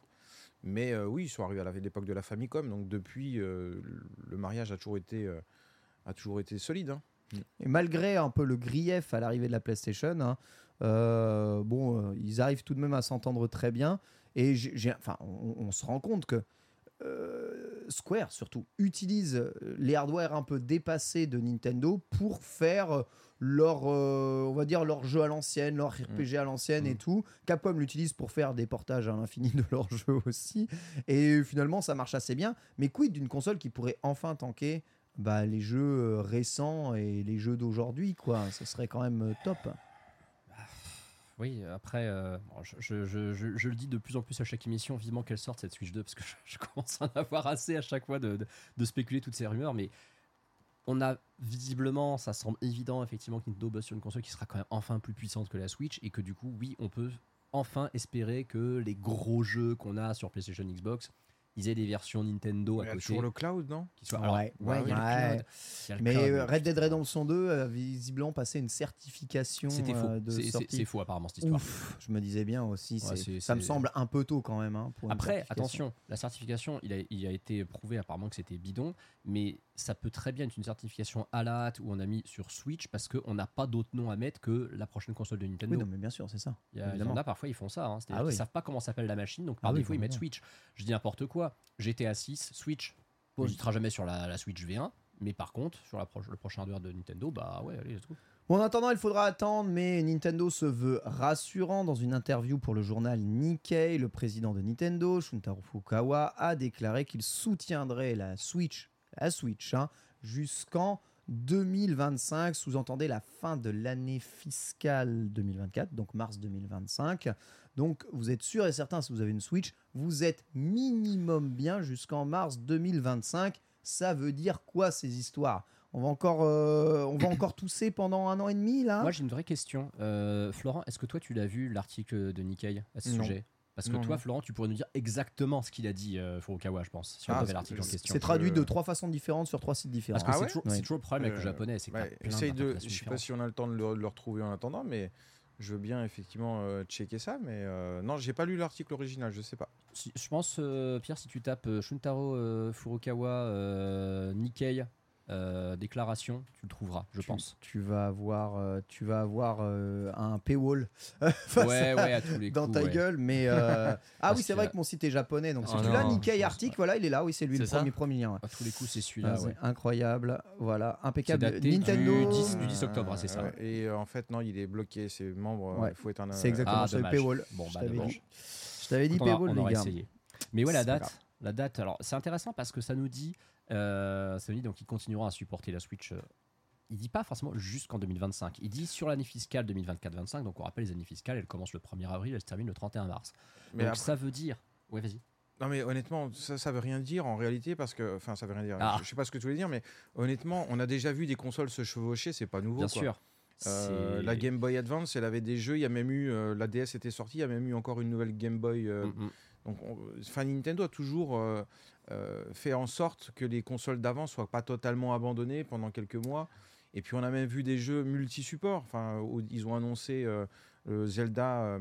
Mais euh, oui, ils sont arrivés à la- l'époque de la Famicom. Donc depuis, euh, le mariage a toujours été, euh, a toujours été solide. hein. Et malgré un peu le grief à l'arrivée de la PlayStation, hein, euh, bon, euh, ils arrivent tout de même à s'entendre très bien. Et j'ai- enfin, on, on se rend compte que euh, Square, surtout, utilise les hardware un peu dépassés de Nintendo pour faire leur, on va dire, leur jeu à l'ancienne, leur RPG à l'ancienne et Mm. tout. Capcom l'utilise pour faire des portages à l'infini de leurs jeux aussi. Et finalement, ça marche assez bien. Mais quid d'une console qui pourrait enfin tanker bah, les jeux euh, récents et les jeux d'aujourd'hui, quoi. Ce serait quand même euh, top. Oui, après, euh, je, je- je- je- le dis de plus en plus à chaque émission, vivement qu'elle sorte cette Switch 2, parce que je, je commence à en avoir assez à chaque fois de, de- de spéculer toutes ces rumeurs, mais on a visiblement, ça semble évident effectivement que Nintendo bosse sur une console qui sera quand même enfin plus puissante que la Switch, et que du coup, oui, on peut enfin espérer que les gros jeux qu'on a sur PlayStation Xbox, ils aient des versions Nintendo à Il y a côté. toujours le cloud, non? Qui soient- alors, Ouais, ouais, il y a le ouais. cloud, il y a le Mais cloud, euh, Red Dead Redemption 2 a visiblement passé une certification C'était faux. euh, de C'est- C'est sortie. c'est faux apparemment cette histoire. Ouf, je me disais bien aussi. Ouais, c'est- c'est- ça me semble un peu tôt quand même. hein, pour Après, attention, la certification, il a, il a été prouvé apparemment que c'était bidon, mais ça peut très bien être une certification à la hâte où on a mis sur Switch parce qu'on n'a pas d'autre nom à mettre que la prochaine console de Nintendo. Oui, non, mais bien sûr, c'est ça. il, y a- il y en évidemment. a parfois, ils font ça. Hein. Ah qu'ils oui. savent pas comment s'appelle la machine, donc par Ah oui, défaut, ils mettent. Switch. Je dis n'importe quoi. GTA 6, Switch, Oui. on ne sera jamais sur la, la Switch V1, mais par contre, sur la pro- le prochain hardware de Nintendo, bah ouais, allez, let's go. Bon, en attendant, il faudra attendre, mais Nintendo se veut rassurant. Dans une interview pour le journal Nikkei, le président de Nintendo, Shuntaro Fukawa, a déclaré qu'il soutiendrait la Switch, la Switch, hein, jusqu'en 2025, sous-entendez la fin de l'année fiscale 2024, donc mars 2025. Donc vous êtes sûr et certain, si vous avez une Switch, vous êtes minimum bien jusqu'en mars 2025. Ça veut dire quoi ces histoires? On va, encore, euh, on va encore tousser pendant un an et demi là? Moi, j'ai une vraie question. Euh, Florent, est-ce que toi, tu l'as vu l'article de Nikkei à ce Non. sujet? Parce que Non, toi, non. Florent, tu pourrais nous dire exactement ce qu'il a dit, euh, Furukawa, je pense, si on Ah, l'article en question. C'est traduit de trois façons différentes sur trois sites différents. Parce que Ah c'est ouais toujours, Ouais. c'est toujours le problème avec le Euh, japonais, c'est que Ouais, essaye de. Je sais pas si on a le temps de le, de le retrouver en attendant, mais je veux bien effectivement euh, checker ça. Mais euh, non, j'ai pas lu l'article original, je sais pas. Si- je pense, euh, Pierre, si tu tapes euh, Shuntaro euh, Furukawa euh, Nikkei euh, déclaration, tu le trouveras, je tu, pense. tu vas avoir, euh, tu vas avoir euh, un paywall face Ouais, à- ouais, à tous les dans coups, ta ouais. gueule. Mais euh, ah Parce oui, c'est que- vrai que mon site est japonais. Donc si Oh tu l'as, Nikkei je pas. voilà, il est là. Oui, c'est lui le ça premier, premier lien. ouais. À tous les coups, c'est Ah, celui-là. ouais. incroyable. Voilà, impeccable. daté Nintendo. du 10, du 10 octobre, c'est ça. Ouais, Et euh, en fait, non, il est bloqué. Ses membres, Ouais. il faut être un. C'est exactement Ah, ça, le dommage. paywall. Bon, je bah, t'avais dommage. dit, je t'avais dit paywall, les gars. Mais ouais, la date, la date. Alors, c'est intéressant parce que ça nous dit, euh, ça nous dit donc ils continueront à supporter la Switch. euh, il dit pas forcément jusqu'en 2025. Il dit sur l'année fiscale 2024-25. Donc, on rappelle les années fiscales, elles commencent le 1er avril, elles se terminent le 31 mars. Mais donc, après- ça veut dire. Ouais, vas-y. Non mais honnêtement, ça, ça veut rien dire en réalité parce que, enfin, ça veut rien dire. Ah. Je, je sais pas ce que tu voulais dire, mais honnêtement, on a déjà vu des consoles se chevaucher, c'est pas nouveau. Bien quoi. sûr. Euh, la Game Boy Advance, elle avait des jeux. Il y a même eu euh, la DS était sortie, il y a même eu encore une nouvelle Game Boy. euh, Mm, mm. Donc, on- enfin, Nintendo a toujours euh, euh, fait en sorte que les consoles d'avant soient pas totalement abandonnées pendant quelques mois. Et puis, on a même vu des jeux multi-supports. Enfin, ils ont annoncé euh, Zelda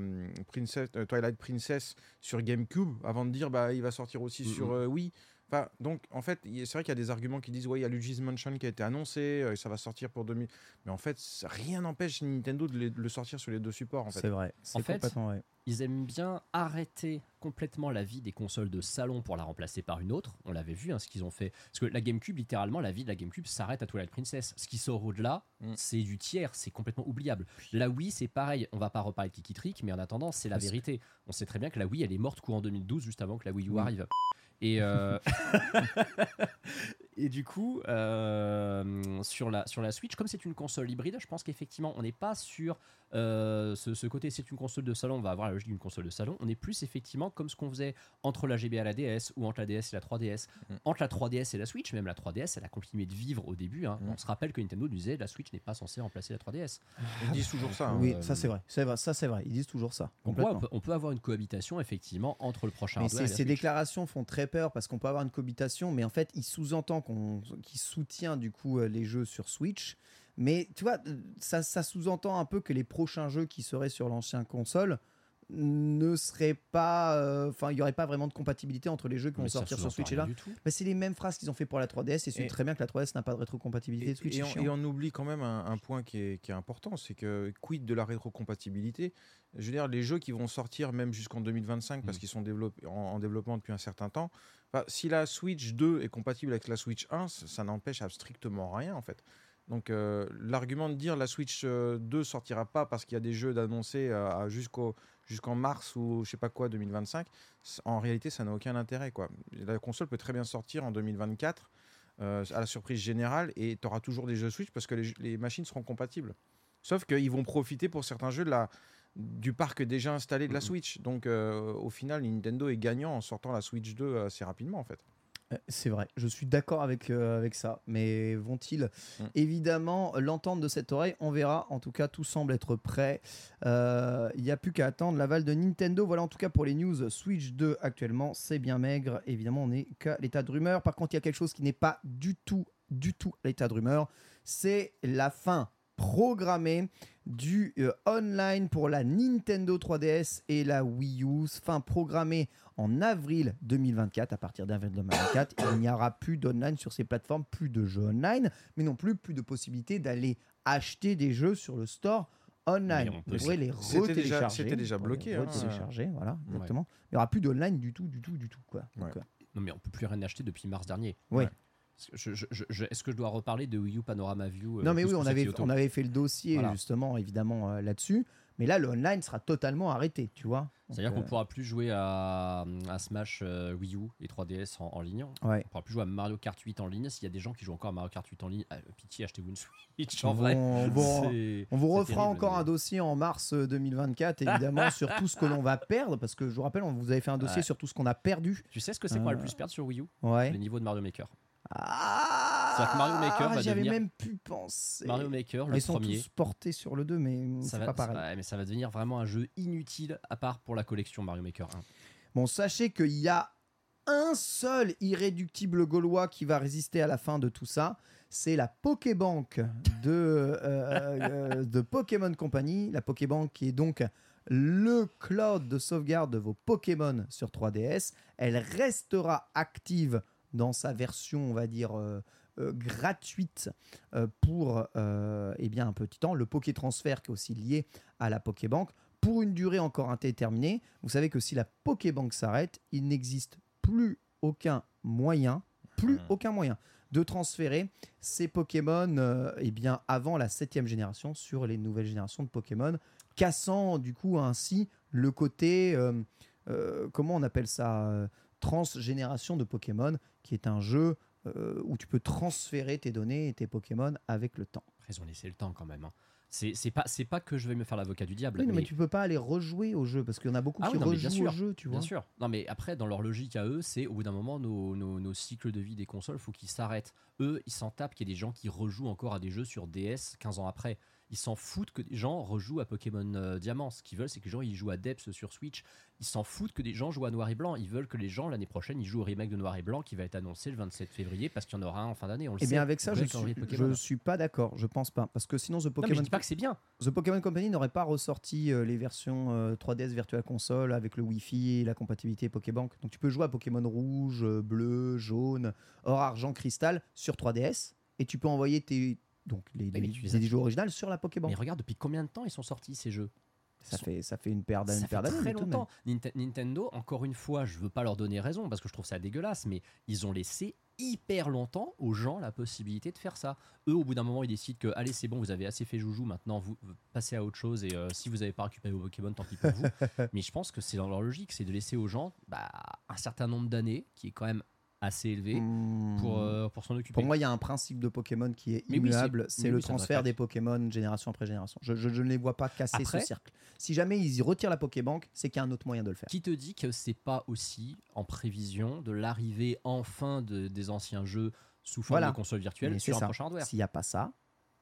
Princess, Twilight Princess sur GameCube avant de dire bah il va sortir aussi Mhm. sur euh, Wii. Enfin, donc, en fait, c'est vrai qu'il y a des arguments qui disent ouais, il y a Luigi's Mansion qui a été annoncé, euh, et ça va sortir pour 2000. Mais en fait, ça- rien n'empêche Nintendo de, les- de le sortir sur les deux supports. En fait. C'est vrai. C'est En fait, vrai. Ils aiment bien arrêter complètement la vie des consoles de salon pour la remplacer par une autre. On l'avait vu, hein, ce qu'ils ont fait. Parce que la GameCube, littéralement, la vie de la GameCube s'arrête à Twilight Princess. Ce qui sort au-delà, Mm. c'est du tiers, c'est complètement oubliable. La Wii, c'est pareil. On va pas reparler de Kiki Trick, mais en attendant, c'est la vérité. On sait très bien que la Wii, elle est morte courant 2012, juste avant que la Wii U Oui. arrive. Et, euh, et du coup, euh, sur, la, sur la Switch, comme c'est une console hybride, je pense qu'effectivement, on n'est pas sur euh, ce, ce côté c'est une console de salon, on va avoir la logique d'une console de salon. On est plus effectivement comme ce qu'on faisait entre la GBA et la DS ou entre la DS et la 3DS. Mm. Entre la 3DS et la Switch, même la 3DS, elle a continué de vivre au début. hein. Mm. On se rappelle que Nintendo disait la Switch n'est pas censée remplacer la 3DS. Ils disent toujours ça. hein. Oui, euh, ça c'est vrai. Vrai. Ça c'est vrai. Ils disent toujours ça. Donc, ouais, on, peut, on peut avoir une cohabitation effectivement entre le prochain Mais hardware et ces, la ces Switch. déclarations font très peur parce qu'on peut avoir une cohabitation, mais en fait, il sous-entend qu'on, qu'il soutient du coup euh, les jeux sur Switch. Mais tu vois, ça, ça sous-entend un peu que les prochains jeux qui seraient sur l'ancien console ne seraient pas. euh, Enfin, il n'y aurait pas vraiment de compatibilité entre les jeux qui vont sortir sur Switch et là. Mais c'est les mêmes phrases qu'ils ont fait pour la 3DS et c'est très bien que la 3DS n'a pas de rétrocompatibilité Et, de Switch. et on, et on oublie quand même un, un point qui est, qui est important, c'est que quid de la rétrocompatibilité? Je veux dire, les jeux qui vont sortir même jusqu'en 2025 parce Mm. qu'ils sont développés, en, en développement depuis un certain temps, enfin, si la Switch 2 est compatible avec la Switch 1, c- ça n'empêche strictement rien en fait. Donc euh, l'argument de dire la Switch euh, 2 sortira pas parce qu'il y a des jeux d'annoncer euh, jusqu'au jusqu'en mars ou je sais pas quoi 2025, c- en réalité ça n'a aucun intérêt quoi. La console peut très bien sortir en 2024 euh, à la surprise générale et tu auras toujours des jeux Switch parce que les, les machines seront compatibles. Sauf qu'ils vont profiter pour certains jeux de la, du parc déjà installé de la. Switch. Donc euh, au final, Nintendo est gagnant en sortant la Switch 2 assez rapidement en fait. Euh, C'est vrai, je suis d'accord avec, euh, avec ça, mais vont-ils Mm. évidemment l'entendre de cette oreille? On verra, en tout cas tout semble être prêt. Euh, Il n'y a plus qu'à attendre l'aval de Nintendo. Voilà en tout cas pour les news Switch 2 actuellement, c'est bien maigre. Évidemment, on n'est qu'à l'état de rumeur. Par contre, il y a quelque chose qui n'est pas du tout, du tout à l'état de rumeur, c'est la fin programmée du euh, online pour la Nintendo 3DS et la Wii U, fin programmée en avril 2024. À partir d'avril 2024, il n'y aura plus d'online sur ces plateformes, plus de jeux online, mais non plus plus de possibilité d'aller acheter des jeux sur le store online. Mais on peut- Vous pourrez les retélécharger. c'était déjà bloqué, les hein. retélécharger, voilà, Ouais. exactement. Il n'y aura plus d'online du tout, du tout, du tout. Quoi. Donc, euh, Non, mais on peut plus rien acheter depuis mars dernier. Ouais. Est-ce que je- je- je- je- Est-ce que je dois reparler de Wii U Panorama View euh, non, mais oui, on avait, on avait fait le dossier, Voilà. justement, évidemment, euh, là-dessus. Mais là, le online sera totalement arrêté, tu vois. C'est-à-dire Donc, qu'on pourra plus jouer à, à Smash euh, Wii U et 3DS en, en ligne. euh, ouais. On pourra plus jouer à Mario Kart 8 en ligne. S'il y a des gens qui jouent encore à Mario Kart 8 en ligne, euh, pitié, achetez-vous une Switch en On vrai. on vous refera terrible, encore mais- un dossier en mars euh, 2024, évidemment, sur tout ce que l'on va perdre, parce que je vous rappelle, on vous avait fait un dossier Ouais. sur tout ce qu'on a perdu. Tu sais ce que c'est qu'on va le Euh, plus perdre sur Wii U? Ouais. Le niveau de Mario Maker. Ah que Mario Maker va J'avais devenir- même pu penser. Mario Maker, Ah, le Ils sont premier. tous portés sur le 2, mais Ça va, pas pareil. ouais, mais ça va devenir vraiment un jeu inutile à part pour la collection Mario Maker 1. Bon, sachez qu'il y a un seul irréductible gaulois qui va résister à la fin de tout ça. C'est la Pokébank de, euh, euh, de Pokémon Company. La Pokébank qui est donc le cloud de sauvegarde de vos Pokémon sur 3DS. Elle restera active dans sa version, on va dire, euh, euh, gratuite euh, pour eh bien, un petit temps. Le Poké Transfert qui est aussi lié à la Pokébank pour une durée encore indéterminée. Vous savez que si la Pokébank s'arrête, il n'existe plus aucun moyen, plus Mhm. aucun moyen de transférer ces Pokémon eh bien, avant la septième génération sur les nouvelles générations de Pokémon, cassant du coup ainsi le côté, comment on appelle ça, transgénération de Pokémon, qui est un jeu euh, où tu peux transférer tes données et tes Pokémon avec le temps. Après, ils ont laissé le temps quand même. hein. C'est pas, que je vais me faire l'avocat du diable. Oui, non, mais mais- tu peux pas aller rejouer au jeu parce qu'il y en a beaucoup Ah qui oui, non, rejouent au sûr, jeu, tu vois. Bien sûr. Non, mais après, dans leur logique à eux, c'est au bout d'un moment, nos, nos- nos cycles de vie des consoles, faut qu'ils s'arrêtent. Eux, ils s'en tapent qu'il y ait des gens qui rejouent encore à des jeux sur DS 15 ans après. Ils s'en foutent que des gens rejouent à Pokémon euh, Diamant. Ce qu'ils veulent, c'est que les gens ils jouent à Depths sur Switch. Ils s'en foutent que des gens jouent à Noir et Blanc. Ils veulent que les gens, l'année prochaine, ils jouent au remake de Noir et Blanc qui va être annoncé le 27 février parce qu'il y en aura un en fin d'année. On le Eh sait. bien, avec ça, je suis, je suis pas d'accord. Je pense pas. Parce que sinon, The Non, mais je Pokémon, dis pas que c'est bien. The Pokémon Company n'aurait pas ressorti euh, les versions euh, 3DS Virtual Console avec le Wi-Fi et la compatibilité Pokébank. Donc, tu peux jouer à Pokémon rouge, euh, bleu, jaune, or, argent, cristal sur 3DS et tu peux envoyer tes. Donc, les, jeux originaux sur la Pokébank. Mais regarde, depuis combien de temps ils sont sortis ces jeux? Ça sont- fait, ça fait une paire d'années. Ça une paire fait d'années, très longtemps. Ninte- Nintendo, encore une fois, je veux pas leur donner raison parce que je trouve ça dégueulasse, mais ils ont laissé hyper longtemps aux gens la possibilité de faire ça. Eux, au bout d'un moment, ils décident que allez, c'est bon, vous avez assez fait joujou, maintenant vous vous passez à autre chose et euh, si vous n'avez pas récupéré vos Pokémon, tant pis pour vous. mais je pense que c'est dans leur logique, c'est de laisser aux gens bah, un certain nombre d'années qui est quand même assez élevé pour, Hmm. euh, pour s'en occuper. Pour moi, il y a un principe de Pokémon qui est Mais oui, c'est- immuable, c'est le oui, transfert des. Pokémon génération après génération. Je, je- je ne les vois pas casser Après- ce cercle. Si jamais ils retirent la Pokébank, c'est qu'il y a un autre moyen de le faire. Qui te dit que c'est pas aussi en prévision de l'arrivée enfin de, des anciens jeux sous forme Voilà. de console virtuelle Mais sur un ça. prochain hardware? S'il n'y a pas ça,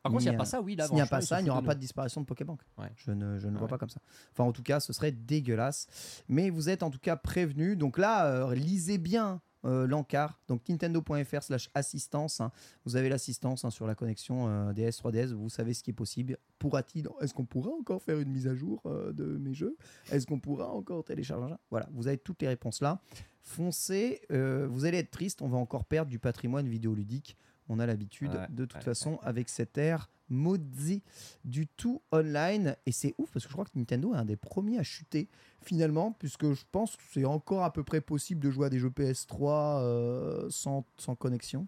Par contre, s'il n'y a pas ça, oui, là, s'il n'y a pas ça, il n'y aura pas de disparition de Pokébank. Ouais. Je ne, je ne vois pas comme ça. Enfin, en tout cas, ce serait dégueulasse. Mais vous êtes en tout cas prévenus. Donc là, euh, lisez bien euh, l'encart. Donc nintendo.fr slash assistance. hein. Vous avez l'assistance hein, sur la connexion euh, DS 3DS. Vous savez ce qui est possible. Pourra-t-il Est-ce qu'on pourra encore faire une mise à jour euh, de mes jeux? Est-ce qu'on pourra encore télécharger? Voilà, vous avez toutes les réponses là. Foncez. euh, vous allez être triste. On va encore perdre du patrimoine vidéoludique. On a l'habitude Ouais, de toute ouais, façon avec cette ère maudit du tout online. Et c'est ouf parce que je crois que Nintendo est un des premiers à chuter finalement, puisque je pense que c'est encore à peu près possible de jouer à des jeux PS3 euh, sans, sans connexion.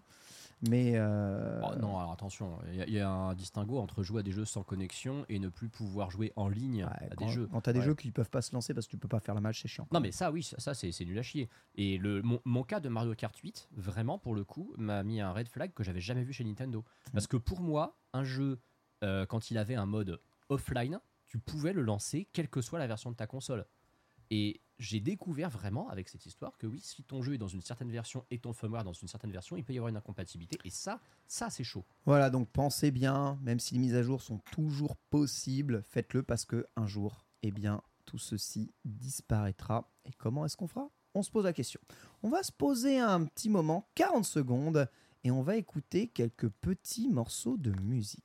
Mais euh, Oh, non, alors attention, il y, a- il y a un distinguo entre jouer à des jeux sans connexion et ne plus pouvoir jouer en ligne ouais, à quand, des jeux. quand t'as des Ouais. jeux qui peuvent pas se lancer parce que tu peux pas faire la match, c'est chiant. Non, mais ça, oui, ça, ça, c'est c'est nul à chier. Et le, mon, mon cas de Mario Kart 8, vraiment, pour le coup, m'a mis un red flag que j'avais jamais vu chez Nintendo. Parce que pour moi, un jeu, euh, quand il avait un mode offline, tu pouvais le lancer quelle que soit la version de ta console. Et j'ai découvert vraiment avec cette histoire que oui, si ton jeu est dans une certaine version et ton firmware dans une certaine version, il peut y avoir une incompatibilité. Et ça, ça c'est chaud. Voilà, donc pensez bien, même si les mises à jour sont toujours possibles, faites-le parce que un jour, eh bien, tout ceci disparaîtra. Et comment est-ce qu'on fera? On se pose la question. On va se poser un petit moment, 40 secondes, et on va écouter quelques petits morceaux de musique.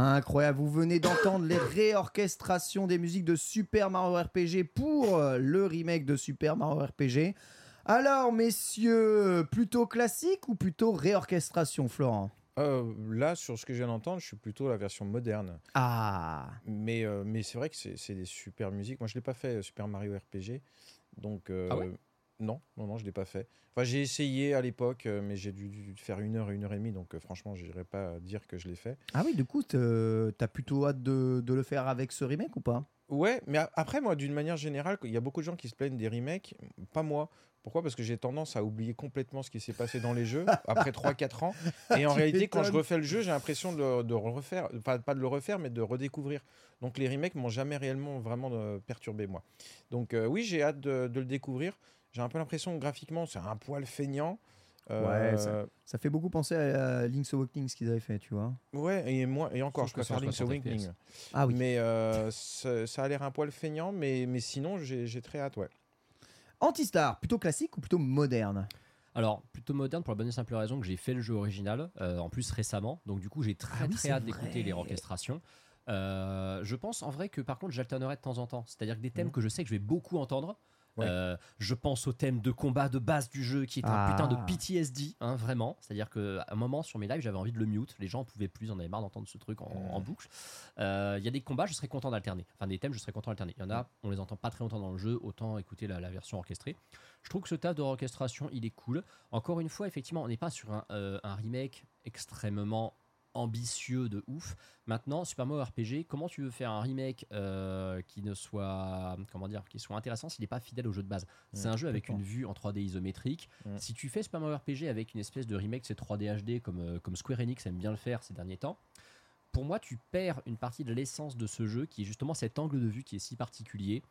Incroyable, vous venez d'entendre les réorchestrations des musiques de Super Mario RPG pour euh, le remake de Super Mario RPG. Alors, messieurs, plutôt classique ou plutôt réorchestration, Florent? Euh, là, sur ce que je viens d'entendre, je suis plutôt la version moderne. Ah Mais, euh, mais c'est vrai que c'est c'est des super musiques. Moi, je ne l'ai pas fait, Super Mario RPG. Donc, euh, Ah ouais? Non, non, non, je ne l'ai pas fait. Enfin, j'ai essayé à l'époque, euh, mais j'ai dû, dû faire une heure et une heure et demie. Donc, euh, franchement, je n'irais pas dire que je l'ai fait. Ah oui, du coup, te- t'as plutôt hâte de, de le faire avec ce remake ou pas? Ouais, mais après, moi, d'une manière générale, il y a beaucoup de gens qui se plaignent des remakes. Pas moi. Pourquoi? Parce que j'ai tendance à oublier complètement ce qui s'est passé dans les jeux après 3-4 ans. Et en Tu réalité, quand je refais le jeu, j'ai l'impression de, refaire. Pas, pas de le refaire, mais de redécouvrir. Donc les remakes m'ont jamais réellement vraiment euh, perturbé, moi. Donc euh, oui, j'ai hâte de, de le découvrir. J'ai un peu l'impression que graphiquement, c'est un poil feignant. Euh, Ouais, Ça fait beaucoup penser à, à Link's Awakening, ce qu'ils avaient fait, tu vois. Ouais, et, moi, et encore, je Sauf que préfère Link's 160 Awakening. Ah oui. Mais euh, ça, a l'air un poil feignant, mais, mais sinon, j'ai j'ai très hâte, ouais. Antistar, plutôt classique ou plutôt moderne? Alors, plutôt moderne pour la bonne et simple raison que j'ai fait le jeu original, euh, en plus récemment. Donc, du coup, j'ai très Ah oui, très hâte d'écouter les orchestrations. Euh, je pense en vrai que par contre, j'alternerai de temps en temps. C'est-à-dire que des thèmes que je sais que je vais beaucoup entendre. Ouais. euh, je pense au thème de combat de base du jeu qui est un Ah. putain de PTSD, hein, vraiment. C'est-à-dire qu'à un moment sur mes lives, j'avais envie de le mute. Les gens en pouvaient plus, on avait marre d'entendre ce truc en, en boucle. Euh, Il y a des combats, je serais content d'alterner. Enfin, des thèmes, je serais content d'alterner. Il y en a, on les entend pas très longtemps dans le jeu, autant écouter la, la version orchestrée. Je trouve que ce taf de orchestration, il est cool. Encore une fois, effectivement, on n'est pas sur un, euh, un remake extrêmement ambitieux de ouf. Maintenant, Super Mario RPG, comment tu veux faire un remake euh, qui ne soit comment dire, qui soit intéressant s'il n'est pas fidèle au jeu de base? C'est un jeu avec une vue en 3D isométrique. Si tu fais Super Mario RPG avec une espèce de remake, c'est 3D HD comme, euh, comme Square Enix aime bien le faire ces derniers temps. Pour moi, tu perds une partie de l'essence de ce jeu qui est justement cet angle de vue qui est si particulier.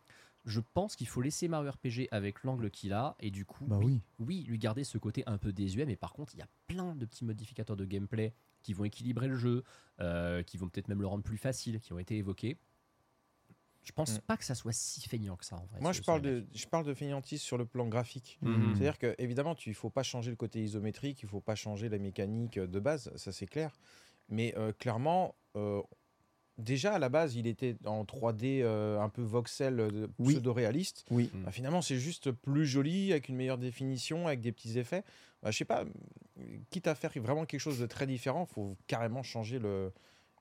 Je pense qu'il faut laisser Mario RPG avec l'angle qu'il a et du coup, Bah oui. oui, lui garder ce côté un peu désuet, mais par contre, il y a plein de petits modificateurs de gameplay qui vont équilibrer le jeu, euh, qui vont peut-être même le rendre plus facile, qui ont été évoqués. Je pense Mm. pas que ça soit si feignant que ça en vrai. Moi, je parle, de, je parle de fainéantise sur le plan graphique. Mhm. C'est-à-dire que évidemment, tu- il faut pas changer le côté isométrique, il faut pas changer la mécanique de base, ça c'est clair. Mais euh, clairement, euh, déjà à la base, il était en 3D euh, un peu voxel, euh, Oui. pseudo-réaliste. Oui. Bah, finalement, c'est juste plus joli, avec une meilleure définition, avec des petits effets. Bah, je sais pas, quitte à faire vraiment quelque chose de très différent, faut carrément changer le,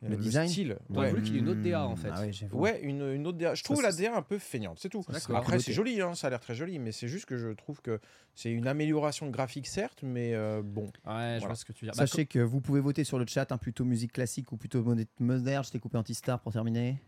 Le design style. T'aurais Ouais. voulu qu'il y ait une autre DA, en fait. Ah ouais, une, une autre DA. Je trouve Ça, la DA un peu feignante, c'est tout. Après, c'est joli, hein, ça a l'air très joli, mais c'est juste que je trouve que c'est une amélioration graphique, certes, mais euh, bon. Ouais, je Voilà. vois ce que tu veux dire. Bah, Sachez que vous pouvez voter sur le chat, hein, plutôt musique classique ou plutôt mod- moderne. Je t'ai coupé Antistar pour terminer.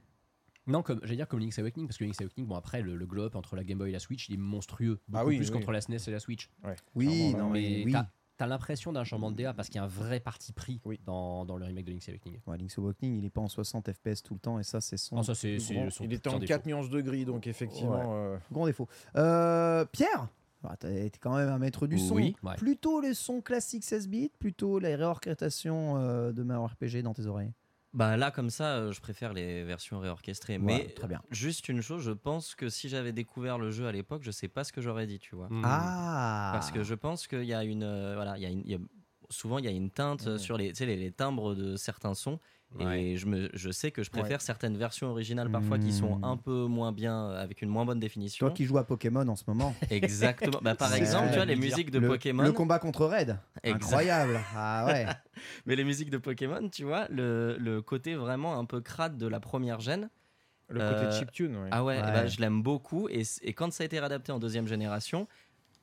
Non, comme j'allais dire comme Link's Awakening, parce que Link's Awakening, bon après le, le glow up entre la Game Boy et la Switch, il est monstrueux, beaucoup Ah oui, plus oui. qu'entre la SNES et la Switch. Oui, non, mais mais oui. T'as l'impression d'un changement de DA parce qu'il y a un vrai parti pris Oui. dans, dans le remake de Link's Awakening. Ouais, Link's Awakening, il est pas en 60 FPS tout le temps et ça, c'est son Non, ça c'est grand, son Il était en défaut. 4 nuances de gris, donc effectivement. euh, grand défaut. Euh, Pierre ah, T'es quand même un maître du son. Oui, ouais. Plutôt le son classique 16 bits, plutôt la réorchestration euh, de Mario RPG dans tes oreilles. Bah là, comme ça, euh, je préfère les versions réorchestrées. Ouais, Mais très bien. juste une chose, je pense que si j'avais découvert le jeu à l'époque, je sais pas ce que j'aurais dit, tu vois. Mm. Ah Parce que je pense qu'il y a une. euh, voilà, il y a une. il y a- souvent il y a une teinte Mhm. sur les, tu sais, les, les timbres de certains sons. Ouais. Et je, me, je sais que je préfère Ouais. certaines versions originales parfois qui sont Mhm. un peu moins bien, avec une moins bonne définition. Toi qui joues à Pokémon en ce moment. Exactement. Bah, par exemple, tu vois, les musiques de le, Pokémon. Le combat contre Red. Exact. Incroyable. Ah ouais. Mais les musiques de Pokémon, tu vois, le, le côté vraiment un peu crade de la première gêne. Le côté Euh, chiptune, oui. Ah ouais, eh Ouais. ben, je l'aime beaucoup. Et, et quand ça a été réadapté en deuxième génération,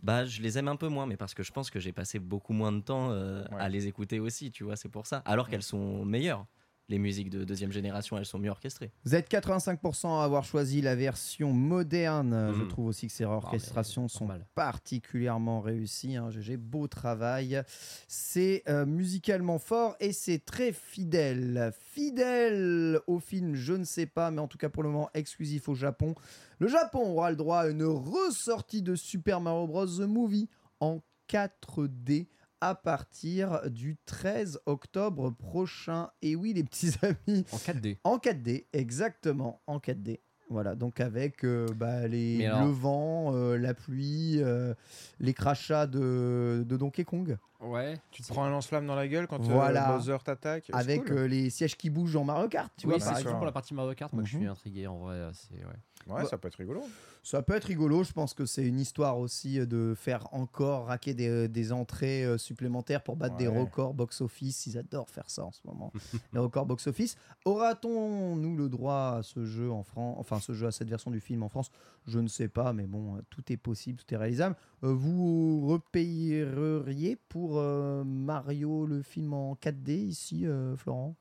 bah, je les aime un peu moins. Mais parce que je pense que j'ai passé beaucoup moins de temps euh, Ouais. à les écouter aussi, tu vois, c'est pour ça. Alors qu'elles sont meilleures. Les musiques de deuxième génération, elles sont mieux orchestrées. Vous êtes 85% à avoir choisi la version moderne. Je Mhm. trouve aussi que ces orchestrations sont normal. particulièrement réussies. Hein. GG, beau travail. C'est euh, musicalement fort et c'est très fidèle. Fidèle au film, je ne sais pas, mais en tout cas pour le moment exclusif au Japon. Le Japon aura le droit à une ressortie de Super Mario Bros. The Movie en 4D à partir du 13 octobre prochain. Et oui, les petits amis, En 4D. en 4D, exactement, en 4D. Voilà, donc avec euh, bah, les, alors- le vent, euh, la pluie, euh, les crachats de, de Donkey Kong, Ouais. Tu te prends un lance-flamme dans la gueule quand euh, Voilà. Bowser t'attaque. avec cool. euh, les sièges qui bougent en Mario Kart, tu Oui, vois, c'est surtout pour la partie Mario Kart, moi que je Mhm. suis intrigué en vrai. C'est ouais. Ouais, ça peut être rigolo. Ça peut être rigolo, je pense que c'est une histoire aussi euh, de faire encore raquer des, des entrées euh, supplémentaires pour battre des records box-office. Ils adorent faire ça en ce moment. les records box-office. Aura-t-on, nous, le droit à ce jeu en France, enfin ce jeu à cette version du film en France? Je ne sais pas, mais bon, euh, tout est possible, tout est réalisable. Euh, vous repayeriez pour euh, Mario le film en 4D ici, euh, Florent?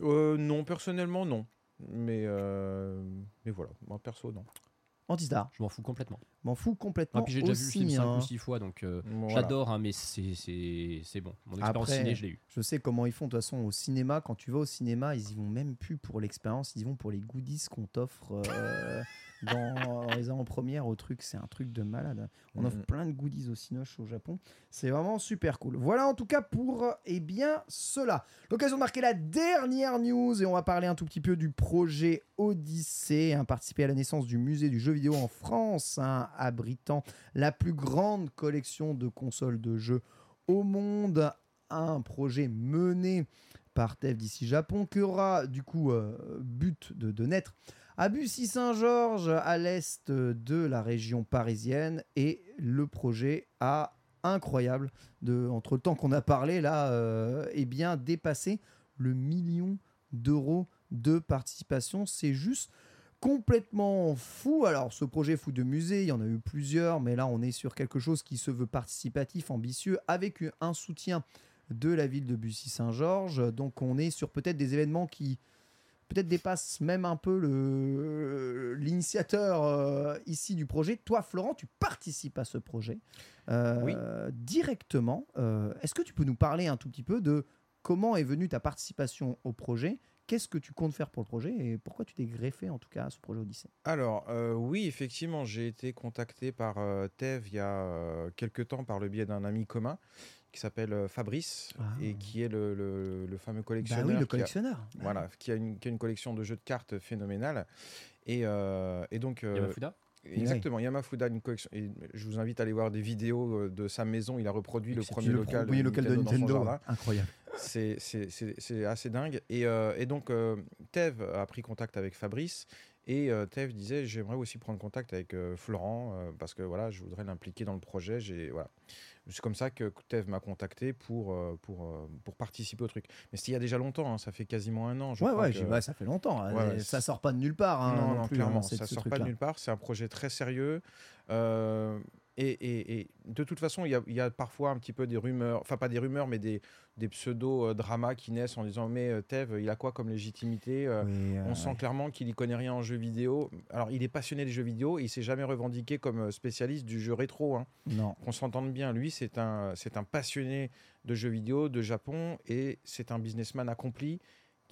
Euh, non, personnellement, non. Mais, euh, mais voilà, moi perso, non. Antistar, Je m'en fous complètement. M'en fous complètement. Ah, puis j'ai déjà vu le aussi, film 5 hein. ou 6 fois, donc euh, Voilà. j'adore, hein, mais c'est- c'est c'est bon. Mon expérience Après, ciné, je l'ai eu. Je sais comment ils font de toute façon au cinéma. Quand tu vas au cinéma, ils y vont même plus pour l'expérience, ils y vont pour les goodies qu'on t'offre euh, dans les avant-premières au truc. C'est un truc de malade. On offre Mhm. plein de goodies au Cinoche au Japon. C'est vraiment super cool. Voilà en tout cas pour eh bien cela. L'occasion de marquer la dernière news et on va parler un tout petit peu du projet Odyssée, hein, participer à la naissance du musée du jeu vidéo en France, hein, abritant la plus grande collection de consoles de jeux au monde. Un projet mené par Tev d'ici Japon qui aura du coup euh, but de, naître à Bussy-Saint-Georges, à l'est de la région parisienne. Et le projet a incroyable, de, entre le temps qu'on a parlé là, euh, eh bien dépassé le million d'euros de participation. C'est juste complètement fou. Alors, ce projet fou de musée, il y en a eu plusieurs, mais là, on est sur quelque chose qui se veut participatif, ambitieux, avec un soutien de la ville de Bussy-Saint-Georges. Donc, on est sur peut-être des événements qui peut-être dépassent même un peu le- l'initiateur euh, ici du projet. Toi, Florent, tu participes à ce projet euh, directement. Euh, Est-ce que tu peux nous parler un tout petit peu de comment est venue ta participation au projet Qu'est-ce que tu comptes faire pour le projet et pourquoi tu t'es greffé en tout cas à ce projet Odyssée? Alors, euh, oui, effectivement, j'ai été contacté par euh, Tev il y a euh, quelques temps par le biais d'un ami commun qui s'appelle euh, Fabrice Ah. et qui est le, le- le fameux Bah collectionneur. oui, le qui a- collectionneur. Bah voilà, qui a, une, qui a une collection de jeux de cartes phénoménale. Et, euh, et donc. euh, Yamafuda? Exactement, Yamafuda, une collection. Et je vous invite à aller voir des vidéos de sa maison. Il a reproduit le premier le local, premier local de dans son Nintendo. jardin. Incroyable. C'est- assez dingue. Et, euh, et donc, euh, Tev a pris contact avec Fabrice. Et euh, disait J'aimerais aussi prendre contact avec euh, Florent euh, parce que voilà, je voudrais l'impliquer dans le projet. J'ai- Voilà. C'est comme ça que Tev m'a contacté pour, pour, pour participer au truc. Mais c'était il y a déjà longtemps, hein, ça fait quasiment un an. Je Ouais, crois ouais, que- ouais, ça fait longtemps. hein. Ouais, ça sort pas de nulle part. hein, non, non, non, plus, clairement, hein, ça sort pas de nulle part. C'est un projet très sérieux. Euh, et, et- et de toute façon, il y, a, il y a parfois un petit peu des rumeurs, enfin pas des rumeurs, mais des, des pseudo-dramas qui naissent en disant Mais euh, Tev, il a quoi comme légitimité Euh, Oui, euh, On sent clairement qu'il y connaît rien en jeux vidéo. Alors, il est passionné des jeux vidéo et il s'est jamais revendiqué comme euh, spécialiste du jeu rétro. hein. Non. Qu'on s'entende bien, lui, c'est un, c'est un passionné de jeux vidéo, de Japon, et c'est un businessman accompli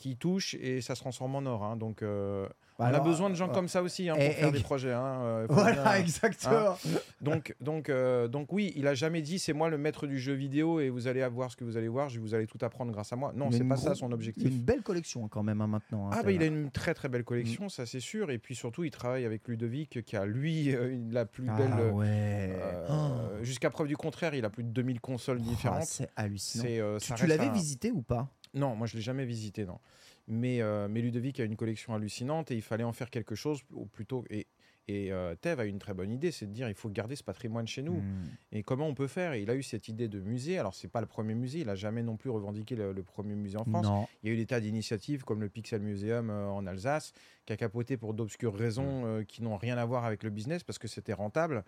qui touche et ça se transforme en or. hein. Donc, euh, Bah on alors, a besoin de gens euh, comme ça aussi hein, et- pour faire et- des projets. hein, euh, Voilà, bien- exactement. donc, donc, euh, donc oui, il a jamais dit c'est moi le maître du jeu vidéo et vous allez avoir ce que vous allez voir, je- vous allez tout apprendre grâce à moi. Non, c'est pas gros- ça son objectif. une belle collection quand même hein, maintenant. hein, Ah bah il a une très très belle collection, ça c'est sûr. Et puis surtout, il travaille avec Ludovic qui a lui la plus Ah belle. ouais. Oh. Jusqu'à preuve du contraire, il a plus de 2000 consoles Ah, différentes. c'est hallucinant. Tu, l'avais un- visité ou pas? Non, moi je l'ai jamais visité, non. Mais, euh, mais Ludovic a une collection hallucinante et il fallait en faire quelque chose, ou plutôt. Et, et euh, Tev a une très bonne idée, c'est de dire il faut garder ce patrimoine chez nous. Hmm. Et comment on peut faire? Et il a eu cette idée de musée. Alors c'est pas le premier musée, il a jamais non plus revendiqué le, le premier musée en France. Non. Il y a eu des tas d'initiatives comme le Pixel Museum euh, en Alsace, qui a capoté pour d'obscures raisons euh, qui n'ont rien à voir avec le business parce que c'était rentable.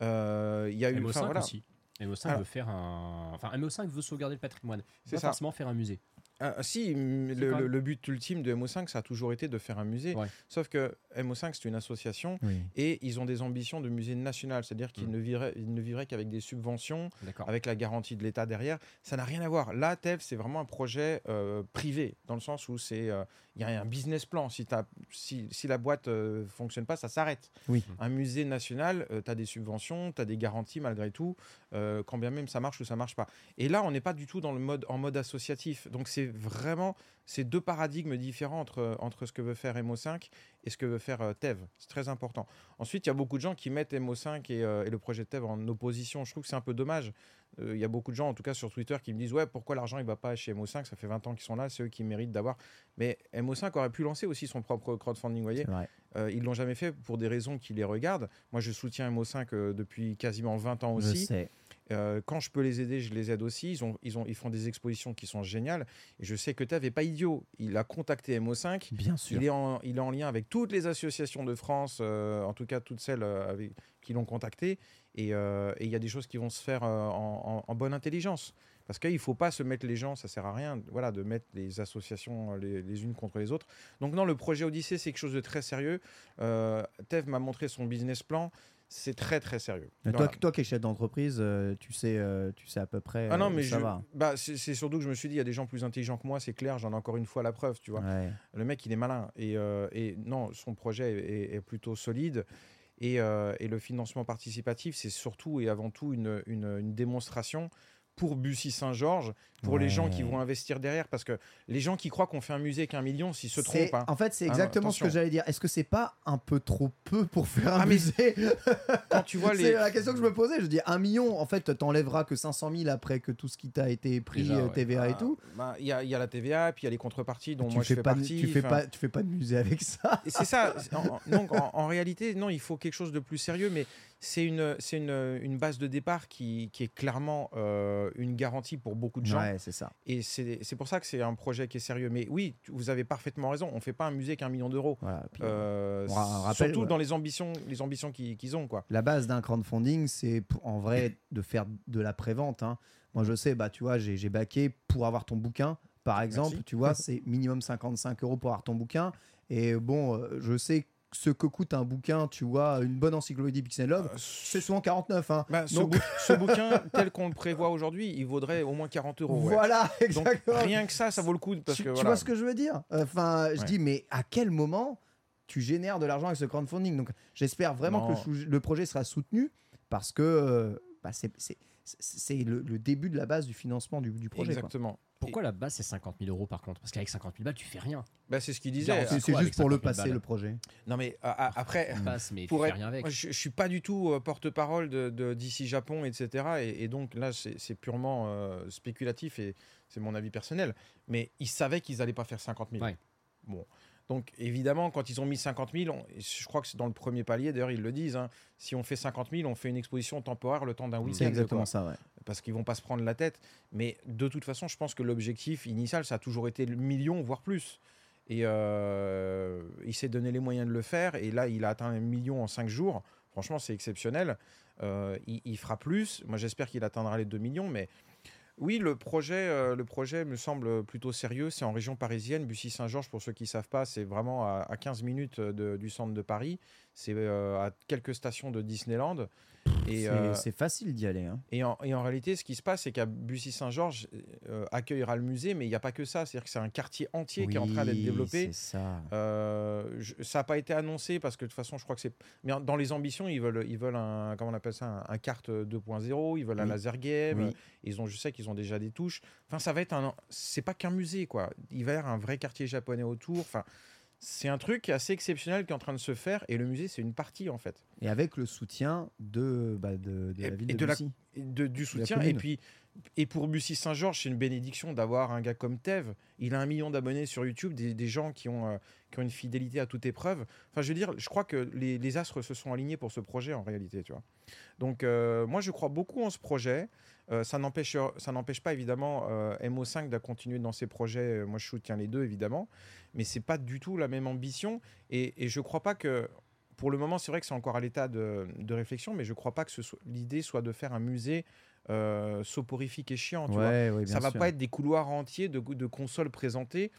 Il y a eu. MO5 enfin, voilà. aussi. MO5 Alors- veut faire un. Enfin, MO5 veut sauvegarder le patrimoine. C'est Pas ça. forcément faire un musée. Ah, si, mm, Si, le, but ultime de MO5, ça a toujours été de faire un musée. Ouais. Sauf que MO5, c'est une association Oui. et ils ont des ambitions de musée national, c'est-à-dire qu'ils Mm. ne vivraient, ils ne vivraient qu'avec des subventions, avec la garantie de l'État derrière. Ça n'a rien à voir. Là, TEV, c'est vraiment un projet euh, privé, dans le sens où euh, il y a un business plan. Si, t'as- si, si la boîte ne fonctionne pas, ça s'arrête. Oui. Un musée national, tu as des subventions, tu as des garanties malgré tout, euh, quand bien même ça marche ou ça marche pas. Et là, on n'est pas du tout dans le mode, en mode associatif. Donc c'est vraiment ces deux paradigmes différents entre, entre ce que veut faire MO5 et ce que veut faire euh, TEV. C'est très important. Ensuite, il y a beaucoup de gens qui mettent MO5 et, euh, et le projet TEV en opposition. Je trouve que c'est un peu dommage. Euh, Il y a beaucoup de gens, en tout cas sur Twitter, qui me disent Ouais, pourquoi l'argent il va pas chez MO5 Ça fait 20 ans qu'ils sont là, c'est eux qui méritent d'avoir. Mais MO5 aurait pu lancer aussi son propre crowdfunding, vous voyez. Euh, ils l'ont jamais fait pour des raisons qui les regardent. Moi, je soutiens MO5 euh, depuis quasiment 20 ans Je aussi. sais. Euh, quand je peux les aider, je les aide aussi. Ils, ont, ils, ont, ils font des expositions qui sont géniales. Et je sais que Tev n'est pas idiot. Il a contacté MO5. Bien sûr. Il est, en, il est en lien avec toutes les associations de France, euh, en tout cas toutes celles euh, avec, qui l'ont contacté. Et euh, il y a des choses qui vont se faire en, en- en bonne intelligence. Parce qu'il ne faut pas se mettre les gens, ça sert à rien voilà, de mettre les associations les, les unes contre les autres. Donc non, le projet Odyssée, c'est quelque chose de très sérieux. Tev m'a montré son business plan. C'est très très sérieux. Toi, toi qui es chef d'entreprise, euh, tu, sais, euh, tu sais à peu près. Ah non, euh, mais ça je- va. bah, c'est surtout que je me suis dit, il y a des gens plus intelligents que moi, c'est clair, j'en ai encore une fois la preuve, tu vois. Ouais. Le mec, il est malin. Et, euh, et non, son projet est, est plutôt solide. Et, et le financement participatif, c'est surtout et avant tout une, une- une démonstration pour Bussy Saint-Georges, pour les gens qui vont investir derrière. Parce que les gens qui croient qu'on fait un musée qu'un million, s'ils se C'est- trompent. hein. En fait, c'est Ah exactement ce que j'allais dire. Est-ce que c'est pas un peu trop peu pour faire un Ah, mais musée Quand tu vois C'est les. la question que je me posais. Je dis un million, en fait, t'enlèveras que 500 000 après que tout ce qui t'a été pris, Déjà, euh, ouais. TVA et Ah, tout. bah, Il y, a, il y a la TVA, puis il y a les contreparties dont tu moi je fais fais pas, partie. tu fais enfin, pas, tu fais pas de musée avec ça. C'est ça. c'est- en- donc, en, en réalité, non, il faut quelque chose de plus sérieux, mais c'est une, c'est une, une base de départ qui, qui est clairement euh, une garantie pour beaucoup de gens. Ouais, c'est ça. Et c'est pour ça que c'est un projet qui est sérieux. Mais oui, vous avez parfaitement raison. On ne fait pas un musée qu'un million d'euros. Voilà. Euh, rappelle, surtout ouais. dans les ambitions, les ambitions qu'ils ont, quoi. La base d'un crowdfunding, c'est en vrai de faire de la prévente. hein. Moi, je sais, bah, tu vois, j'ai baqué pour avoir ton bouquin, par exemple. Merci. Tu vois, c'est minimum 55 euros pour avoir ton bouquin. Et bon, euh, je sais ce que coûte un bouquin, tu vois, une bonne encyclopédie Pixel Love, Euh, c'est souvent 49. Hein. bah, ce, Donc- bou- ce bouquin, tel qu'on le prévoit aujourd'hui, il vaudrait au moins 40 euros. ouais. Voilà, Donc, exactement. rien que ça, ça vaut le coup. Parce tu, que, tu voilà. vois ce que je veux dire? Enfin, je Ouais. dis, mais à quel moment tu génères de l'argent avec ce crowdfunding? Donc, j'espère vraiment que le, projet sera soutenu parce que euh, bah, c'est- le, le début de la base du financement du, du projet. quoi. Pourquoi la base c'est 50 000 euros par contre? Parce qu'avec 50 000 balles, tu fais rien. Bah, c'est ce qu'il disait. C'est juste pour le 50 000 passer, balles le projet. Non, mais à- à- après. Tu passes, mais tu pour fais être- rien avec. moi, je, je suis pas du tout euh, porte-parole de, de- d'ici Japon, etc. Et, et donc là, c'est, c'est purement euh, spéculatif et c'est mon avis personnel. Mais ils savaient qu'ils allaient pas faire 50 000. Ouais. Bon. Donc évidemment, quand ils ont mis 50 000, on- et je crois que c'est dans le premier palier, d'ailleurs ils le disent, hein, si on fait 50 000, on fait une exposition temporaire le temps d'un week-end. C'est exactement quoi. ça, ouais. Parce qu'ils vont pas se prendre la tête. Mais de toute façon, je pense que l'objectif initial, ça a toujours été le million, voire plus. Et euh, il s'est donné les moyens de le faire. Et là, il a atteint un million en cinq jours. Franchement, c'est exceptionnel. Euh, il, il fera plus. Moi, j'espère qu'il atteindra les 2 millions. Mais oui, le projet, euh, le projet me semble plutôt sérieux. C'est en région parisienne. Bussy-Saint-Georges, pour ceux qui ne savent pas, c'est vraiment à, à 15 minutes de- du centre de Paris. C'est euh, à quelques stations de Disneyland. Et, C'est euh, c'est facile d'y aller. hein. et, en, et en réalité, ce qui se passe, c'est qu'à Bussy-Saint-Georges euh, accueillera le musée, mais il n'y a pas que ça. C'est-à-dire que c'est un quartier entier qui est en train d'être développé. Ça. Euh, n'a pas été annoncé parce que de toute façon, je crois que c'est. Mais dans les ambitions, ils veulent, ils veulent un, comment on appelle ça, un, un carte 2.0. Ils veulent un laser game. Oui. Ils ont, je sais qu'ils ont déjà des touches. Enfin, ça va être un. C'est pas qu'un musée, quoi. Il va y avoir un vrai quartier japonais autour. Enfin, c'est un truc assez exceptionnel qui est en train de se faire. Et le musée, c'est une partie en fait. Et avec le soutien de, bah, de, de Et- la ville et de, la- de- du soutien. Et puis, et pour Bussy Saint-Georges, c'est une bénédiction d'avoir un gars comme Tev. Il a un million d'abonnés sur YouTube, des, des gens qui ont, euh, qui ont une fidélité à toute épreuve. Enfin, je veux dire, je crois que les, les astres se sont alignés pour ce projet en réalité, tu vois. Donc, euh, moi, je crois beaucoup en ce projet. Euh, ça n'empêche ça n'empêche pas évidemment euh, MO5 de continuer dans ses projets. Euh, Moi, je soutiens les deux évidemment, mais c'est pas du tout la même ambition. Et, et je crois pas que pour le moment, c'est vrai que c'est encore à l'état de, de réflexion, mais je crois pas que l'idée soit de faire un musée euh, soporifique et chiant. Tu. Ouais, Ça va sûr. pas être des couloirs entiers de, de consoles présentées.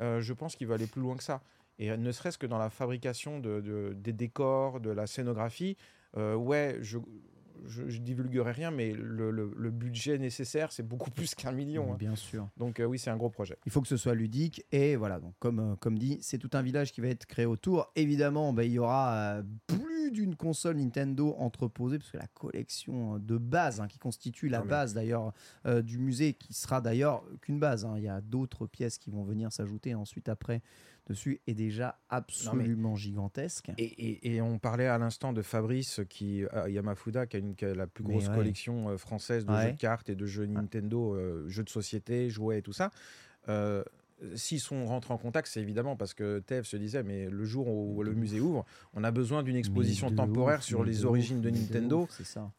Euh, je pense qu'il va aller plus loin que ça. Et euh, ne serait-ce que dans la fabrication de, de- des décors, de la scénographie, euh, ouais, je, je, je divulguerai rien, mais le, le- le budget nécessaire, c'est beaucoup plus qu'un million. hein. Bien sûr. Donc euh, oui, c'est un gros projet. Il faut que ce soit ludique et voilà. Donc comme euh, comme dit, c'est tout un village qui va être créé autour. Évidemment, bah, il y aura euh, plus d'une console Nintendo entreposée parce que la collection de base hein, qui constitue la mais- base d'ailleurs du musée, qui sera d'ailleurs qu'une base. hein. Il y a d'autres pièces qui vont venir s'ajouter ensuite après dessus est déjà absolument gigantesque. Et, et- et on parlait à l'instant de Fabrice, qui, euh, Yamafuda, qui a, une- qui a la plus grosse ouais. collection euh, française de Ouais. jeux de cartes et de jeux Nintendo, euh, jeux de société, jouets et tout ça. Euh, S'ils sont rentrés en contact, c'est évidemment parce que Tev se disait, mais le jour où le musée ouvre, on a besoin d'une exposition temporaire ouf, sur les origines de Nintendo. C'est ça.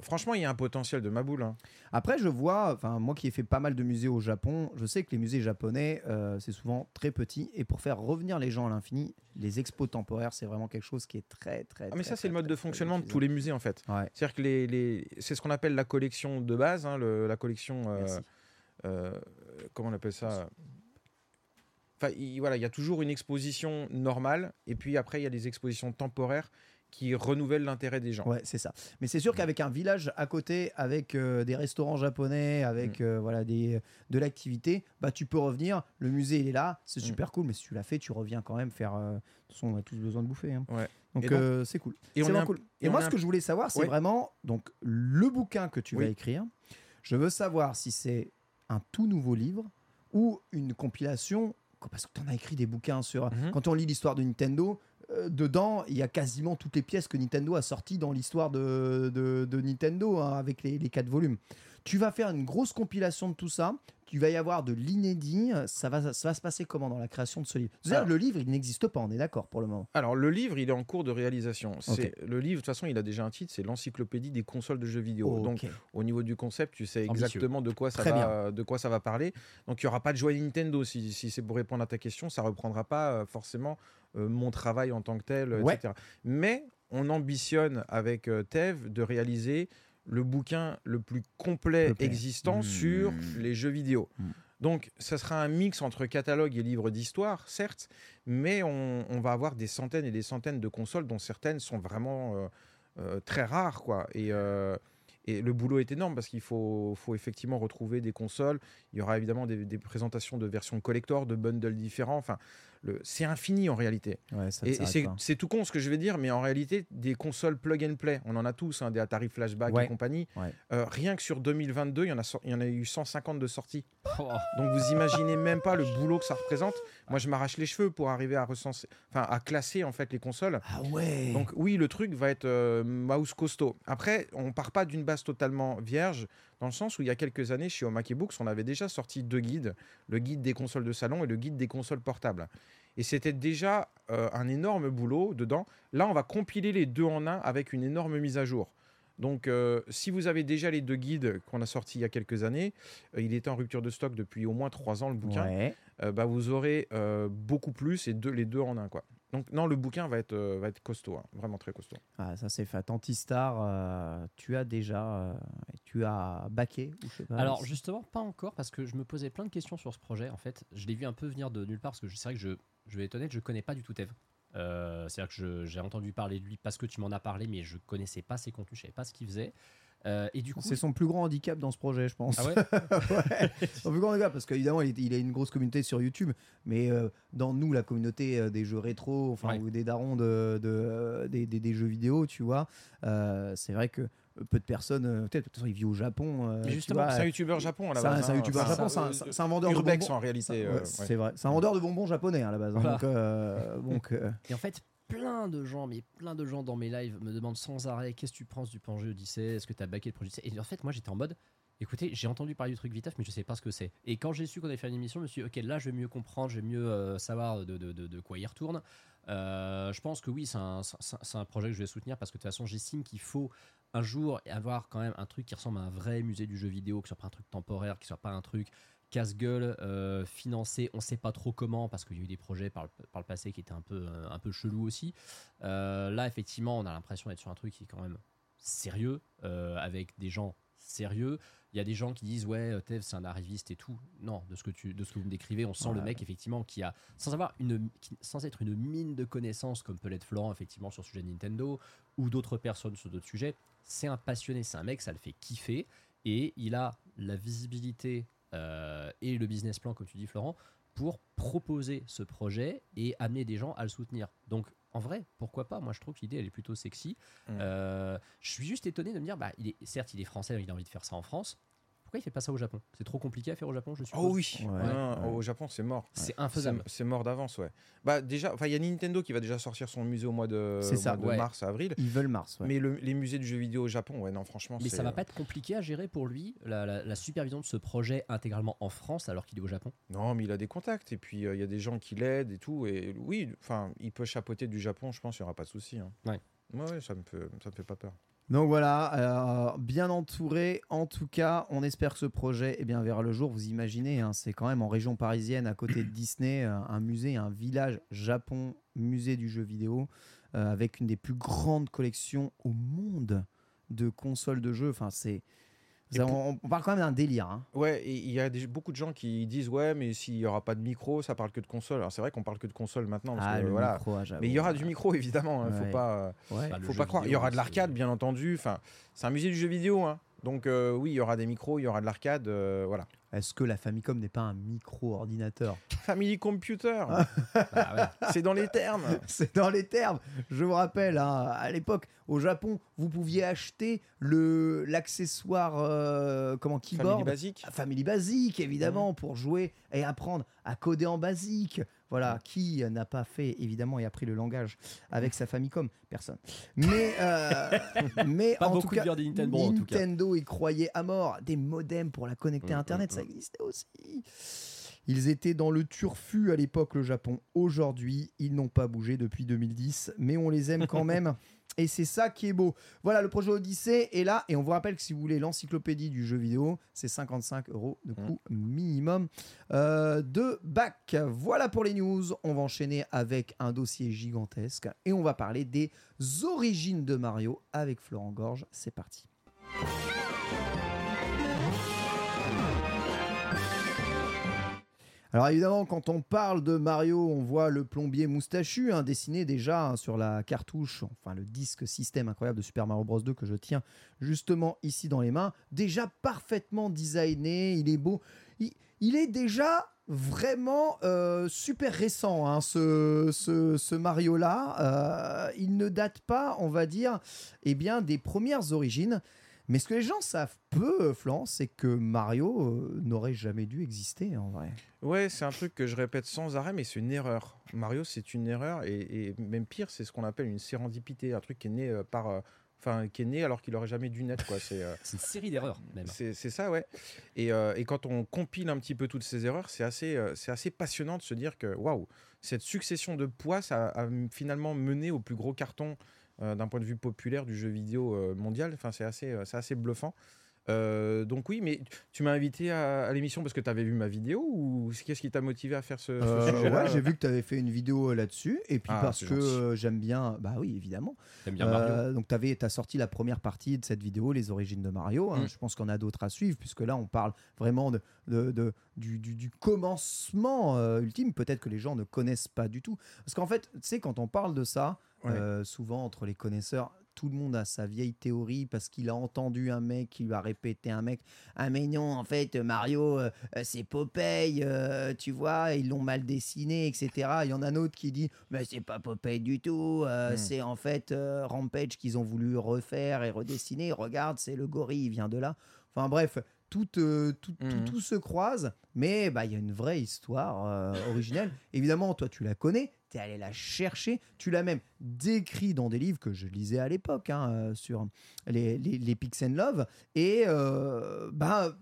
Franchement, il y a un potentiel de ma boule. hein. Après, je vois, enfin moi qui ai fait pas mal de musées au Japon, je sais que les musées japonais, euh, c'est souvent très petit. Et pour faire revenir les gens à l'infini, les expos temporaires, c'est vraiment quelque chose qui est très, très. Ah, mais ça, c'est le mode de fonctionnement de tous les musées, en fait. Ouais. C'est-à-dire que les, les- c'est ce qu'on appelle la collection de base, hein, le- la collection. euh, euh, comment on appelle ça? Enfin, il, voilà, il y a toujours une exposition normale, et puis après, il y a des expositions temporaires qui renouvellent l'intérêt des gens. Ouais, c'est ça. Mais c'est sûr qu'avec un village à côté, avec euh, des restaurants japonais, avec Mm. euh, voilà des de l'activité, bah tu peux revenir. Le musée il est là, c'est Mm. super cool. Mais si tu l'as fait, tu reviens quand même faire. euh, on a tous besoin de bouffer. hein. Ouais. Donc euh, c'est cool. Et on vraiment cool. et moi, ce que je voulais savoir, c'est Ouais. vraiment donc le bouquin que tu vas Oui. écrire. Je veux savoir si c'est un tout nouveau livre ou une compilation. Parce que tu en as écrit des bouquins sur. Mhm. Quand on lit l'histoire de Nintendo, euh, dedans, il y a quasiment toutes les pièces que Nintendo a sorties dans l'histoire de, de- de Nintendo, hein, avec les, les quatre volumes. Tu vas faire une grosse compilation de tout ça. Tu vas y avoir de l'inédit. Ça va, ça va se passer comment dans la création de ce livre? Alors- le livre, il n'existe pas, on est d'accord pour le moment. Alors, le livre, il est en cours de réalisation. Le livre, de toute façon, il a déjà un titre, c'est l'encyclopédie des consoles de jeux vidéo. Donc, au niveau du concept, tu sais Ambitieux. exactement de quoi ça, Très va, de quoi ça va parler. Donc, il n'y aura pas de joie Nintendo. Si, si c'est pour répondre à ta question, ça reprendra pas euh, forcément euh, mon travail en tant que tel, euh, Ouais. etc. Mais on ambitionne avec euh, Tev de réaliser le bouquin le plus complet existant Mmh. sur les jeux vidéo. Mmh. Donc, ça sera un mix entre catalogue et livre d'histoire, certes, mais on, on va avoir des centaines et des centaines de consoles, dont certaines sont vraiment euh, euh, très rares, quoi. Et, euh, et le boulot est énorme parce qu'il faut, faut effectivement retrouver des consoles. Il y aura évidemment des, des présentations de versions collector, de bundles différents. Enfin, le- c'est infini en réalité. Ouais, ça ne Et, c'est tout con ce que je vais dire, mais en réalité, des consoles plug and play, on en a tous, hein, des Atari Flashback Ouais. et compagnie. Ouais. Euh, rien que sur 2022, il y, en a, sor- il y en a eu 150 de sorties. Oh. Donc vous imaginez même pas le boulot que ça représente. Moi, je m'arrache les cheveux pour arriver à recenser, enfin à classer en fait les consoles. Ah ouais Donc oui, le truc va être euh, mouse costaud. Après, on part pas d'une base totalement vierge, dans le sens où il y a quelques années, chez Omake Books, on avait déjà sorti deux guides, le guide des consoles de salon et le guide des consoles portables. Et c'était déjà euh, un énorme boulot dedans. Là, on va compiler les deux en un avec une énorme mise à jour. Donc, euh, si vous avez déjà les deux guides qu'on a sortis il y a quelques années, euh, il était en rupture de stock depuis au moins trois ans le bouquin Ouais. bah, vous aurez beaucoup plus et deux, les deux en un. Quoi. Donc non, le bouquin va être, euh, va être costaud, hein, vraiment très costaud. Ah, ça c'est fait. Antistar, euh, tu as déjà, euh, tu as baqué ou je sais pas, Alors si- justement, pas encore, parce que je me posais plein de questions sur ce projet. En fait, je l'ai vu un peu venir de nulle part, parce que je- c'est vrai que je, je vais être honnête, je connais pas du tout Tev. Euh, C'est-à-dire que je- j'ai entendu parler de lui parce que tu m'en as parlé, mais je connaissais pas ses contenus, je savais pas ce qu'il faisait. Euh, et du coup, C'est son plus grand handicap dans ce projet, je pense. Ah ouais Ouais. Son plus grand handicap, parce qu'évidemment, il, a une grosse communauté sur YouTube, mais euh, dans nous, la communauté euh, des jeux rétro, enfin, Ouais. ou des darons de, de, des, des- des jeux vidéo, tu vois, c'est vrai que peu de personnes, peut-être, façon, il vit au Japon. Mais justement, c'est un youtubeur japon à la c'est un- base. c'est un youtubeur Enfin, japon, c'est un- c'est un vendeur de bonbons. en réalité. Ouais. C'est vrai, c'est un vendeur de bonbons japonais à la base. hein, donc, Et en fait, plein de gens, mais plein de gens dans mes lives me demandent sans arrêt qu'est-ce que tu penses du Pangée Odyssey Est-ce que tu as backé le projet Odyssey Et en fait, moi j'étais en mode écoutez, j'ai entendu parler du truc Vitaf, mais je sais pas ce que c'est. Et quand j'ai su qu'on allait faire une émission, je me suis dit ok, là je vais mieux comprendre, je vais mieux euh, savoir de, quoi il retourne. Euh, je pense que oui, c'est un, projet que je vais soutenir parce que de toute façon, j'estime qu'il faut un jour avoir quand même un truc qui ressemble à un vrai musée du jeu vidéo, ce soit pas un truc temporaire, ce soit pas un truc casse-gueule, euh, financé, on sait pas trop comment, parce qu'il y a eu des projets par le, par le passé qui étaient un peu, euh, un peu chelous aussi. Euh, là, effectivement, on a l'impression d'être sur un truc qui est quand même sérieux, euh, avec des gens sérieux. Il y a des gens qui disent ouais, Tev c'est un arriviste et tout. Non, de ce que tu, de ce que vous me décrivez, on sent le mec effectivement qui a, sans avoir une, qui- sans être une mine de connaissances comme peut l'être Florent effectivement sur le sujet de Nintendo ou d'autres personnes sur d'autres sujets. C'est un passionné, c'est un mec, ça le fait kiffer et il a la visibilité et le business plan, comme tu dis Florent, pour proposer ce projet et amener des gens à le soutenir. Donc en vrai, pourquoi pas? Moi je trouve que l'idée elle est plutôt sexy. Mm. Euh, je suis juste étonné de me dire, bah, il est, certes il est français, il a envie de faire ça en France. Pourquoi il fait pas ça au Japon? C'est trop compliqué à faire au Japon, je suppose? Oh oui, Ouais, Non, ouais. au Japon c'est mort. C'est infaisable. C'est mort d'avance, ouais. Bah déjà, enfin il y a Nintendo qui va déjà sortir son musée au mois de, ça, mois de ouais. mars, avril. ils veulent Mars. ouais. Mais le- les musées du jeu vidéo au Japon, ouais, non, franchement, Mais ça va pas être compliqué à gérer pour lui, la, la- la supervision de ce projet intégralement en France alors qu'il est au Japon? Non, mais il a des contacts et puis euh, il y a des gens qui l'aident et tout. Et oui, enfin, il peut chapeauter du Japon, je pense, il n'y aura pas de souci. hein. Ouais, ouais, ça me fait, ça me fait pas peur. Donc voilà, euh, bien entouré. En tout cas, on espère que ce projet eh bien, verra le jour. Vous imaginez, hein, c'est quand même en région parisienne, à côté de Disney, euh, un musée, un village Japon, musée du jeu vidéo, euh, avec une des plus grandes collections au monde de consoles de jeux. Enfin, c'est. Et ça, pour- on, on parle quand même d'un délire. hein. Ouais, et il y a des- beaucoup de gens qui disent ouais, mais s'il y aura pas de micro, ça parle que de console. Alors c'est vrai qu'on parle que de console maintenant, parce Ah, que, le voilà. micro, ah, j'avoue. Mais il y aura du micro évidemment. Il Ouais. faut pas, Ouais. Bah, faut pas croire. Il y aura de l'arcade, bien entendu. Enfin, c'est un musée du jeu vidéo, hein. Donc euh, oui, il y aura des micros, il y aura de l'arcade, euh, voilà. Est-ce que la Famicom n'est pas un micro-ordinateur? Family Computer, Bah ouais. c'est dans les termes. C'est dans les termes. Je vous rappelle, hein, à l'époque, au Japon, vous pouviez acheter le l'accessoire euh, comment Family keyboard, Basic. Family Basic, évidemment, pour jouer et apprendre à coder en basique. Voilà, qui n'a pas fait évidemment et appris le langage avec sa Famicom Personne. Mais, euh, mais Pas en beaucoup tout de cas, joueurs de Nintendo, en tout cas. Nintendo y croyait à mort. Des modems pour la connecter à Mm, Internet, mm, ça mm. existait aussi. Ils étaient dans le turfu à l'époque, le Japon. Aujourd'hui, ils n'ont pas bougé depuis 2010, mais on les aime quand même. Et c'est ça qui est beau. Voilà, le projet Odyssey est là. Et on vous rappelle que si vous voulez l'encyclopédie du jeu vidéo, c'est 55 euros de coût minimum euh, de bac. Voilà pour les news. On va enchaîner avec un dossier gigantesque. Et on va parler des origines de Mario avec Florent Gorge. C'est parti. Alors évidemment, quand on parle de Mario, on voit le plombier moustachu hein, dessiné déjà hein, sur la cartouche, enfin le disque système incroyable de Super Mario Bros 2 que je tiens justement ici dans les mains. Déjà parfaitement designé, il est beau. Il, est déjà vraiment euh, super récent, hein, ce Mario-là. Euh, il ne date pas, on va dire, eh bien, des premières origines. Mais ce que les gens savent peu, Florence, c'est que Mario euh, n'aurait jamais dû exister en vrai. Ouais, c'est un truc que je répète sans arrêt, mais c'est une erreur. Mario, c'est une erreur, et, et même pire, c'est ce qu'on appelle une sérendipité, un truc qui est né euh, par, euh, enfin, qui est né alors qu'il aurait jamais dû naître, quoi. C'est euh, une série d'erreurs, même. C'est c'est ça, ouais. Et, euh, et quand on compile un petit peu toutes ces erreurs, c'est assez, euh, c'est assez passionnant de se dire que, waouh, cette succession de poids, ça a, a finalement mené au plus gros carton euh, d'un point de vue populaire du jeu vidéo euh, mondial. Enfin, c'est assez, euh, c'est assez bluffant. Euh, donc oui, mais tu m'as invité à, à l'émission parce que tu avais vu ma vidéo ou qu'est-ce qui t'a motivé à faire ce, ce Euh, sujet-là ouais, j'ai vu que tu avais fait une vidéo là-dessus, et puis Ah, parce que euh, j'aime bien, bah oui, évidemment. T'aimes bien Mario Euh, donc, tu as sorti la première partie de cette vidéo, Les origines de Mario. hein. Mm. Je pense qu'on a d'autres à suivre, puisque là, on parle vraiment de, de- de- du, du- du commencement euh, ultime. Peut-être que les gens ne connaissent pas du tout. Parce qu'en fait, tu sais, quand on parle de ça, Ouais. euh, souvent entre les connaisseurs, tout le monde a sa vieille théorie parce qu'il a entendu un mec qui lui a répété un mec ah mais non en fait Mario euh, euh, c'est Popeye euh, tu vois ils l'ont mal dessiné etc il y en a un autre qui dit mais c'est pas Popeye du tout euh, Mm. c'est en fait Rampage qu'ils ont voulu refaire et redessiner regarde c'est le gorille il vient de là enfin bref tout, euh, tout, tout- Mhm. tout se croise mais bah, il y a une vraie histoire euh, originelle évidemment toi tu la connais tu es allé la chercher tu l'as même décrit dans des livres que je lisais à l'époque hein, euh, sur les, les, les Pix and Love et euh, bah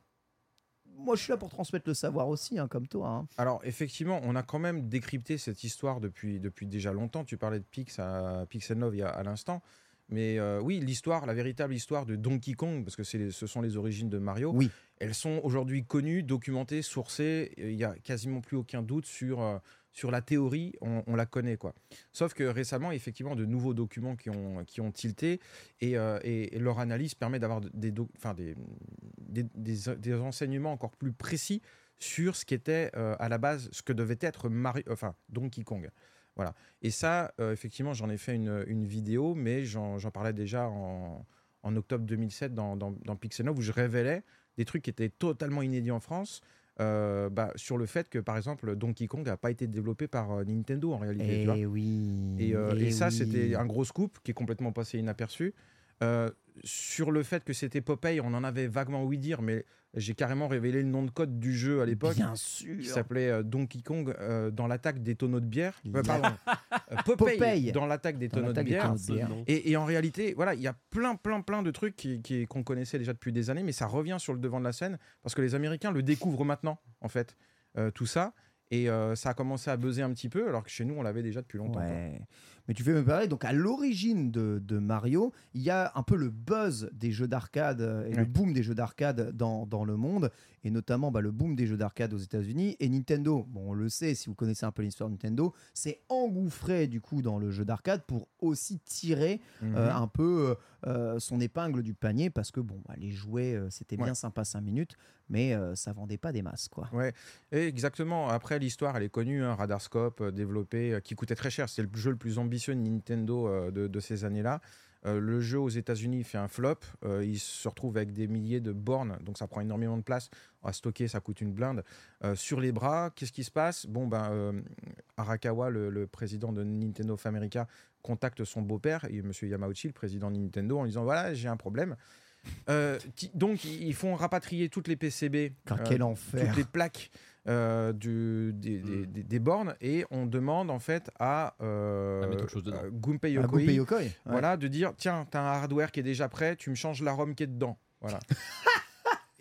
moi je suis là pour transmettre le savoir aussi hein, comme toi hein. Alors effectivement, on a quand même décrypté cette histoire depuis, depuis déjà longtemps. Tu parlais de Pix à Pix and Love il y a, à l'instant. Mais euh, oui, l'histoire, la véritable histoire de Donkey Kong, parce que les- ce sont les origines de Mario, Oui. elles sont aujourd'hui connues, documentées, sourcées. Il n'y a quasiment plus aucun doute sur, euh, sur la théorie, on, la connaît. quoi. Sauf que récemment, effectivement, de nouveaux documents qui ont, qui ont tilté et, euh, et- leur analyse permet d'avoir des, des, des, des- des renseignements encore plus précis sur ce qu'était euh, à la base, ce que devait être Mario, enfin, Donkey Kong. Voilà. Et ça, euh, effectivement, j'en ai fait une, une vidéo, mais j'en parlais déjà en, en octobre 2007 dans, dans, dans Pixel où je révélais des trucs qui étaient totalement inédits en France. Euh, bah, sur le fait que par exemple Donkey Kong n'a pas été développé par euh, Nintendo en réalité. tu vois. et oui Et, euh, et ça, oui. c'était un gros scoop qui est complètement passé inaperçu. Euh, sur le fait que c'était Popeye, on en avait vaguement ouï dire, mais j'ai carrément révélé le nom de code du jeu à l'époque. bien sûr Qui s'appelait euh, Donkey Kong euh, dans l'attaque des tonneaux de bière. Euh, pardon. Popeye, Popeye. dans l'attaque des tonneaux de des bière. tonneaux de bière. Et, et en réalité, voilà, il y a plein, plein, plein de trucs qui- qui- qu'on connaissait déjà depuis des années, mais ça revient sur le devant de la scène parce que les Américains le découvrent maintenant, en fait, tout ça. Et euh, ça a commencé à buzzer un petit peu, alors que chez nous, on l'avait déjà depuis longtemps. Ouais. Mais tu fais me parler, donc à l'origine de, de Mario, il y a un peu le buzz des jeux d'arcade euh, et le boom des jeux d'arcade dans, dans le monde, et notamment bah, le boom des jeux d'arcade aux États-Unis. Et Nintendo, bon, on le sait, si vous connaissez un peu l'histoire de Nintendo, s'est engouffré du coup dans le jeu d'arcade pour aussi tirer Mhm. euh, un peu euh, son épingle du panier, parce que bon, bah, les jouets, euh, c'était bien sympa 5 minutes, mais ça vendait pas des masses, quoi. Ouais, et exactement. Après, l'histoire, elle est connue. hein, Radarscope, développé, qui coûtait très cher. C'est le jeu le plus ambitieux Nintendo euh, de, de ces années-là. Euh, le jeu aux États-Unis fait un flop. Euh, il se retrouve avec des milliers de bornes, donc ça prend énormément de place. À stocker, ça coûte une blinde. Euh, sur les bras, qu'est-ce qui se passe? Bon, ben, Arakawa, le, le président de Nintendo of America, contacte son beau-père, et Monsieur Yamauchi, le président de Nintendo, en lui disant voilà, j'ai un problème. Donc, ils font rapatrier toutes les PCB. Quel enfer toutes les plaques euh, du- des, des- des- des bornes et on demande en fait à, euh, À Gunpei Yokoi, Yokoi, ouais. voilà, de dire tiens, t'as un hardware qui est déjà prêt, tu me changes la ROM qui est dedans. Voilà.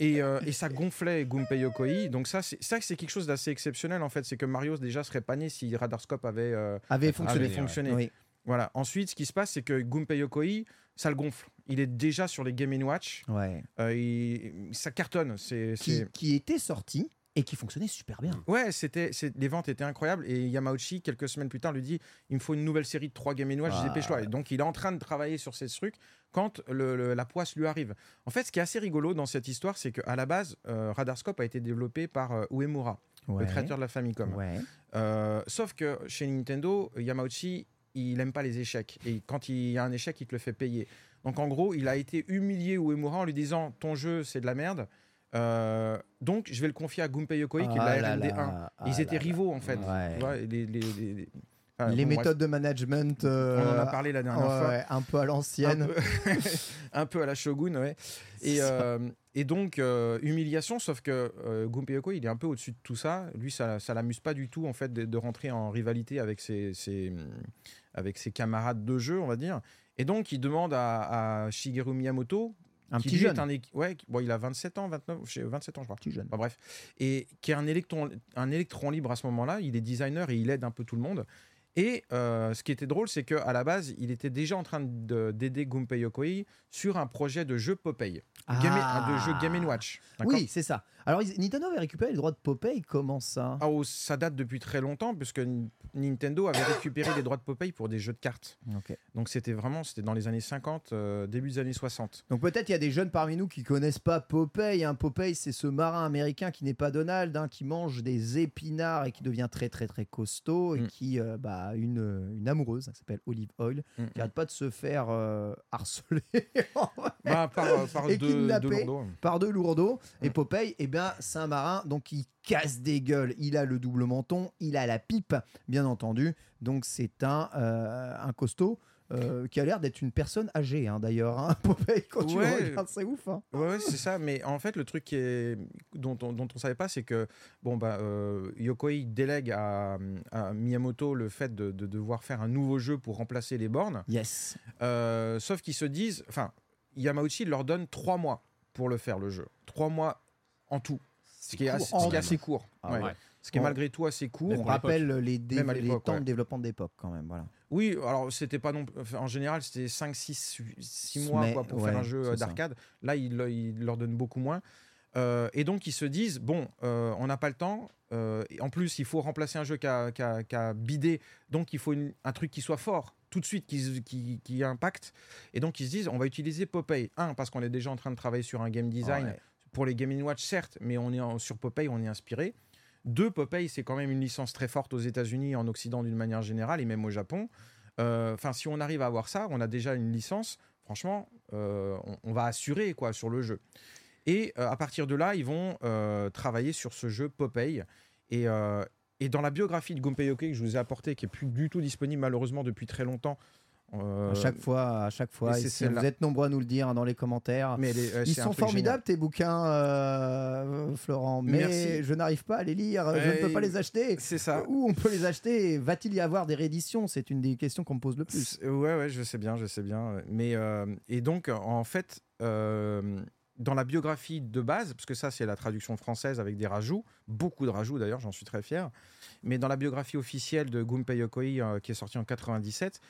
Et, euh, et ça gonflait Gunpei Yokoi. Donc ça, c'est ça, c'est quelque chose d'assez exceptionnel en fait. C'est que Mario déjà serait pas né si Radarscope avait, euh, avait fonctionné. avait fonctionné. Voilà. Ensuite, ce qui se passe, c'est que Gunpei Yokoi, ça le gonfle. Il est déjà sur les Game Watch. Ouais. Euh, il- ça cartonne. C'est, Qui, c'est- qui était sorti et qui fonctionnait super bien. Ouais, c'était, les ventes étaient incroyables. Et Yamauchi, quelques semaines plus tard, lui dit il me faut une nouvelle série de 3 Game Watch, Ah. dépêche-toi. Et donc, il est en train de travailler sur ces trucs quand le- le- la poisse lui arrive. En fait, ce qui est assez rigolo dans cette histoire, c'est qu'à la base, euh, Radarscope a été développé par euh, Uemura, Ouais. le créateur de la Famicom. Ouais. Euh, sauf que chez Nintendo, Yamauchi, il n'aime pas les échecs. Et quand il y a un échec, il te le fait payer. Donc en gros, il a été humilié Uemura en lui disant Ton jeu, c'est de la merde. Euh, donc je vais le confier à Gunpei Yokoi, qui est Ah la là RND1. là, ah Ils étaient là rivaux en fait. Ouais. Tu vois, les, les- les- les- enfin, les bon, bref, méthodes de management. on euh, en a parlé la dernière fois. ouais, un peu à l'ancienne. un peu à la Shogun, ouais. Et, euh, et donc, euh, humiliation, sauf que euh, Gunpei Yokoi, il est un peu au-dessus de tout ça. Lui, ça ça l'amuse pas du tout, en fait, de, de rentrer en rivalité avec ses, ses, avec ses camarades de jeu, on va dire. Et donc, il demande à, à Shigeru Miyamoto, un qui petit est jeune. un ouais, bon, il a 27 ans, 29, je sais, 27 ans, je crois. petit jeune. Enfin, bref, et qui est un électron, un électron libre à ce moment-là. Il est designer et il aide un peu tout le monde. Et euh, ce qui était drôle, c'est qu'à la base, il était déjà en train de- d'aider Gunpei Yokoi sur un projet de jeu Popeye, Game- un de jeu Game Watch. Ah. Oui, c'est ça. Alors, ils- Nintendo avait récupéré les droits de Popeye. Comment ça? Ah, oh, ça date depuis très longtemps, puisque Nintendo avait récupéré les droits de Popeye pour des jeux de cartes. Donc c'était vraiment, c'était dans les années 50, euh, début des années 60. Donc peut-être il y a des jeunes parmi nous qui connaissent pas Popeye. Hein. Popeye, c'est ce marin américain qui n'est pas Donald, hein, qui mange des épinards et qui devient très très très costaud et Mm. qui euh, bah, a une, une amoureuse, ça s'appelle Olive Oil, Mm, qui arrête pas de se faire euh, harceler Bah, par euh, par Et par deux lourdeaux. Et Mm. Popeye, eh bien, c'est un marin, donc il casse des gueules. Il a le double menton, il a la pipe, bien entendu. Donc c'est un, euh, un costaud. Euh, qui a l'air d'être une personne âgée, hein, d'ailleurs. hein. Popeye, quand tu le Ouais. regardes, c'est ouf. hein. Ouais, ouais, c'est ça. Mais en fait, le truc qui est... dont, on, dont on savait pas, c'est que bon, bah, euh, Yokoi délègue à, à Miyamoto le fait de, de devoir faire un nouveau jeu pour remplacer les bornes. Yes. Euh, sauf qu'ils se disent, enfin, Yamauchi leur donne trois mois pour le faire le jeu, trois mois en tout, ce qui est, assez, court, ce en qui est tout. assez court. Ah ouais. ouais. Ce qui est malgré tout assez court. On rappelle les, dé- l'époque, temps ouais. de développement d'époque, quand même. Voilà. Oui, alors c'était pas non en général, c'était 5 6 6 mois Mais, quoi, pour ouais, faire un jeu euh, d'arcade. Là, il, il leur donne beaucoup moins. Euh, et donc ils se disent bon, euh, on n'a pas le temps. euh, et en plus, il faut remplacer un jeu qui a, qui a- qui a bidé, donc il faut une- un truc qui soit fort tout de suite, qui, qui, qui impacte. Et donc ils se disent on va utiliser Popeye. Un parce qu'on est déjà en train de travailler sur un game design Ouais. pour les Game Watch certes, mais on est en- sur Popeye, on est inspiré. Deux, Popeye, c'est quand même une licence très forte aux États-Unis, en Occident d'une manière générale, et même au Japon. Euh, Enfin, si on arrive à avoir ça, on a déjà une licence. Franchement, euh, on, va assurer quoi sur le jeu. Et euh, à partir de là, ils vont travailler sur ce jeu Popeye. Et, et dans la biographie de Gunpei Yokoi que je vous ai apportée, qui est plus du tout disponible malheureusement depuis très longtemps. Euh, À chaque fois, à chaque fois. si vous êtes nombreux à nous le dire hein, dans les commentaires. mais euh, Ils sont formidables tes bouquins, euh, Florent, mais Merci. je n'arrive pas à les lire, je ne peux pas les acheter. C'est ça. Où on peut les acheter Va-t-il y avoir des rééditions? C'est une des questions qu'on me pose le plus. Ouais, ouais, je sais bien, je sais bien. Mais euh, et donc, en fait, dans la biographie de base, parce que ça, c'est la traduction française avec des rajouts, beaucoup de rajouts d'ailleurs, j'en suis très fier. Mais dans la biographie officielle de Gunpei Yokoi, qui est sortie en 97,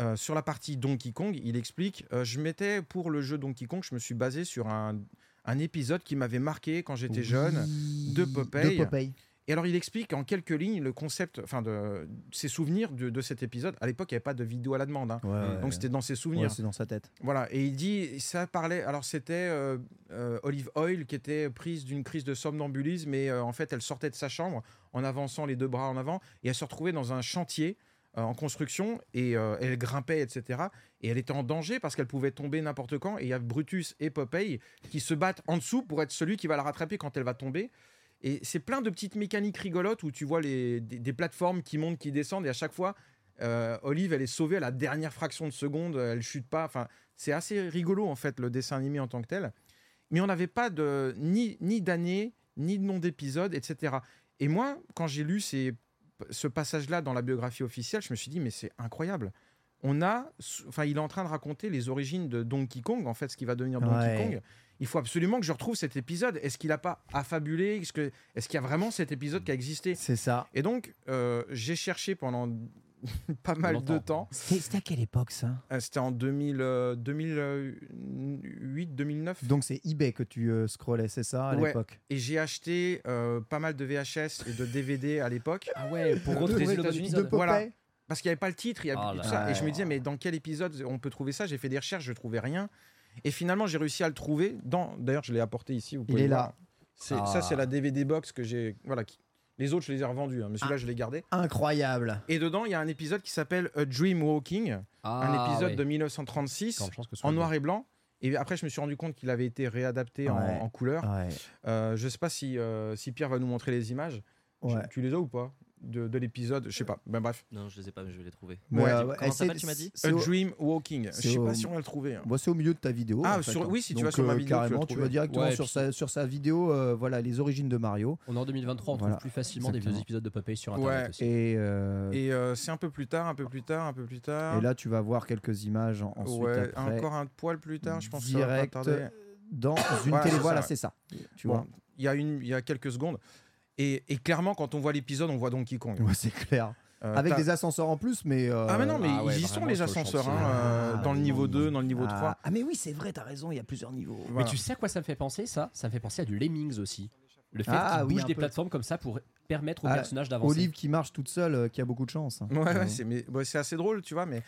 euh, sur la partie Donkey Kong, il explique euh, Je m'étais, pour le jeu Donkey Kong, je me suis basé sur un, un épisode qui m'avait marqué quand j'étais jeune. De Popeye. De Popeye. Et alors, il explique en quelques lignes le concept, enfin, de ses souvenirs de, de cet épisode. À l'époque, il n'y avait pas de vidéo à la demande. hein. Ouais, Donc, c'était dans ses souvenirs. ouais, c'est dans sa tête. Voilà, et il dit, ça parlait, alors c'était euh, Olive Oil qui était prise d'une crise de somnambulisme, euh, en fait elle sortait de sa chambre en avançant les deux bras en avant, et elle se retrouvait dans un chantier en construction, et euh, elle grimpait, etc. Et elle était en danger parce qu'elle pouvait tomber n'importe quand, et il y a Brutus et Popeye qui se battent en dessous pour être celui qui va la rattraper quand elle va tomber. Et c'est plein de petites mécaniques rigolotes où tu vois les, des, des plateformes qui montent, qui descendent, et à chaque fois, euh, Olive, elle est sauvée à la dernière fraction de seconde, elle chute pas. Enfin, c'est assez rigolo en fait le dessin animé en tant que tel. Mais on n'avait pas de ni ni d'année, ni de nom d'épisode, etc. Et moi, quand j'ai lu ces, ce passage-là dans la biographie officielle, je me suis dit mais c'est incroyable. On a, enfin, il est en train de raconter les origines de Donkey Kong, en fait, ce qui va devenir Donkey Ouais. Kong. Il faut absolument que je retrouve cet épisode. Est-ce qu'il n'a pas affabulé? Est-ce qu'il y a vraiment cet épisode qui a existé? C'est ça. Et donc, euh, j'ai cherché pendant pas mal de temps. C'était à quelle époque ça? Euh, C'était en 2000, euh, 2008, 2009. Donc c'est eBay que tu euh, scrollais, c'est ça à Ouais. l'époque? Et j'ai acheté euh, pas mal de VHS et de DVD à l'époque. Ah ouais, pour retrouver bon États-Unis. épisode. De Popeye Voilà. Parce qu'il n'y avait pas le titre. il y avait Ah tout ça. Et je me disais, mais dans quel épisode on peut trouver ça? J'ai fait des recherches, je ne trouvais rien. Et finalement, j'ai réussi à le trouver. Dans... D'ailleurs, je l'ai apporté ici. Vous Il est là. voir. C'est- Ah. Ça, c'est la DVD box que j'ai. Voilà. qui- Les autres, je les ai revendus. hein, mais celui-là, je l'ai gardé. Incroyable. Et dedans, il y a un épisode qui s'appelle A Dream Walking, un Ah, épisode ouais. de 1936 Quand je pense que ce soit en noir et blanc. Et après, je me suis rendu compte qu'il avait été réadapté en- Ouais. en, couleur. Ouais. Euh, je sais pas si, euh, si Pierre va nous montrer les images. Tu les as ou pas? De, de l'épisode Je sais pas. Ben bref. Non, je les ai pas, mais je vais les trouver. Ouais. Comment et ça s'appelle, c'est- tu m'as dit? A au- Dream Walking. Je sais au- pas si on va le trouver. hein. Bon, c'est au milieu de ta vidéo. Ah, en fait, sur- hein. oui, si tu Donc, vas sur ma euh, vidéo, tu vas le carrément, tu vas directement Ouais, sur, puis- sa, sur sa vidéo, euh, voilà, les origines de Mario. On est en 2023, on Voilà. trouve plus facilement des vieux épisodes de Popeye sur Ouais. internet aussi. Et, euh, Et euh, c'est un peu plus tard, un peu plus tard, un peu plus tard. et là, tu vas voir quelques images en- ensuite ouais, après. encore un poil plus tard, je pense. direct dans une télé. c'est Voilà, ça. c'est ça. Tu vois il y a une, il y a quelques secondes. Et, et clairement, quand on voit l'épisode, on voit Donkey Kong. Ouais, c'est clair. Euh, Avec des ascenseurs en plus, mais. euh, Ah mais non, mais Ah ouais, ils y sont les ascenseurs, hein, euh, Ah, dans le oui, niveau oui. 2, dans le niveau ah, 3. Ah, mais oui, c'est vrai, t'as raison, il y a plusieurs niveaux. Voilà. Mais tu sais à quoi ça me fait penser ça? Ça me fait penser à du Lemmings aussi. Le fait Ah, qu'ils oui, bougent un des peu. plateformes comme ça pour permettre aux Ah, personnages d'avancer. Olive qui marche toute seule, euh, qui a beaucoup de chance. Ouais, ouais, Ouais. c'est mais, bon, c'est assez drôle, tu vois, mais.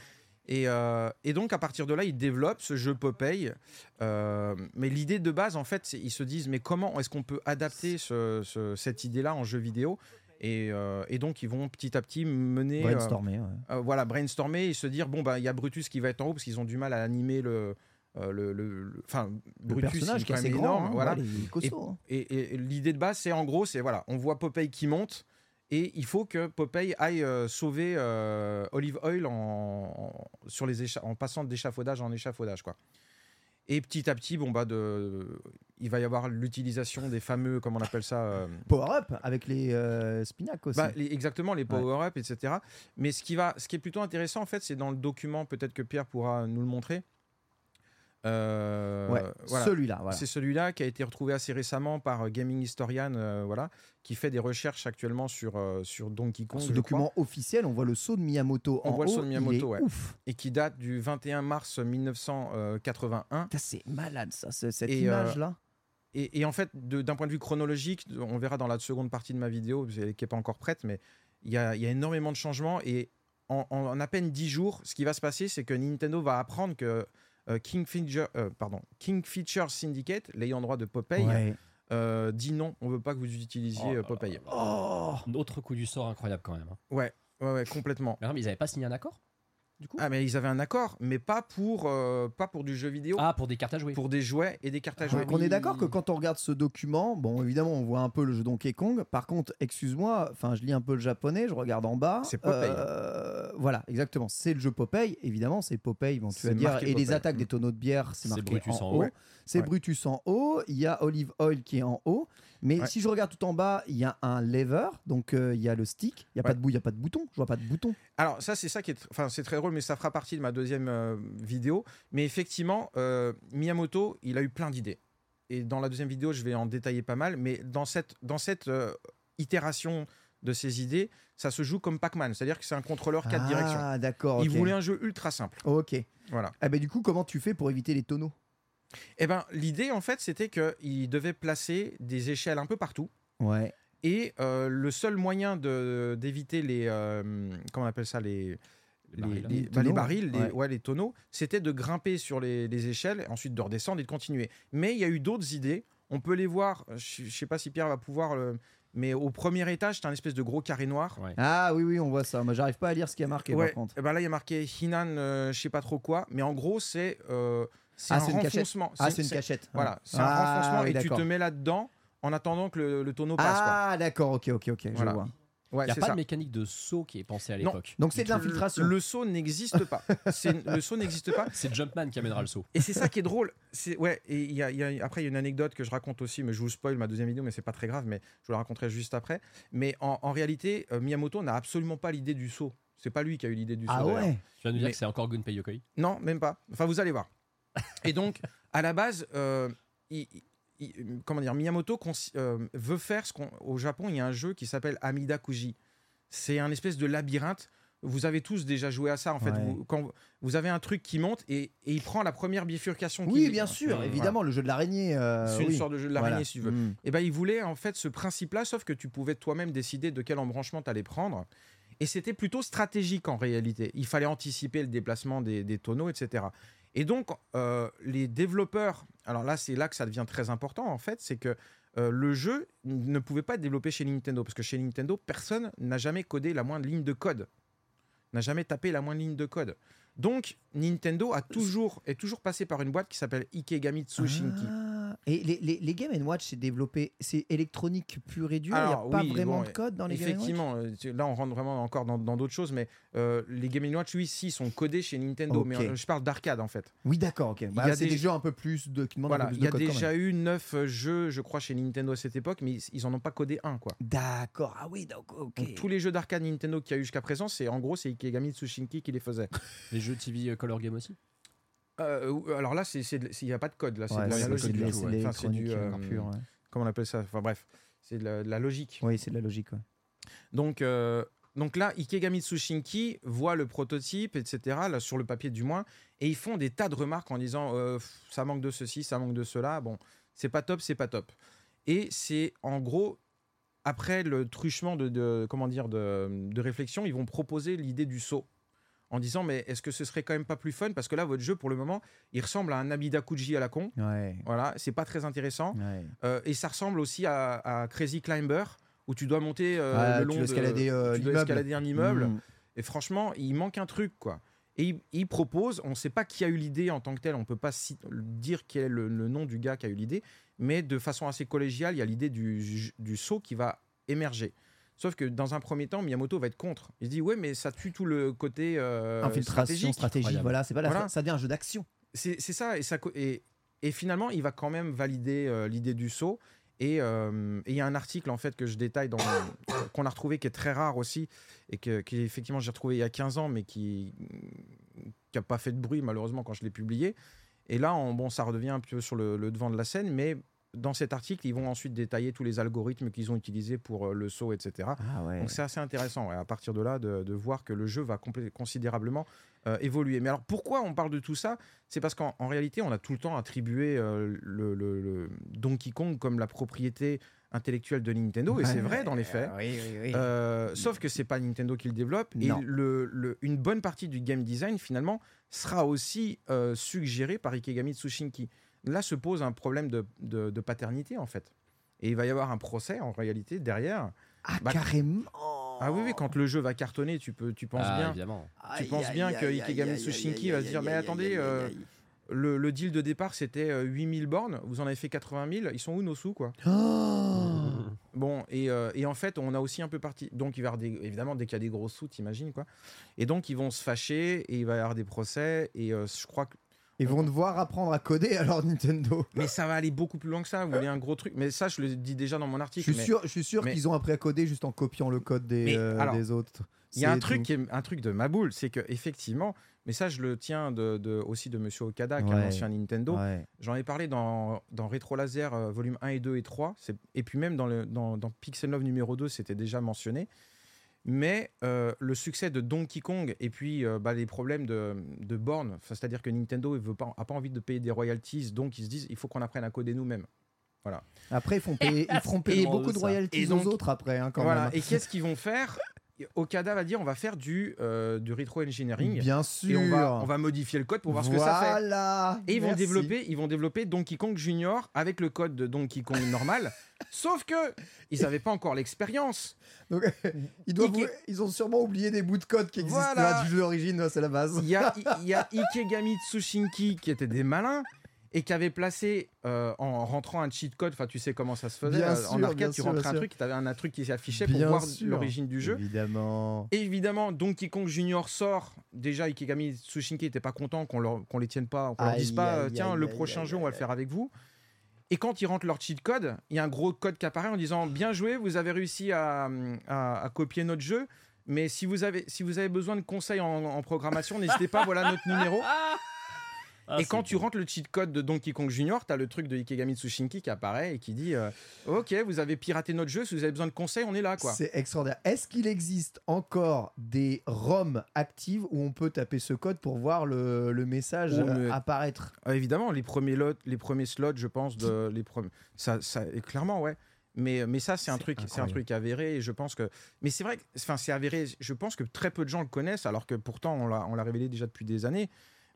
Et, euh, et donc, à partir de là, ils développent ce jeu Popeye. Euh, mais l'idée de base, en fait, c'est ils se disent mais comment est-ce qu'on peut adapter ce- ce- cette idée-là en jeu vidéo? Et, euh, et donc, ils vont petit à petit mener. Brainstormer. ouais. voilà, brainstormer et se dire bon, bah, il y a Brutus qui va être en haut parce qu'ils ont du mal à animer le. le, enfin, Le Brutus, personnage est qui est assez même grand, énorme, hein, voilà. ouais, il est costaud, hein. Et l'idée de base, c'est en gros, c'est voilà, on voit Popeye qui monte et il faut que Popeye aille euh, sauver euh, Olive Oil en, en- sur les écha- en passant d'échafaudage en échafaudage, quoi. Et petit à petit, bon bah, de, il va y avoir l'utilisation des fameux, comment on appelle ça, euh, Power-up avec les euh, spinacles aussi. bah, les- exactement les power-up, etc. Mais ce qui va, ce qui est plutôt intéressant en fait, c'est dans le document, peut-être que Pierre pourra nous le montrer. Euh, ouais, voilà. celui-là. Voilà. C'est celui-là qui a été retrouvé assez récemment par Gaming Historian, voilà, qui fait des recherches actuellement sur, euh, sur Donkey Kong, Ce document officiel, on voit le saut de Miyamoto On en voit le haut, saut de Miyamoto, ouais. ouf. et qui date du 21 mars 1981. Putain, C'est malade ça, ce- cette Et, euh, image-là. Et, et en fait, d'un point de vue chronologique, on verra dans la seconde partie de ma vidéo, qui n'est pas encore prête, mais il y y a énormément de changements. Et en, en- en à peine 10 jours, ce qui va se passer, c'est que Nintendo va apprendre que euh, King, Feature, euh, pardon, King Feature Syndicate, l'ayant droit de Popeye, Ouais. Euh, dit non, on veut pas que vous utilisiez Oh euh, Popeye. Oh autre coup du sort incroyable quand même. hein. Ouais, ouais, ouais, complètement. Mais non, mais ils n'avaient pas signé un accord du coup? Ah, mais ils avaient un accord, mais pas pour, euh, pas pour du jeu vidéo, Ah, pour des cartes à jouer. pour des jouets et des cartes à jouer. Donc on est d'accord que quand on regarde ce document, bon évidemment on voit un peu le jeu Donkey Kong. Par contre, excuse-moi, enfin je lis un peu le japonais, je regarde en bas. C'est Popeye. Euh, voilà, exactement. C'est le jeu Popeye. Évidemment, c'est Popeye. Bon, tu vas dire. Et les attaques des tonneaux de bière, c'est marqué Brutus en, en haut. haut. C'est Ouais. Brutus en haut. Il y a Olive Oil qui est en haut. Mais Ouais. si je regarde tout en bas, il y a un lever. Donc euh, il y a le stick. Il y a pas de bout, il y a pas de bouton. Je vois pas de bouton. Alors ça c'est ça qui est, enfin c'est très drôle, mais ça fera partie de ma deuxième euh, vidéo. Mais effectivement, euh, Miyamoto, il a eu plein d'idées. Et dans la deuxième vidéo, je vais en détailler pas mal. Mais dans cette, dans cette itération de ces idées, ça se joue comme Pac-Man, c'est-à-dire que c'est un contrôleur 4 directions. Ah d'accord. Il voulait un jeu ultra simple. Ok. Voilà. Ah ben du coup, comment tu fais pour éviter les tonneaux? Et ben l'idée en fait, c'était qu'il devait placer des échelles un peu partout. Ouais. Et euh, le seul moyen de- d'éviter les, euh, comment on appelle ça, les, Les barils. les, Les bah, les tonneaux, barils, les, ouais. ouais, les tonneaux, c'était de grimper sur les, les échelles, ensuite de redescendre et de continuer. Mais il y a eu d'autres idées. On peut les voir. Je ne sais pas si Pierre va pouvoir. le- mais au premier étage, c'est un espèce de gros carré noir. Ouais. Ah oui, oui, on voit ça. Moi, j'arrive pas à lire ce qu'il y a marqué Ouais. par contre. Eh ben là, il y a marqué Hinan, euh, je sais pas trop quoi. Mais en gros, c'est euh, c'est Ah, un c'est renfoncement. Ah, c'est une cachette. Voilà, c'est Ah, un renfoncement oui, et tu te mets là-dedans en attendant que le, le tonneau passe. Ah, d'accord, ok, ok, ok, je Voilà. vois. Ouais, Il n'y a c'est pas ça. de mécanique de saut qui est pensée à l'époque. Donc c'est de l'infiltration. Le, le saut n'existe pas. C'est- le saut n'existe pas. C'est Jumpman qui amènera le saut. Et c'est ça qui est drôle. C'est ouais. Et il y a, il y a- après il y a une anecdote que je raconte aussi, mais je vous spoil ma deuxième vidéo, mais c'est pas très grave, mais je vous la raconterai juste après. Mais en, en réalité, euh, Miyamoto n'a absolument pas l'idée du saut. C'est pas lui qui a eu l'idée du saut. Ah d'ailleurs. ouais Tu vas nous dire Mais- que c'est encore Gunpei Yokoi Non, même pas. Enfin, vous allez voir. Et donc, à la base, euh, il- il- comment dire, Miyamoto euh, veut faire ce qu'on. Au Japon, il y a un jeu qui s'appelle Amida Kuji. C'est un espèce de labyrinthe. Vous avez tous déjà joué à ça, en fait. Ouais. Vous, quand vous- avez un truc qui monte et, et il prend la première bifurcation. Oui, qui- bien sûr, évidemment, le jeu de l'araignée. euh, C'est une oui. sorte de jeu de l'araignée, Voilà. si tu veux. Mm. Et ben, il voulait en fait ce principe-là, sauf que tu pouvais toi-même décider de quel embranchement tu allais prendre. Et c'était plutôt stratégique en réalité. Il fallait anticiper le déplacement des, des tonneaux, etc. Et donc, euh, les développeurs, alors là, c'est là que ça devient très important en fait, c'est que euh, le jeu ne pouvait pas être développé chez Nintendo, parce que chez Nintendo, personne n'a jamais codé la moindre ligne de code, n'a jamais tapé la moindre ligne de code. Donc, Nintendo a toujours, est toujours passé par une boîte qui s'appelle Ikegami Tsushinki. Ah, et les, les, les Game Watch, c'est développé, c'est électronique pur et dur. Il n'y a Alors, pas oui, vraiment bon, de code dans les Game Watch? Effectivement, euh, là on rentre vraiment encore dans dans d'autres choses, mais euh, les Game Watch, oui, si, sont codés chez Nintendo, Ok. mais je parle d'arcade en fait. Oui, d'accord, ok. Bah, y a c'est des- des jeux un peu plus de, qui demandent un Voilà, peu plus il y a déjà eu 9 jeux, je crois, chez Nintendo à cette époque, mais ils, ils en ont pas codé un, quoi. D'accord, ah oui, donc ok. Donc, tous les jeux d'arcade Nintendo qu'il y a eu jusqu'à présent, c'est en gros, c'est Ikegami Tsushinki qui les faisait. Les jeux TV Color Game aussi? Euh, alors là, c'est- c'est de- il n'y a pas de code, là, c'est Ouais, de la logique. c'est ouais. Enfin, du, euh, euh, ouais. comment on appelle ça? Enfin bref, c'est de la, de la logique. Oui, c'est de la logique. ouais. Donc, euh, donc là, Ikegami Tsushinki voit le prototype, etc., là, sur le papier du moins, et ils font des tas de remarques en disant euh, ça manque de ceci, ça manque de cela. Bon, c'est pas top, c'est pas top. Et c'est en gros, après le truchement de, de- comment dire, de, de réflexion, ils vont proposer l'idée du saut. En disant, mais est-ce que ce serait quand même pas plus fun? Parce que là, votre jeu, pour le moment, il ressemble à un Abida Kuji à la con. Ouais. Voilà, c'est pas très intéressant. ouais. Euh, et ça ressemble aussi à, à Crazy Climber, où tu dois monter euh, Ah, le tu long dois de- escalader, euh, tu dois escalader un immeuble. Mm. Et franchement, il manque un truc, quoi. Et il, il propose, on ne sait pas qui a eu l'idée en tant que tel, on ne peut pas dire quel est le, le nom du gars qui a eu l'idée, mais de façon assez collégiale, il y a l'idée du, du saut qui va émerger. Sauf que dans un premier temps, Miyamoto va être contre. Il se dit, ouais, mais ça tue tout le côté euh, Infiltration, stratégique. stratégie, voilà, c'est pas la Voilà. ça devient un jeu d'action. C'est ça et, ça. et, et finalement, il va quand même valider euh, l'idée du saut. Et euh, et il y a un article en fait que je détaille qu'on a retrouvé qui est très rare aussi et que qui, effectivement j'ai retrouvé il y a 15 ans mais qui qui a pas fait de bruit malheureusement quand je l'ai publié. Et là, on- bon, ça redevient un peu sur le, le devant de la scène, mais dans cet article, ils vont ensuite détailler tous les algorithmes qu'ils ont utilisés pour euh, le saut, etc. Ah ouais. Donc c'est assez intéressant ouais, à partir de là de, de voir que le jeu va considérablement euh, évoluer. Mais alors pourquoi on parle de tout ça? C'est parce qu'en en réalité on a tout le temps attribué euh, le, le- le Donkey Kong comme la propriété intellectuelle de Nintendo et c'est vrai dans les faits. Oui, oui, oui. Euh, sauf que c'est pas Nintendo qui le développe Non. et le, une bonne partie du game design finalement sera aussi suggérée par Ikegami Tsushinki. Là se pose un problème de, de- de paternité en fait. Et il va y avoir un procès en réalité derrière. ah, bah, carrément. Ah oui, oui, quand le jeu va cartonner, tu, peux, tu penses Ah, bien. évidemment. tu penses bien que Ikegami Tsushinki va se dire, mais attendez, euh, Le, le deal de départ, c'était euh, 8000 bornes. Vous en avez fait 80 000. Ils sont où nos sous, quoi Oh Bon, et, euh, et en fait, on a aussi un peu parti. Donc, il va y avoir des... évidemment, dès qu'il y a des gros sous, t'imagines, quoi. Et donc, ils vont se fâcher et il va y avoir des procès. Et euh, je crois que. Ils vont devoir apprendre à coder alors Nintendo. Mais ça va aller beaucoup plus loin que ça. Vous voulez un gros truc. Mais ça, je le dis déjà dans mon Je article. suis mais sûr, je suis sûr mais- qu'ils ont appris à coder juste en copiant le code des, Mais, euh, alors, des autres. Il y a un truc, qui est, un truc de ma boule, c'est que effectivement, mais ça je le tiens de, de- aussi de Monsieur Okada, qui est Ouais. un ancien Nintendo. Ouais. J'en ai parlé dans, dans Retro Laser euh, volume 1 et 2 et 3, c'est- et puis même dans, le, dans, dans Pixel Love numéro 2, c'était déjà mentionné. Mais euh, le succès de Donkey Kong et puis euh, bah, les problèmes de, de bornes, c'est-à-dire que Nintendo n'a pas, a pas envie de payer des royalties, donc ils se disent il faut qu'on apprenne à coder nous-mêmes. Après, ils, font payer, ils feront payer beaucoup de royalties Et donc- aux autres après, hein, quand voilà. même. Et qu'est-ce qu'ils vont faire Okada va dire on va faire du, euh, du retro engineering Bien et sûr. on va, on va modifier le code pour voir ce que ça fait. Voilà. Et ils vont, développer, ils vont développer Donkey Kong Junior avec le code de Donkey Kong normal. Sauf que ils n'avaient pas encore l'expérience. Donc, ils, doivent, Ike- ils ont sûrement oublié des bouts de code qui existent Voilà. là, du jeu d'origine, c'est la base. Il y a, il y a Ikegami Tsushinki qui étaient des malins et qui avait placé euh, en rentrant un cheat code. Enfin, tu sais comment ça se faisait Bien euh, sûr, en bien arcade. Tu sûr, rentrais un sûr. truc, tu avais un, un truc qui s'affichait pour voir sûr. l'origine du jeu. Évidemment. Et évidemment, Donkey Kong Junior sort. Déjà, Ikegami Tsushinki n'était pas content qu'on qu'on les tienne pas, qu'on leur dise pas, aïe, tiens, aïe, le aïe, prochain jeu, on va le faire avec vous. Et quand ils rentrent leur cheat code, il y a un gros code qui apparaît en disant bien joué, vous avez réussi à, à- à copier notre jeu. Mais si vous avez, si vous avez besoin de conseils en, en programmation, n'hésitez pas, voilà notre numéro. Ah, et quand tu rentres le cheat code de Donkey Kong Junior, tu as le truc de Ikegami Tsushinki qui apparaît et qui dit euh, Ok, vous avez piraté notre jeu, si vous avez besoin de conseils, on est là. quoi. C'est extraordinaire. Est-ce qu'il existe encore des ROM actives où on peut taper ce code pour voir le, le message Oh, euh, mais- apparaître? Ah, évidemment, les premiers, lots, les premiers slots, je pense, de, les prom- ça, ça, et clairement, ouais. Mais, mais ça, c'est un truc, c'est un truc avéré. Et je pense que, mais c'est vrai, que- enfin, c'est avéré. Je pense que très peu de gens le connaissent, alors que pourtant on l'a, on l'a révélé déjà depuis des années.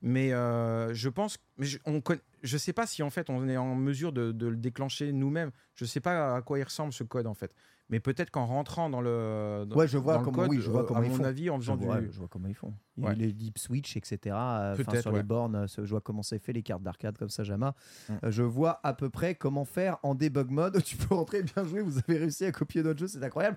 Mais euh, je pense, mais je, on conna- je sais pas si en fait on est en mesure de, de le déclencher nous-mêmes. Je sais pas à quoi il ressemble ce code en fait. Mais peut-être qu'en rentrant dans le, dans- Ouais, je vois dans le comment- code, oui, je vois euh, comment à ils mon font. avis, en je faisant vois, du, je vois comment ils font. Ouais. les deep switch, etc. euh, enfin, sur les bornes, je vois comment c'est fait, les cartes d'arcade comme ça, Jama. Mm. Je vois à peu près comment faire en debug mode. Tu peux rentrer, bien joué, vous avez réussi à copier notre jeu, c'est incroyable.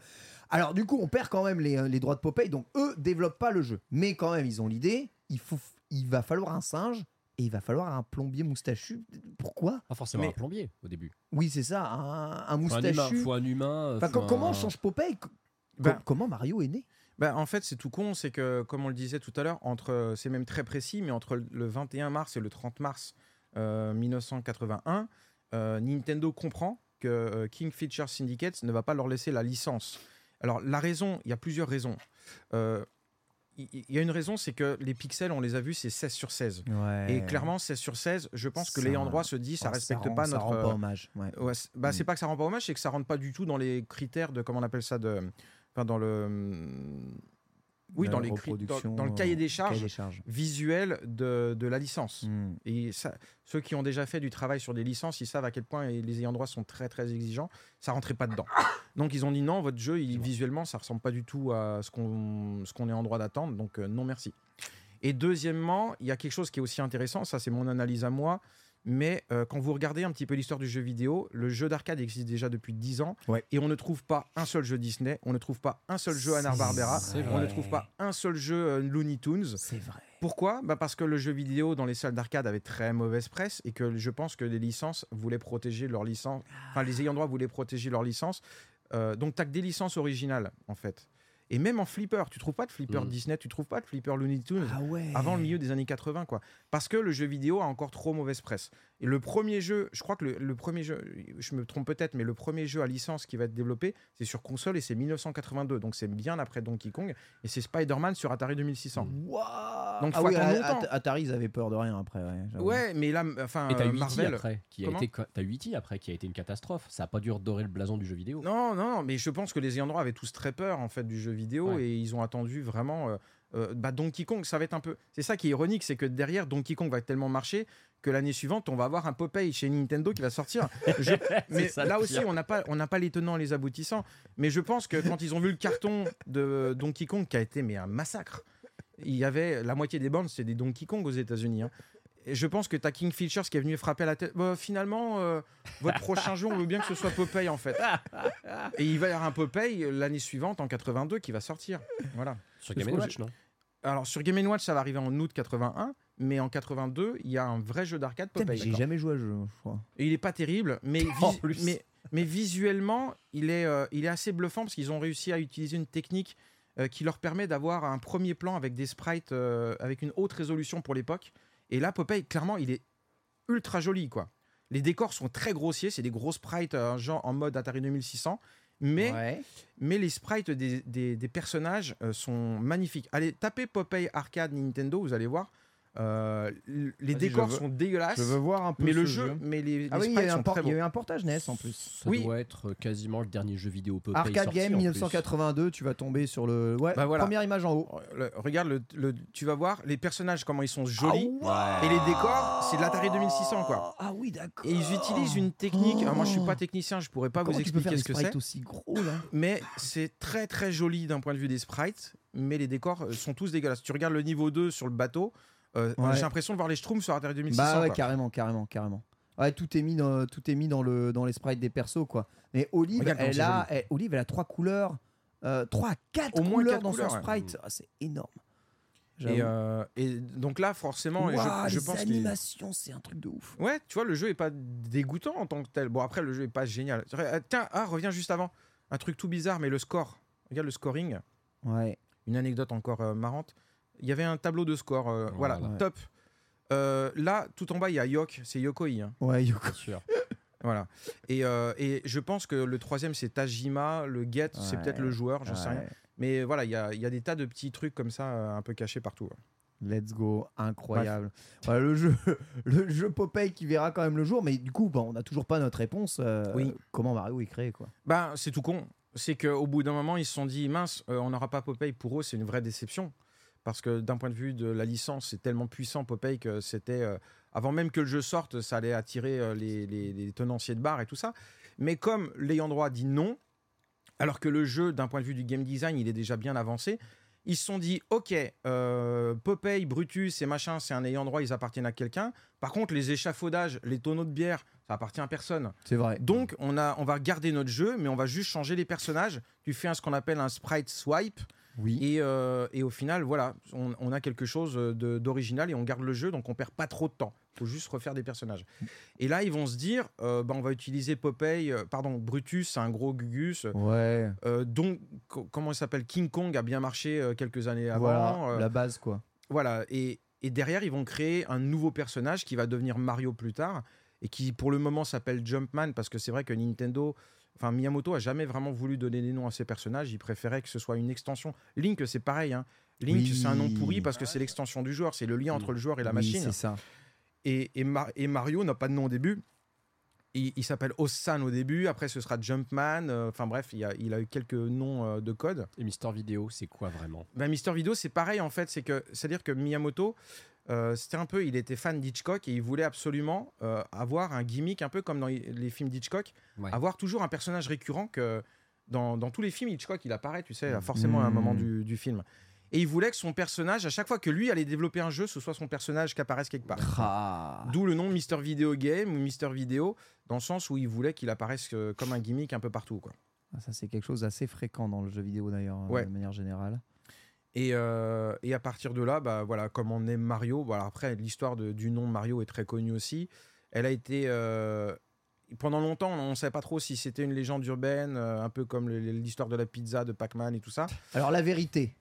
Alors, du coup, on perd quand même les, les droits de Popeye, donc eux développent pas le jeu. Mais quand même, ils ont l'idée. Il, faut, il va falloir un singe et il va falloir un plombier moustachu. Pourquoi? Pas forcément Mais- un plombier au début. Oui, c'est ça, un, un Faut un humain. moustachu. Faut un humain. Enfin, faut co- Comment on change Popeye? Co- Ben- Comment Mario est né? Bah, en fait, c'est tout con, c'est que, comme on le disait tout à l'heure, entre, c'est même très précis, mais entre le 21 mars et le 30 mars euh, 1981, euh, Nintendo comprend que euh, King Feature Syndicate ne va pas leur laisser la licence. Alors la raison, il y a plusieurs raisons. Il y a une raison, c'est que les pixels, on les a vus, c'est 16 sur 16. Ouais. Et clairement, 16 sur 16, je pense que Ça- l'ayant droit se dit, ça Oh, respecte rend- pas ça notre. rend pas euh, hommage. ouais. Ouais, c'est- bah, c'est Mm. pas que ça rend pas hommage, c'est que ça rentre pas du tout dans les critères de comment on appelle ça de, enfin dans le, oui dans les dans, dans le cahier des euh, charges cahier des charges. visuel de, de la licence. Mm. Et ça, ceux qui ont déjà fait du travail sur des licences, ils savent à quel point les ayants droit sont très très exigeants. Ça rentrait pas dedans. Donc ils ont dit non, votre jeu, il, visuellement, ça ressemble pas du tout à ce qu'on ce qu'on est en droit d'attendre. Donc euh, non merci. Et deuxièmement, il y a quelque chose qui est aussi intéressant. Ça, c'est mon analyse à moi. Mais euh, quand vous regardez un petit peu l'histoire du jeu vidéo, le jeu d'arcade existe déjà depuis 10 ans Ouais. et on ne trouve pas un seul jeu Disney, on ne trouve pas un seul jeu Hanna-Barbera, on ne trouve pas un seul jeu euh, Looney Tunes. C'est vrai. Pourquoi? Bah Parce que le jeu vidéo dans les salles d'arcade avait très mauvaise presse et que je pense que les licences voulaient protéger leur licence, enfin les ayants droit voulaient protéger leur licence. Euh, donc tu que des licences originales en fait. Et même en flipper, tu trouves pas de flipper Mm. Disney, tu trouves pas de flipper Looney Tunes Ah ouais. avant le milieu des années 80 quoi. Parce que le jeu vidéo a encore trop mauvaise presse. Et le premier jeu, je crois que le, le premier jeu, je me trompe peut-être, mais le premier jeu à licence qui va être développé, c'est sur console et c'est 1982, donc c'est bien après Donkey Kong et c'est Spider-Man sur Atari 2600. Waouh. Donc, ah faut oui, attendre longtemps. Atari, ils avaient peur de rien après. Ouais, mais là, enfin, Et t'as euh, 8 Marvel. après, qui a Comment été, t'as 8 après, qui a été une catastrophe. Ça a pas dû redorer le blason du jeu vidéo. Non, non, mais je pense que les ayants droit avaient tous très peur en fait du jeu vidéo Ouais. et ils ont attendu vraiment. euh, euh, bah, Donkey Kong, ça va être un peu. C'est ça qui est ironique, c'est que derrière Donkey Kong va tellement marcher que l'année suivante, on va avoir un Popeye chez Nintendo qui va sortir. Je- Mais ça, là aussi, on n'a pas, on n'a pas les tenants, les aboutissants. Mais je pense que quand ils ont vu le carton de Donkey Kong qui a été mais un massacre, il y avait la moitié des bandes, c'est des Donkey Kong aux États-Unis. hein. Et je pense que t'as King Features qui est venu frapper à la tête. Bah, finalement, euh, votre prochain jeu, on veut bien que ce soit Popeye en fait. Et il va y avoir un Popeye l'année suivante, en 82, qui va sortir. Voilà. Sur Game Watch, non? Alors sur Game Watch, ça va arriver en août 81, mais en 82, il y a un vrai jeu d'arcade Popeye. J'ai jamais joué à ce jeu, je crois. Et il est pas terrible, mais, En vis- plus. mais, mais visuellement, il est, euh, il est assez bluffant parce qu'ils ont réussi à utiliser une technique euh, qui leur permet d'avoir un premier plan avec des sprites euh, avec une haute résolution pour l'époque. Et là, Popeye, clairement, il est ultra joli, quoi. Les décors sont très grossiers, c'est des gros sprites genre en mode Atari 2600, mais Ouais. mais les sprites des, des- des personnages euh, sont magnifiques. Allez, tapez Popeye Arcade Nintendo, vous allez voir. Euh, les décors veux- sont dégueulasses, Je veux voir un peu mais le jeu, mais les, Ah les oui, il y, a sprites eu un sont por- très il y a beaux. eu un portage NES en plus. Ça Oui. doit être quasiment le dernier jeu vidéo Popeye Arcade sorti, Game en plus. 1982, tu vas tomber sur le. Ouais, Bah voilà. première image en haut. Le- regarde, le, le- tu vas voir les personnages comment ils sont jolis Ah et les décors, c'est de l'Atari 2600 quoi. Ah oui, d'accord. Et ils utilisent une technique. moi, je suis pas technicien, je pourrais pas Comment vous tu peux faire expliquer ce que sprites c'est. aussi gros là Mais c'est très très joli d'un point de vue des sprites, mais les décors euh, sont tous dégueulasses. Tu regardes le niveau 2 sur le bateau, euh, Ouais. j'ai l'impression de voir les Schtroumpfs sur Atari 2600. Bah ouais, quoi. carrément, carrément, carrément. Ouais, tout est mis dans, tout est mis dans, le, dans les sprites des persos, quoi. Mais Olive, Regarde elle a, elle, Olive, elle a trois couleurs, euh, trois à quatre Au moins couleurs quatre dans couleurs, son ouais. sprite. Ah, c'est énorme. Et, euh, donc là, forcément, je, les pense animations, c'est un truc de ouf. Ouais, tu vois, le jeu est pas dégoûtant en tant que tel. Bon, après, le jeu est pas génial. Euh, Tiens, ah, reviens juste avant. Un truc tout bizarre, mais le score. Regarde le scoring. Ouais. Une anecdote encore euh, marrante. Il y avait un tableau de score. euh, voilà, Voilà. top. Euh, là, tout en bas, il y a Yok. C'est Yokoi. hein. Ouais, Yoko. Sûr. Voilà. Et, euh, et je pense que le troisième, c'est Tajima. Le Get, c'est Ouais. peut-être le joueur, je sais rien. Mais voilà, il y a, il y a des tas de petits trucs comme ça, euh, un peu cachés partout. Let's go, incroyable. Voilà, le jeu, le jeu Popeye qui verra quand même le jour, mais du coup, bah, on n'a toujours pas notre réponse. euh, Oui. Comment Mario est créé, quoi. Ben, c'est tout con. C'est qu'au bout d'un moment, ils se sont dit, mince, euh, on n'aura pas Popeye. Pour eux, c'est une vraie déception. Parce que d'un point de vue de la licence, c'est tellement puissant Popeye que c'était. euh, avant même que le jeu sorte, ça allait attirer euh, les, les- les tenanciers de bar et tout ça. Mais comme l'ayant droit dit non, alors que le jeu, d'un point de vue du game design, il est déjà bien avancé, ils se sont dit, ok, euh, Popeye, Brutus et machin, c'est un ayant droit, ils appartiennent à quelqu'un. Par contre, les échafaudages, les tonneaux de bière, ça appartient à personne. C'est vrai. Donc, on, a, on va garder notre jeu, mais on va juste changer les personnages. Tu fais un, ce qu'on appelle un sprite swipe. Oui. Et, euh, et au final, voilà, on, on a quelque chose d'original et on garde le jeu, donc on perd pas trop de temps. Il faut juste refaire des personnages. Et là, ils vont se dire, euh, bah, on va utiliser Popeye, euh, pardon, Brutus, c'est un gros Gugus. Ouais. Euh, donc, co- comment il s'appelle King Kong a bien marché quelques années avant. Voilà, la base, quoi. voilà, et, et derrière, ils vont créer un nouveau personnage qui va devenir Mario plus tard. et qui pour le moment s'appelle Jumpman parce que c'est vrai que Nintendo, enfin Miyamoto a jamais vraiment voulu donner des noms à ses personnages. Il préférait que ce soit une extension. Link, c'est pareil. Hein. Link, Oui. c'est un nom pourri parce que c'est l'extension du joueur, c'est le lien entre le joueur et la Oui, machine. c'est ça. Et, et, Ma- et Mario n'a pas de nom au début. Il, il s'appelle Ossan au début, après ce sera Jumpman. euh, Enfin bref, il, y a, il a eu quelques noms euh, de code. Et Mister Vidéo, c'est quoi vraiment? Ben, Mister Video, c'est pareil en fait. C'est que, c'est-à-dire que Miyamoto, euh, c'était un peu, il était fan d'Hitchcock et il voulait absolument euh, avoir un gimmick un peu comme dans les films d'Hitchcock, Ouais. avoir toujours un personnage récurrent que dans, dans tous les films Hitchcock, il apparaît, tu sais, forcément à un moment du, du film. Et il voulait que son personnage, à chaque fois que lui allait développer un jeu, ce soit son personnage qui apparaisse quelque part. Ah. D'où le nom Mister Video Game ou Mister Video, dans le sens où il voulait qu'il apparaisse euh, comme un gimmick un peu partout. Quoi. Ah, Ça, c'est quelque chose d'assez fréquent dans le jeu vidéo d'ailleurs, Ouais. de manière générale. Et, euh, et à partir de là, bah, voilà, comme on aime Mario, voilà, après l'histoire du nom Mario est très connue aussi. Elle a été. euh, pendant longtemps, on ne savait pas trop si c'était une légende urbaine, euh, un peu comme l'histoire de la pizza, de Pac-Man et tout ça. Alors, la vérité,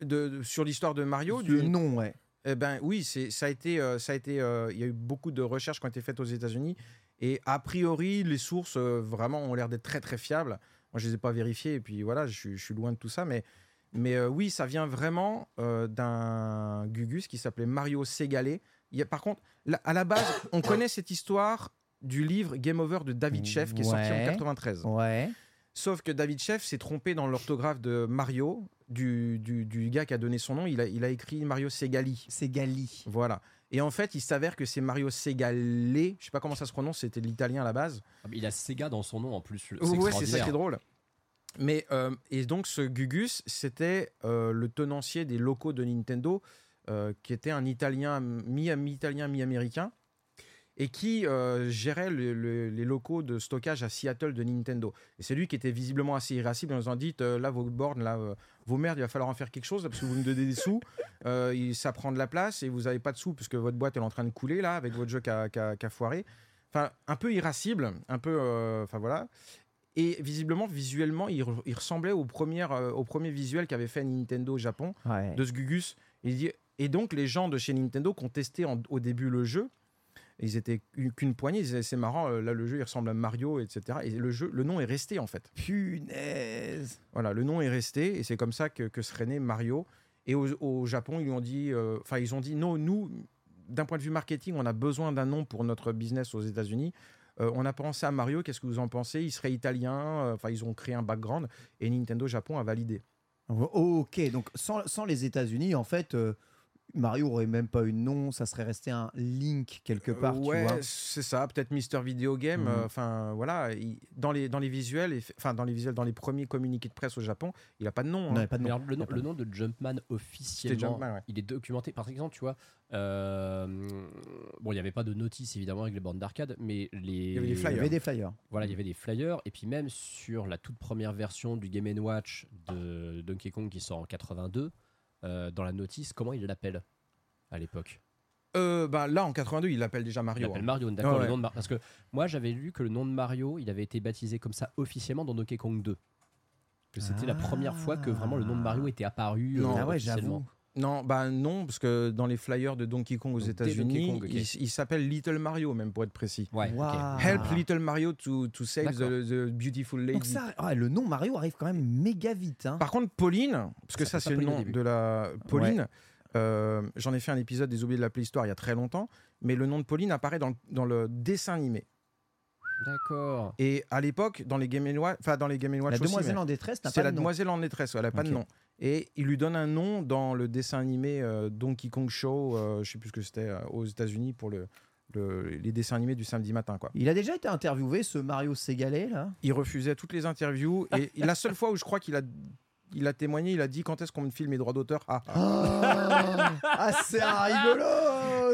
De, de- sur l'histoire de Mario, le du, nom, ouais. Eh ben oui, c'est ça a été ça a été il y a eu beaucoup de recherches qui ont été faites aux États-Unis et a priori les sources vraiment ont l'air d'être très très fiables. Moi je les ai pas vérifiées et puis voilà, je suis loin de tout ça mais mais euh, oui, ça vient vraiment euh, d'un Gugus qui s'appelait Mario Segalé. Il y a, par contre, là, à la base, on connaît cette histoire du livre Game Over de David Sheff qui est sorti en Ouais. 93. Ouais. Sauf que David Sheff s'est trompé dans l'orthographe de Mario, du, du, du gars qui a donné son nom. Il a, il a écrit Mario Segali. C'est Gali. Voilà. Et en fait, il s'avère que c'est Mario Segale. Je sais pas comment ça se prononce, c'était de l'italien à la base. Ah, Il a Sega dans son nom en plus. Ouais, c'est ça qui est drôle. Mais euh, et donc ce Gugus, c'était euh, le tenancier des locaux de Nintendo, euh, qui était un Italien mi- mi-italien mi-américain, et qui gérait le- le- les locaux de stockage à Seattle de Nintendo. C'est lui qui était visiblement assez irascible en disant dites là vos bornes, là vos merdes, il va falloir en faire quelque chose parce que vous me donnez des sous, ça prend de la place et vous n'avez pas de sous puisque votre boîte est en train de couler là avec votre jeu qui a, foiré. Enfin, un peu irascible, un peu, enfin voilà. Et visiblement, visuellement, il, re- il ressemblait au premier, euh, au premier visuel qu'avait fait Nintendo au Japon Ouais. de ce Gugus. Il dit- et donc, les gens de chez Nintendo qui ont testé en- au début le jeu, ils étaient qu'une poignée. Ils disaient c'est marrant, euh, là le jeu il ressemble à Mario, etc. Et le jeu, le nom est resté en fait. Punaise. Voilà, le nom est resté et c'est comme ça que, que serait né Mario. Et au, au Japon, ils lui ont dit, euh, enfin ils ont dit non, nous, d'un point de vue marketing, on a besoin d'un nom pour notre business aux États-Unis. Euh, on a pensé à Mario, qu'est-ce que vous en pensez? Il serait italien, euh, enfin ils ont créé un background et Nintendo Japon a validé. Ok, donc sans, les États-Unis, en fait, euh, Mario aurait même pas eu de nom, ça serait resté un Link quelque part, Euh, tu ouais, c'est ça, peut-être Mister Video Game. Mhm. euh, Enfin voilà, il- dans les dans les visuels, et- enfin dans les visuels, dans les premiers communiqués de presse au Japon, il a pas de nom. Non, hein. pas de Mais nom. alors, le, nom, le de nom de Jumpman officiellement, Jumpman, ouais. il est documenté. Par exemple, tu vois, euh, bon, il n'y avait pas de notice évidemment avec les bornes d'arcade, mais les, y avait des Il y flyers. avait des flyers. Voilà, il y avait des flyers, et puis même sur la toute première version du Game Watch de Donkey Kong qui sort en 82, euh, dans la notice, comment il l'appelle à l'époque Euh, bah, là en 82, il l'appelle déjà Il Mario. l'appelle hein. Mario, d'accord, Ouais, le nom de Mar- Parce que moi j'avais lu que le nom de Mario, il avait été baptisé comme ça officiellement dans Donkey Kong 2. Que c'était la première fois que vraiment le nom de Mario était apparu. Non. euh, ah ouais, j'avoue. Non, bah non, parce que dans les flyers de Donkey Kong aux États-Unis, il, il s'appelle Little Mario, même pour être précis. Ouais. Help Little Mario to, to save the, the beautiful lady. Donc ça, ah, le nom Mario arrive quand même méga vite. Hein. Par contre, Pauline, parce que Ça c'est le nom de la Pauline. euh, J'en ai fait un épisode des oubliés de la Play Store il y a très longtemps, mais le nom de Pauline apparaît dans le, dans le dessin animé. D'accord. Et à l'époque, dans les Game Watch, enfin dans les Game Watch La aussi, demoiselle mais en détresse n'a c'est pas la de nom. demoiselle en détresse, elle n'a pas de nom. Et il lui donne un nom dans le dessin animé euh, Donkey Kong Show, euh, je sais plus ce que c'était euh, aux États-Unis pour le, le- les dessins animés du samedi matin, quoi. Il a déjà été interviewé, ce Mario Ségalais, là? Il refusait toutes les interviews et la seule fois où je crois qu'il a il a témoigné, il a dit quand est-ce qu'on me filme mes droits d'auteur? Ah, Ah, Ah, c'est un rigolo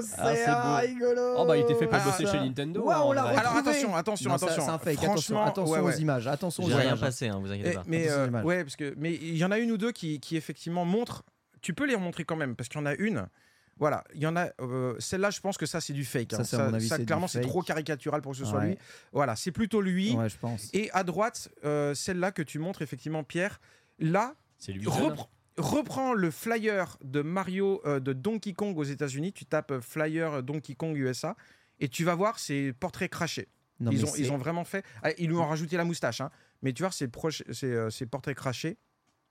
C'est Ah, c'est un beau. rigolo Oh bah il était fait pour Ah, bosser ça. chez Nintendo. Ouais, hein, on l'a retrouvé. Alors attention, attention, Non, ça- attention. C'est un fake, attention, Franchement, attention ouais, aux ouais. images, attention aux J'ai rien images. passé, hein, vous inquiétez Et- pas. mais Attention aux euh, images. ouais, parce que mais il y en a une ou deux qui, qui effectivement montrent. Tu peux les remontrer quand même parce qu'il y en a une. Voilà, il y en a. euh, Celle-là, je pense que ça c'est du fake. Ça, hein. c'est à mon avis, c'est du clairement, c'est trop caricatural pour que ce soit Ouais. lui. Voilà, c'est plutôt lui. Ouais, je pense. Et à droite, euh, celle-là que tu montres effectivement, Pierre. Là, lui. repre- le flyer de Mario, euh, de Donkey Kong aux États-Unis. Tu tapes euh, flyer Donkey Kong USA. Et tu vas voir, c'est portrait craché. Non, ils, ont, ils ont vraiment fait. ah, ils lui ont rajouté la moustache, hein. mais tu vois, c'est euh, portrait craché.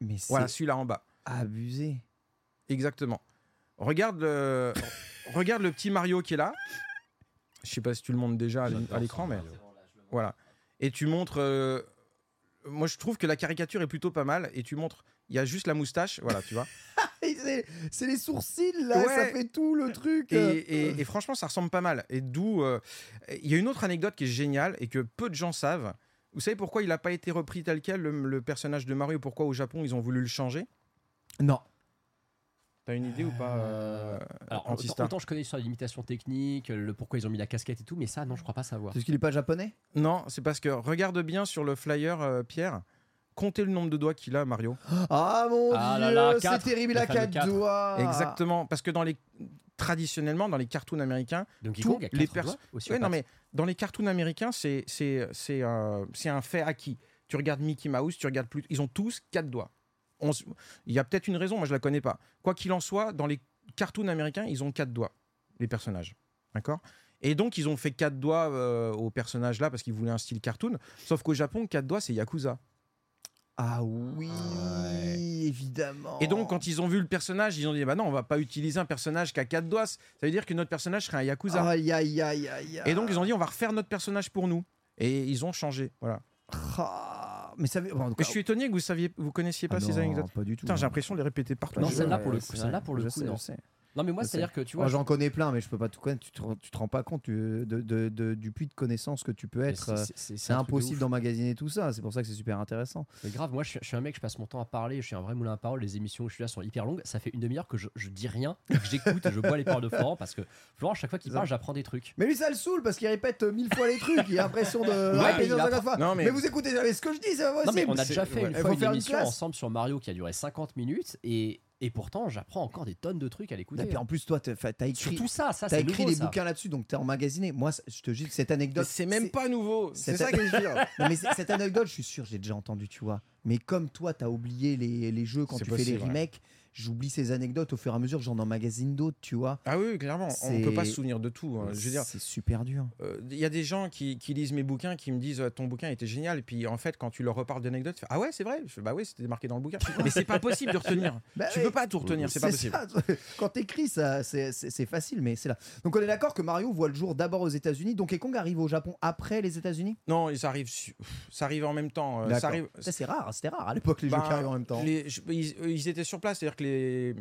Mais Voilà, celui-là en bas. abusé. Exactement. Regarde le, regarde le petit Mario qui est là. Je sais pas si tu le montres déjà à l'é- à l'écran, mais voilà. Et tu montres. euh, moi, je trouve que la caricature est plutôt pas mal. Et tu montres. Il y a juste la moustache, voilà, tu vois. C'est- les sourcils là, Ouais. ça fait tout le truc. Et, et- et franchement, ça ressemble pas mal. Et d'où. euh, Il y a une autre anecdote qui est géniale et que peu de gens savent. Vous savez pourquoi il n'a pas été repris tel quel, le, le personnage de Mario? Pourquoi au Japon, ils ont voulu le changer? Non. T'as une idée ou pas euh, Alors, autant, autant je connais sur les limitations techniques, le pourquoi ils ont mis la casquette et tout, mais ça, non, je crois pas savoir. Parce qu'il est pas japonais Non, c'est parce que regarde bien sur le flyer, euh, Pierre. Comptez le nombre de doigts qu'il a, Mario. Ah mon Ah dieu, c'est terrible, il Le a fameux quatre quatre. doigts. Exactement. Parce que dans les traditionnellement, dans les cartoons américains, Donc, tous Kong a les quatre pers- doigts aussi Ouais, non, mais dans les cartoons américains, c'est c'est c'est euh, c'est un fait acquis. Tu regardes Mickey Mouse, tu regardes plus, ils ont tous quatre doigts. On s- Il y a peut-être une raison, moi je la connais pas. Quoi qu'il en soit, dans les cartoons américains, ils ont quatre doigts, les personnages. D'accord? Et donc ils ont fait quatre doigts euh, aux personnages là parce qu'ils voulaient un style cartoon. Sauf qu'au Japon, quatre doigts c'est Yakuza. Ah oui, évidemment. Et donc, quand ils ont vu le personnage, ils ont dit bah non, on va pas utiliser un personnage qui a quatre doigts. Ça veut dire que notre personnage serait un Yakuza. Aïe, aïe, aïe, aïe. Et donc, ils ont dit on va refaire notre personnage pour nous. Et ils ont changé. Voilà. Ah, mais ça bon, je suis étonné que vous saviez, vous connaissiez pas Ah ces non, anecdotes. Pas du tout. J'ai l'impression de les répéter partout. Non, celle-là, pour le coup, c'est celle-là, pour le coup, non. Non, mais moi, c'est-à-dire que tu Moi, vois. j'en connais plein, mais je peux pas tout connaître. Tu te, tu te rends pas compte tu- de, de- de- du puits de connaissances que tu peux être. c'est- euh, impossible d'emmagasiner tout ça. C'est pour ça que c'est super intéressant. Mais grave, moi je suis, je suis un mec, je passe mon temps à parler, je suis un vrai moulin à parole. Les émissions où je suis là sont hyper longues. Ça fait une demi-heure que je, je dis rien, que j'écoute, je bois les paroles de Florent parce que Florent, chaque fois qu'il parle, j'apprends des trucs. Mais lui, ça le saoule parce qu'il répète euh, mille fois les trucs. Il a l'impression de Ouais, répéter il a 50 fois. Non, mais... mais- vous écoutez jamais ce que je dis, c'est pas Non, mais possible. on a c'est- déjà fait une fois une émission ensemble sur Mario qui a duré 50 minutes et, et pourtant j'apprends encore des tonnes de trucs à l'écouter. Et puis en plus, toi, t'as t'as écrit, Surtout ça, ça t'as c'est écrit nouveau, des ça. bouquins là-dessus, donc t'es emmagasiné. Moi, je te dis que cette anecdote. C'est même pas nouveau. C'est c'est- ça que je veux dire. Non, mais c'est- cette anecdote, je suis sûr, j'ai déjà entendu, tu vois. Mais comme toi, t'as oublié les, les jeux quand tu fais les ouais. J'oublie ces anecdotes au fur et à mesure j'en emmagasine d'autres, tu vois. Ah oui, clairement. On C'est- peut pas se souvenir de tout. hein. Je veux dire, C'est super dur. euh, il y a des gens qui, qui lisent mes bouquins qui me disent euh, ton bouquin était génial. Et puis en fait, quand tu leur reparles d'anecdotes, tu fais ah ouais, c'est vrai. Je fais bah oui, c'était marqué dans le bouquin. Mais c'est pas possible de retenir. Bah tu oui. peux pas tout retenir, c'est pas possible. ça. Quand t'écris, ça, c'est facile, mais c'est là. Donc on est d'accord que Mario voit le jour d'abord aux États-Unis. Donkey Kong arrive au Japon après les États-Unis? Non, ça arrive, ça arrive en même temps. euh. Ça arrive. C'est rare, c'était rare à l'époque les Ben, jeux qui arrivent en même temps. les- ils, ils étaient sur place, c'est-à-dire que les,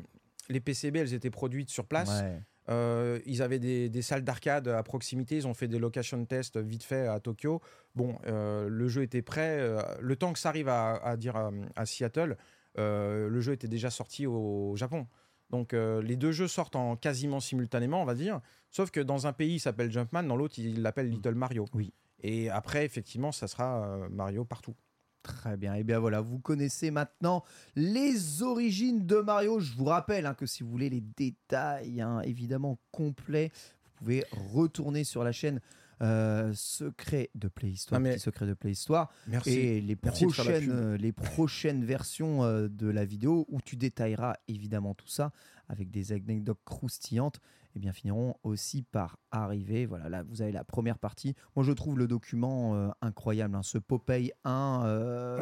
les PCB, elles étaient produites sur place. Ouais. Euh, ils avaient des, des salles d'arcade à proximité. Ils ont fait des location tests vite fait à Tokyo. Bon, euh, le jeu était prêt. euh, le temps que ça arrive à, à dire à, à Seattle, le jeu était déjà sorti au Japon. Donc les deux jeux sortent en quasiment simultanément, on va dire. Sauf que dans un pays, il s'appelle Jumpman, dans l'autre, il l'appelle Little Mario. Oui. Et après, effectivement, ça sera Mario partout. Très bien. Et bien voilà, vous connaissez maintenant les origines de Mario. Je vous rappelle hein, que si vous voulez les détails, hein, évidemment complets, vous pouvez retourner sur la chaîne euh, Secret de Playhistoire, Ah, mais- Petit Secret de Playhistoire, Merci. et les Merci prochaines, euh, les prochaines versions euh, de la vidéo où tu détailleras évidemment tout ça avec des anecdotes croustillantes. Et bien finiront aussi par arriver. Voilà, là vous avez la première partie. Moi je trouve le document euh, incroyable. hein. Ce Popeye 1, euh,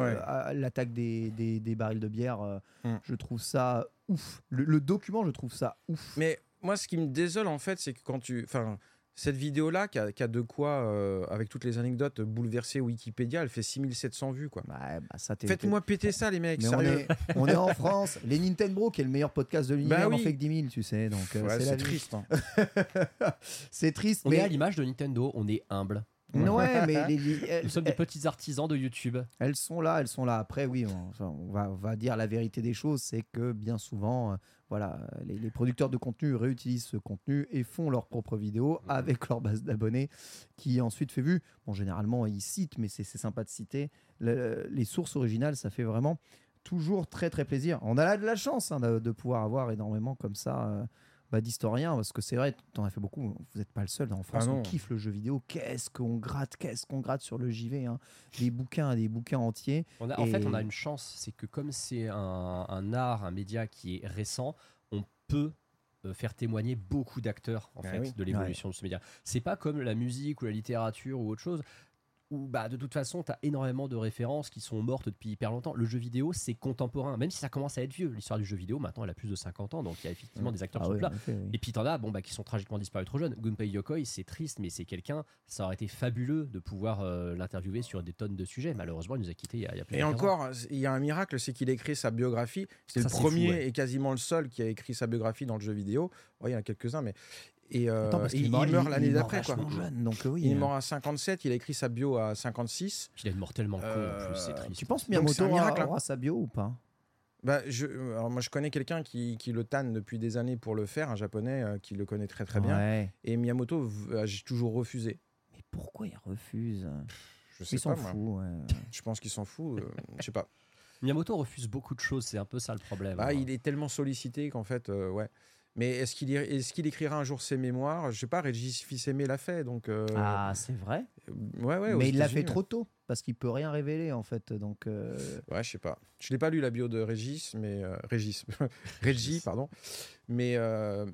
Ouais. l'attaque des, des- des barils de bière, euh, Mm. je trouve ça ouf. Le, le document, je trouve ça ouf. Mais moi, ce qui me désole, en fait, c'est que quand tu. Enfin, cette vidéo-là, qui a, qui a de quoi, euh, avec toutes les anecdotes, bouleverser Wikipédia, elle fait 6700 vues, quoi. Bah, Faites-moi péter ça, les mecs, Mais on est, on est en France. Les Nintendo, qui est le meilleur podcast de l'univers, Bah en oui. fait que 10 000, tu sais. Donc, euh, Ouais, c'est triste. hein. c'est triste, On est à mais. l'image de Nintendo, on est humble. Ouais, mais les- les- elles, Nous sommes des petits artisans de YouTube. elles sont là, elles sont là. Après, oui, on, on va, on va dire la vérité des choses, c'est que bien souvent, euh, voilà, les, les producteurs de contenu réutilisent ce contenu et font leurs propres vidéos avec leur base d'abonnés, qui ensuite fait vue. Bon, généralement, ils citent, mais c'est c'est sympa de citer. Le- les sources originales, ça fait vraiment toujours très très plaisir. On a là de la chance hein, de, de pouvoir avoir énormément comme ça euh, bah, d'historiens, parce que c'est vrai, tu en as fait beaucoup, vous n'êtes pas le seul. En France, Ah on kiffe le jeu vidéo. Qu'est-ce qu'on gratte, qu'est-ce qu'on gratte sur le JV. hein. Des bouquins, des bouquins entiers. On a- En fait, on a une chance, c'est que comme c'est un, un art, un média qui est récent, on peut euh, faire témoigner beaucoup d'acteurs en Ah fait oui. de l'évolution de ce média. C'est pas comme la musique ou la littérature ou autre chose où bah, de toute façon, tu as énormément de références qui sont mortes depuis hyper longtemps. Le jeu vidéo, c'est contemporain, même si ça commence à être vieux. L'histoire du jeu vidéo, maintenant, elle a plus de 50 ans, donc il y a effectivement des acteurs Ah qui sont oui. Et puis t'en as bon, bah, qui sont tragiquement disparus trop jeunes. Gunpei Yokoi, c'est triste, mais c'est quelqu'un, ça aurait été fabuleux de pouvoir euh, l'interviewer sur des tonnes de sujets. Malheureusement, il nous a quittés il y a, il y a plus Et de 15 ans. encore, il y a un miracle, c'est qu'il a écrit sa biographie. C'est le premier fou, ouais. et quasiment le seul qui a écrit sa biographie dans le jeu vidéo. Ouais, il y en a quelques-uns, mais. Et euh, Attends, parce il, meurt- l'année d'après, quoi. jeune, donc euh, oui. Il est euh. mort à 57, il a écrit sa bio à 56. Puis il a une mort tellement con en plus, c'est triste. Tu penses Miyamoto un miracle, aura, hein. aura sa bio ou pas? Bah, je, alors moi, je connais quelqu'un qui, qui le tanne depuis des années pour le faire, un japonais euh, qui le connaît très très bien. Ouais. Et Miyamoto j'ai toujours refusé. Mais pourquoi il refuse? Je sais Il s'en pas, moi. fout. ouais. Je pense qu'il s'en fout. euh, je sais pas. Miyamoto refuse beaucoup de choses, c'est un peu ça le problème. Bah, hein. il est tellement sollicité qu'en fait, euh, ouais. Mais est-ce qu'il est-ce qu'il écrira un jour ses mémoires? Je sais pas. Régis Fils-Aimé l'a fait, donc. euh, Ah, c'est vrai. ouais, ouais. aux Mais il l'a fait trop tôt parce qu'il peut rien révéler en fait. Donc euh, Ouais, je sais pas. Je l'ai pas lu la bio de Régis, mais euh, Régis, Régis, pardon. Mais euh,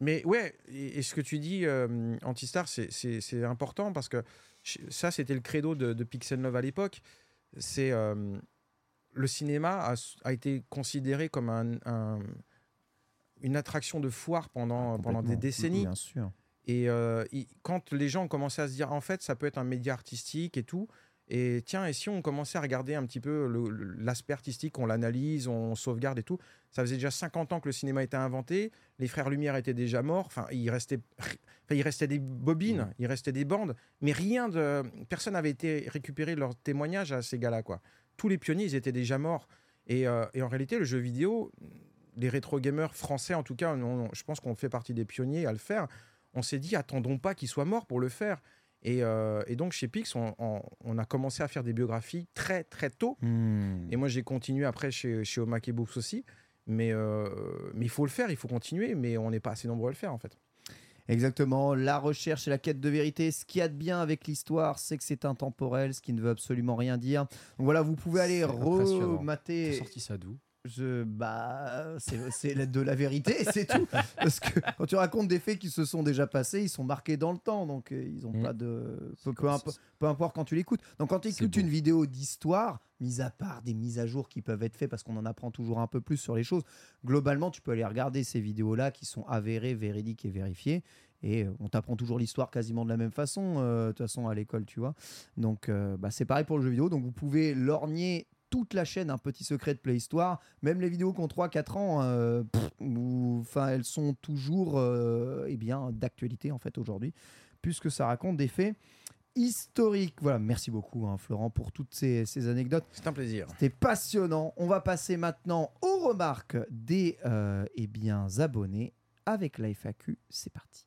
mais ouais, et, et ce que tu dis, euh, Antistar, c'est- important parce que ça, c'était le credo de, de Pixel Love à l'époque. C'est euh, le cinéma a, a été considéré comme un, un- une attraction de foire pendant pendant des décennies. Bien sûr. Et euh, il- quand les gens ont commencé à se dire, en fait, ça peut être un média artistique et tout, et tiens, et si on commençait à regarder un petit peu l'aspect artistique, on l'analyse, on sauvegarde et tout, ça faisait déjà 50 ans que le cinéma était inventé, les frères Lumière étaient déjà morts, enfin, il restait, enfin, il restait des bobines, il restait des bandes, mais rien de. Personne n'avait été récupérer leur témoignage à ces gars-là, quoi. Tous les pionniers, ils étaient déjà morts. Et, euh, et en réalité, le jeu vidéo, les rétro gamers français, en tout cas, on- je pense qu'on fait partie des pionniers à le faire on s'est dit attendons pas qu'il soit mort pour le faire. Et, euh, et donc chez Pix, on, a commencé à faire des biographies très très tôt. Hmm. Et moi j'ai continué après chez, chez Omake Books aussi. Mais euh, mais il faut le faire, il faut continuer, mais on n'est pas assez nombreux à le faire en fait. Exactement, la recherche et la quête de vérité. Ce qu'il y a de bien avec l'histoire, c'est que c'est intemporel, ce qui ne veut absolument rien dire. Donc voilà, vous pouvez aller remater. sorti ça d'où? Je, bah, c'est de la vérité, c'est tout. Parce que quand tu racontes des faits qui se sont déjà passés, ils sont marqués dans le temps, donc euh, ils ont Mm. pas de. Peu, peu impo- importe quand tu l'écoutes. Donc quand tu écoutes une vidéo d'histoire, mis à part des mises à jour qui peuvent être faites parce qu'on en apprend toujours un peu plus sur les choses, globalement, tu peux aller regarder ces vidéos-là qui sont avérées, véridiques et vérifiées. Et euh, on t'apprend toujours l'histoire quasiment de la même façon, euh, de toute façon, à l'école, tu vois. Donc, euh, bah, c'est pareil pour le jeu vidéo. Donc, vous pouvez lorgner toute la chaîne Un Petit Secret de Playhistoire. Même les vidéos qui ont 3-4 ans, euh, pff, ou- enfin, elles sont toujours euh, eh bien, d'actualité, en fait, aujourd'hui, puisque ça raconte des faits historiques. Voilà, merci beaucoup, hein, Florent, pour toutes ces, ces anecdotes. C'est un plaisir. C'était passionnant. On va passer maintenant aux remarques des euh, eh bien, abonnés avec la FAQ. C'est parti.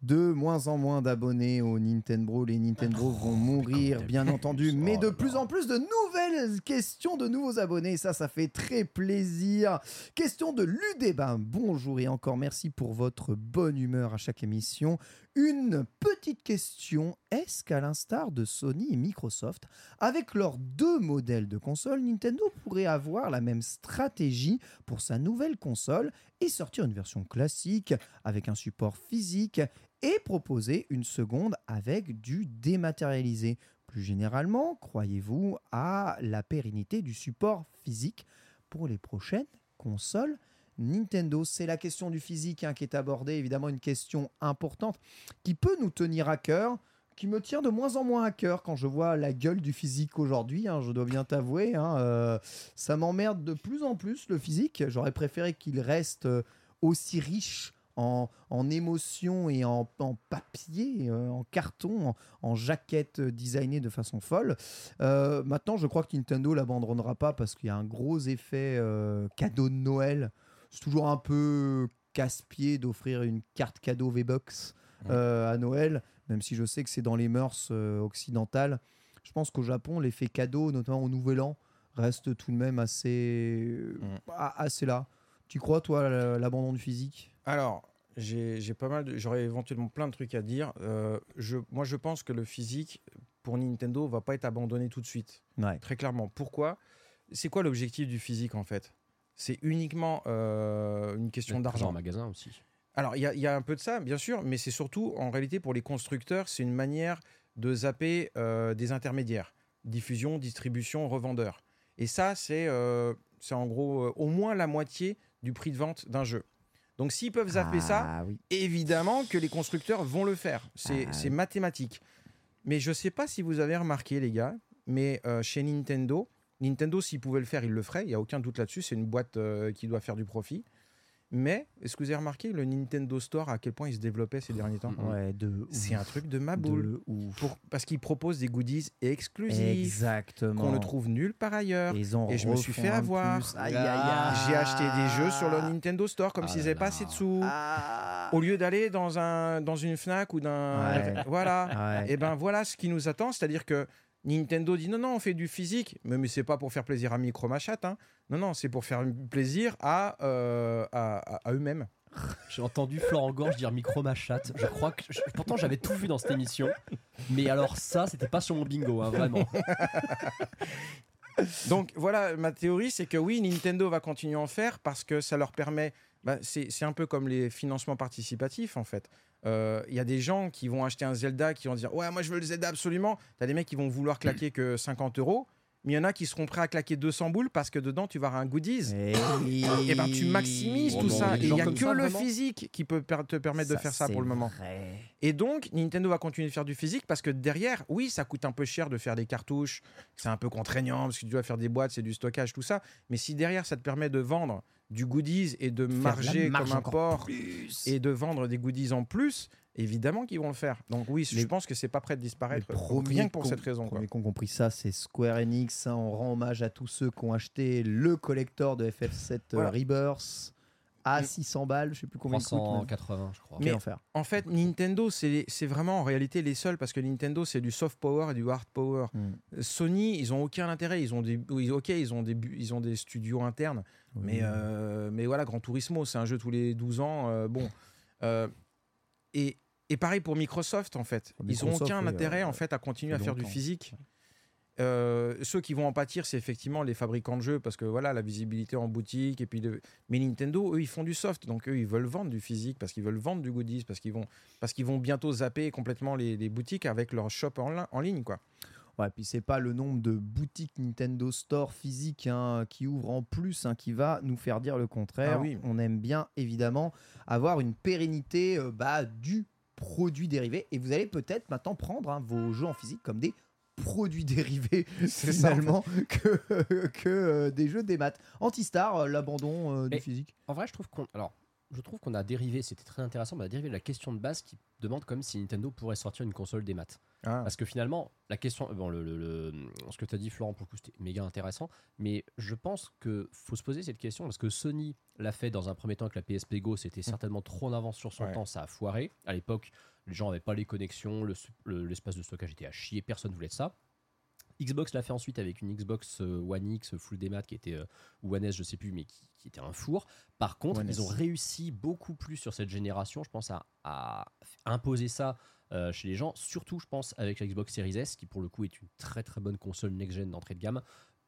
De moins en moins d'abonnés au Nintendo. Les Nintendo vont mourir, bien entendu, mais de plus en plus de nouvelles questions de nouveaux abonnés. Ça, ça fait très plaisir. Question de Ludébat. Bonjour et encore merci pour votre bonne humeur à chaque émission. Une petite question. Est-ce qu'à l'instar de Sony et Microsoft, avec leurs deux modèles de console, Nintendo pourrait avoir la même stratégie pour sa nouvelle console et sortir une version classique avec un support physique et proposer une seconde avec du dématérialisé. Plus généralement, croyez-vous à la pérennité du support physique pour les prochaines consoles Nintendo, c'est la question du physique hein, qui est abordée, évidemment une question importante qui peut nous tenir à cœur, qui me tient de moins en moins à cœur quand je vois la gueule du physique aujourd'hui, hein, je dois bien t'avouer. hein, euh, ça m'emmerde de plus en plus le physique. J'aurais préféré qu'il reste euh, aussi riche en, en émotions et en, en papier, euh, en carton, en, en jaquette designée de façon folle. Euh, maintenant, je crois que Nintendo l'abandonnera pas parce qu'il y a un gros effet cadeau de Noël. C'est toujours un peu casse-pied d'offrir une carte cadeau V-Bucks euh, à Noël, même si je sais que c'est dans les mœurs euh, occidentales. Je pense qu'au Japon, l'effet cadeau, notamment au Nouvel An, reste tout de même assez, a- assez là. Tu crois, toi, à l'abandon du physique? Alors, j'ai pas mal, de- j'aurais éventuellement plein de trucs à dire. Euh, je, moi, je pense que le physique pour Nintendo va pas être abandonné tout de suite. Ouais. Très clairement. Pourquoi? C'est quoi l'objectif du physique en fait? C'est uniquement euh, une question d'argent. en magasin aussi. Alors, il y, a- il y a un peu de ça, bien sûr, mais c'est surtout, en réalité, pour les constructeurs, c'est une manière de zapper euh, des intermédiaires. Diffusion, distribution, revendeur. Et ça, c'est euh, en gros euh, au moins la moitié du prix de vente d'un jeu. Donc, s'ils peuvent zapper ça, Ah oui. évidemment que les constructeurs vont le faire. C'est Ah oui. mathématique. Mais je ne sais pas si vous avez remarqué, les gars, mais euh, chez Nintendo, Nintendo, s'il pouvait le faire, il le ferait. Il n'y a aucun doute là-dessus. C'est une boîte qui doit faire du profit. Mais est-ce que vous avez remarqué le Nintendo Store, à quel point il se développait ces derniers temps? Ouais, de C'est un truc de ma boule. De ouf. Pour- parce qu'ils proposent des goodies exclusifs Exactement. qu'on ne trouve nulle part ailleurs. Ils en Et je me suis fait avoir. plus. Aïe, aïe, aïe. J'ai acheté des jeux sur le Nintendo Store comme Ah s'ils n'avaient pas assez de sous. Ah. Au lieu d'aller dans, un, dans une Fnac ou d'un. Ouais. Voilà. Ouais. Et ben voilà ce qui nous attend, c'est-à-dire que Nintendo dit non, non, on fait du physique, mais, mais c'est pas pour faire plaisir à Micromachat, hein. non, non, c'est pour faire plaisir à, euh, à, à- à eux-mêmes. J'ai entendu Florent Gorge dire micro ma chatte. Je crois que. je- pourtant, j'avais tout vu dans cette émission. Mais alors, ça, c'était pas sur mon bingo, hein, vraiment. Donc voilà, ma théorie, c'est que oui, Nintendo va continuer à en faire parce que ça leur permet. Bah, c'est un peu comme les financements participatifs en fait. Euh, Il y a des gens qui vont acheter un Zelda qui vont dire ouais moi je veux le Zelda absolument. T'as des mecs qui vont vouloir claquer que 50 euros, mais il y en a qui seront prêts à claquer 200 boules parce que dedans tu vas avoir un goodies. Eh oui. Et ben tu maximises Oh tout non, ça. Et il n'y a que ça, le physique qui peut per- te permettre de faire ça pour le moment. vrai. Et donc, Nintendo va continuer de faire du physique parce que derrière, oui, ça coûte un peu cher de faire des cartouches, c'est un peu contraignant parce que tu dois faire des boîtes, c'est du stockage, tout ça. Mais si derrière, ça te permet de vendre du goodies et de Faire marger marge comme un porc plus. et de vendre des goodies en plus, évidemment qu'ils vont le faire. Donc oui, je Les- pense que c'est pas prêt de disparaître Les rien que pour cette raison. qui ont compris ça, c'est Square Enix. hein. on rend hommage à tous ceux qui ont acheté le collector de FF7 euh, Voilà. Rebirth à Mm. 600 balles. Je sais plus combien il coûte. même. 380, je crois. Mais- enfer. En fait, Nintendo, c'est c'est vraiment en réalité les seuls parce que Nintendo, c'est du soft power et du hard power. Mm. Sony, ils ont aucun intérêt. Ils ont des, ok, ils ont des, ils ont des studios internes, mais, euh, mais voilà, Gran Turismo, c'est un jeu tous les 12 ans. euh, bon, Euh, et, et pareil pour Microsoft, en fait, ils n'ont aucun oui, intérêt euh, en fait à continuer à faire du physique. Euh, ceux qui vont en pâtir, c'est effectivement les fabricants de jeux parce que voilà la visibilité en boutique et puis le- mais Nintendo, eux, ils font du soft, donc eux, ils veulent vendre du physique parce qu'ils veulent vendre du goodies parce qu'ils vont parce qu'ils vont bientôt zapper complètement les, les boutiques avec leur shop en, li- en ligne quoi. Ouais, puis c'est pas le nombre de boutiques Nintendo Store physiques hein, qui ouvrent en plus hein, qui va nous faire dire le contraire. Ah oui. On aime bien évidemment avoir une pérennité euh, bah, du produit dérivé. Et vous allez peut-être maintenant prendre hein, vos jeux en physique comme des produits dérivés C'est ça, en finalement que, que euh, des jeux des maths. Antistar, euh, l'abandon euh, du physique. En vrai, je trouve qu'on. Alors, je trouve qu'on a dérivé, c'était très intéressant, mais on a dérivé de la question de base qui demande comme si Nintendo pourrait sortir une console des maths. Ah. Parce que finalement, la question. Bon, le, le- le- ce que tu as dit, Florent, pour le coup, c'était méga intéressant. Mais je pense que faut se poser cette question parce que Sony l'a fait dans un premier temps avec la PSP Go. C'était certainement trop en avance sur son Ouais. temps. Ça a foiré. À l'époque, les gens n'avaient pas les connexions, le- le- l'espace de stockage était à chier. Personne voulait de ça. Xbox l'a fait ensuite avec une Xbox euh, One X full démat qui était euh, ou One S, je sais plus, mais qui, qui était un four. Par contre, One ils S. ont réussi beaucoup plus sur cette génération, je pense, à, à imposer ça euh, chez les gens. Surtout, je pense, avec la Xbox Series S, qui pour le coup est une très très bonne console next-gen d'entrée de gamme,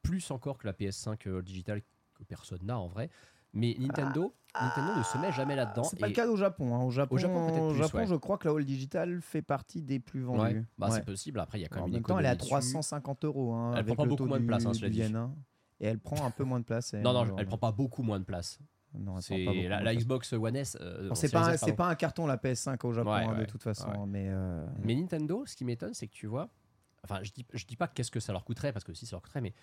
plus encore que la PS5 euh, digitale que personne n'a en vrai. Mais Nintendo, Nintendo ne se met jamais là-dedans. C'est pas le cas au Japon. hein. Au Japon, Japon, peut-être au Japon ouais. je crois que la All Digital fait partie des plus vendus. Ouais, bah, Ouais. c'est possible. Après, il y a quand En même une même temps, elle est à économie dessus. 350 euros. hein, Elle prend pas beaucoup moins de place, hein, dit. hein. Et elle prend un peu moins de place. Non, non, genre, elle prend pas beaucoup moins de place. non, C'est la. Xbox One S. euh, c'est pas, S, pas un carton la PS5 au Japon Ouais, hein, de toute façon, Ouais. mais euh, Mais Nintendo, ce qui m'étonne, c'est que tu vois. Enfin, je dis, je dis pas qu'est-ce que ça leur coûterait, parce que si ça leur coûterait, mais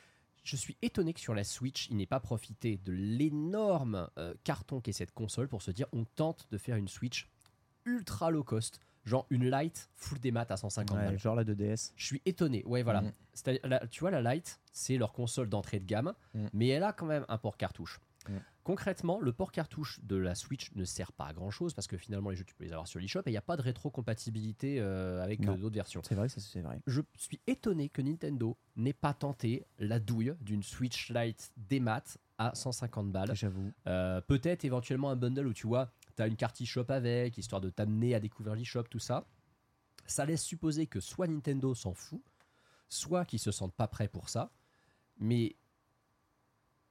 je suis étonné que sur la Switch, il n'ait pas profité de l'énorme euh, carton qu'est cette console pour se dire on tente de faire une Switch ultra low cost, genre une Lite full des maths à 150 ouais, balles. genre la 2DS. Je suis étonné. Ouais, voilà. C'est-à-dire, la- tu vois, la Lite, c'est leur console d'entrée de gamme, Mhm. mais elle a quand même un port cartouche. Mhm. Concrètement, le port cartouche de la Switch ne sert pas à grand chose parce que finalement, les jeux, tu peux les avoir sur l'eShop et il n'y a pas de rétrocompatibilité euh, avec euh, d'autres versions. C'est vrai, c'est vrai. Je suis étonné que Nintendo n'ait pas tenté la douille d'une Switch Lite des maths à 150 balles. J'avoue. Euh, Peut-être éventuellement un bundle où tu vois, tu as une carte eShop avec, histoire de t'amener à découvrir l'eShop, tout ça. Ça laisse supposer que soit Nintendo s'en fout, soit qu'ils se sentent pas prêts pour ça. Mais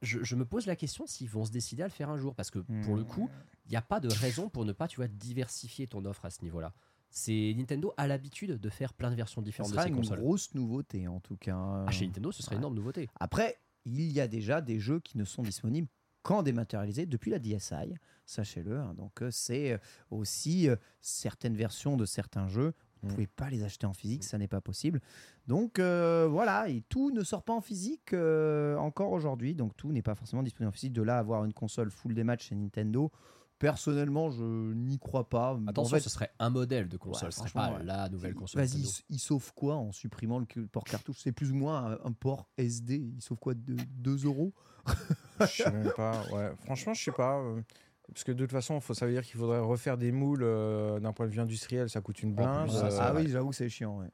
je, je me pose la question s'ils vont se décider à le faire un jour. Parce que pour le Hmm. coup, il n'y a pas de raison pour ne pas, tu vois, diversifier ton offre à ce niveau-là. C'est Nintendo a l'habitude de faire plein de versions Ce différentes de sera ses une grosse nouveauté en tout cas. Ah, chez Nintendo, ce serait une énorme nouveauté. Après, il y a déjà des jeux qui ne sont disponibles qu'en dématérialisé depuis la DSi, sachez-le. hein. Donc euh, c'est euh, aussi euh, certaines versions de certains jeux. Vous ne Mm. pouvez pas les acheter en physique, ça n'est pas possible. Donc euh, voilà, et tout ne sort pas en physique euh, encore aujourd'hui. Donc tout n'est pas forcément disponible en physique. De là à avoir une console full des matchs chez Nintendo, personnellement, je n'y crois pas. Attention, En fait, ce serait un modèle de console, Ouais, ce serait franchement, pas ouais. la nouvelle console. Vas-y, il, il sauve quoi en supprimant le port cartouche? C'est plus ou moins un, un port SD. Il sauve quoi de 2 euros? Je sais même pas. Ouais. Franchement, je sais pas. Euh, Parce que de toute façon, faut, ça veut dire qu'il faudrait refaire des moules euh, d'un point de vue industriel, ça coûte une blinde. plus, ça, c'est Ah oui, j'avoue que c'est chiant. ouais.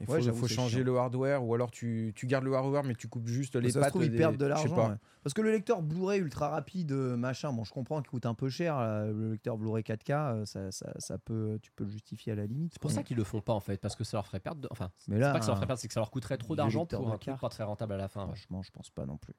Il Ouais, faut, changer chiant. le hardware ou alors tu, tu gardes le hardware mais tu coupes juste les ça se pattes. trouve, ils des- perdent de l'argent. ouais. Parce que le lecteur Blu-ray ultra rapide, euh, machin, bon, je comprends qu'il coûte un peu cher. euh, Le lecteur Blu-ray 4K, euh, ça, ça, ça peut, tu peux le justifier à la limite. C'est pour ça qu'ils le font pas en fait, parce que ça leur ferait perdre. de- Enfin, Mais c'est là, pas que ça leur ferait un- perdre, c'est que ça leur coûterait trop d'argent pour un truc pas très rentable à la fin. ouais. Franchement, je pense pas non plus.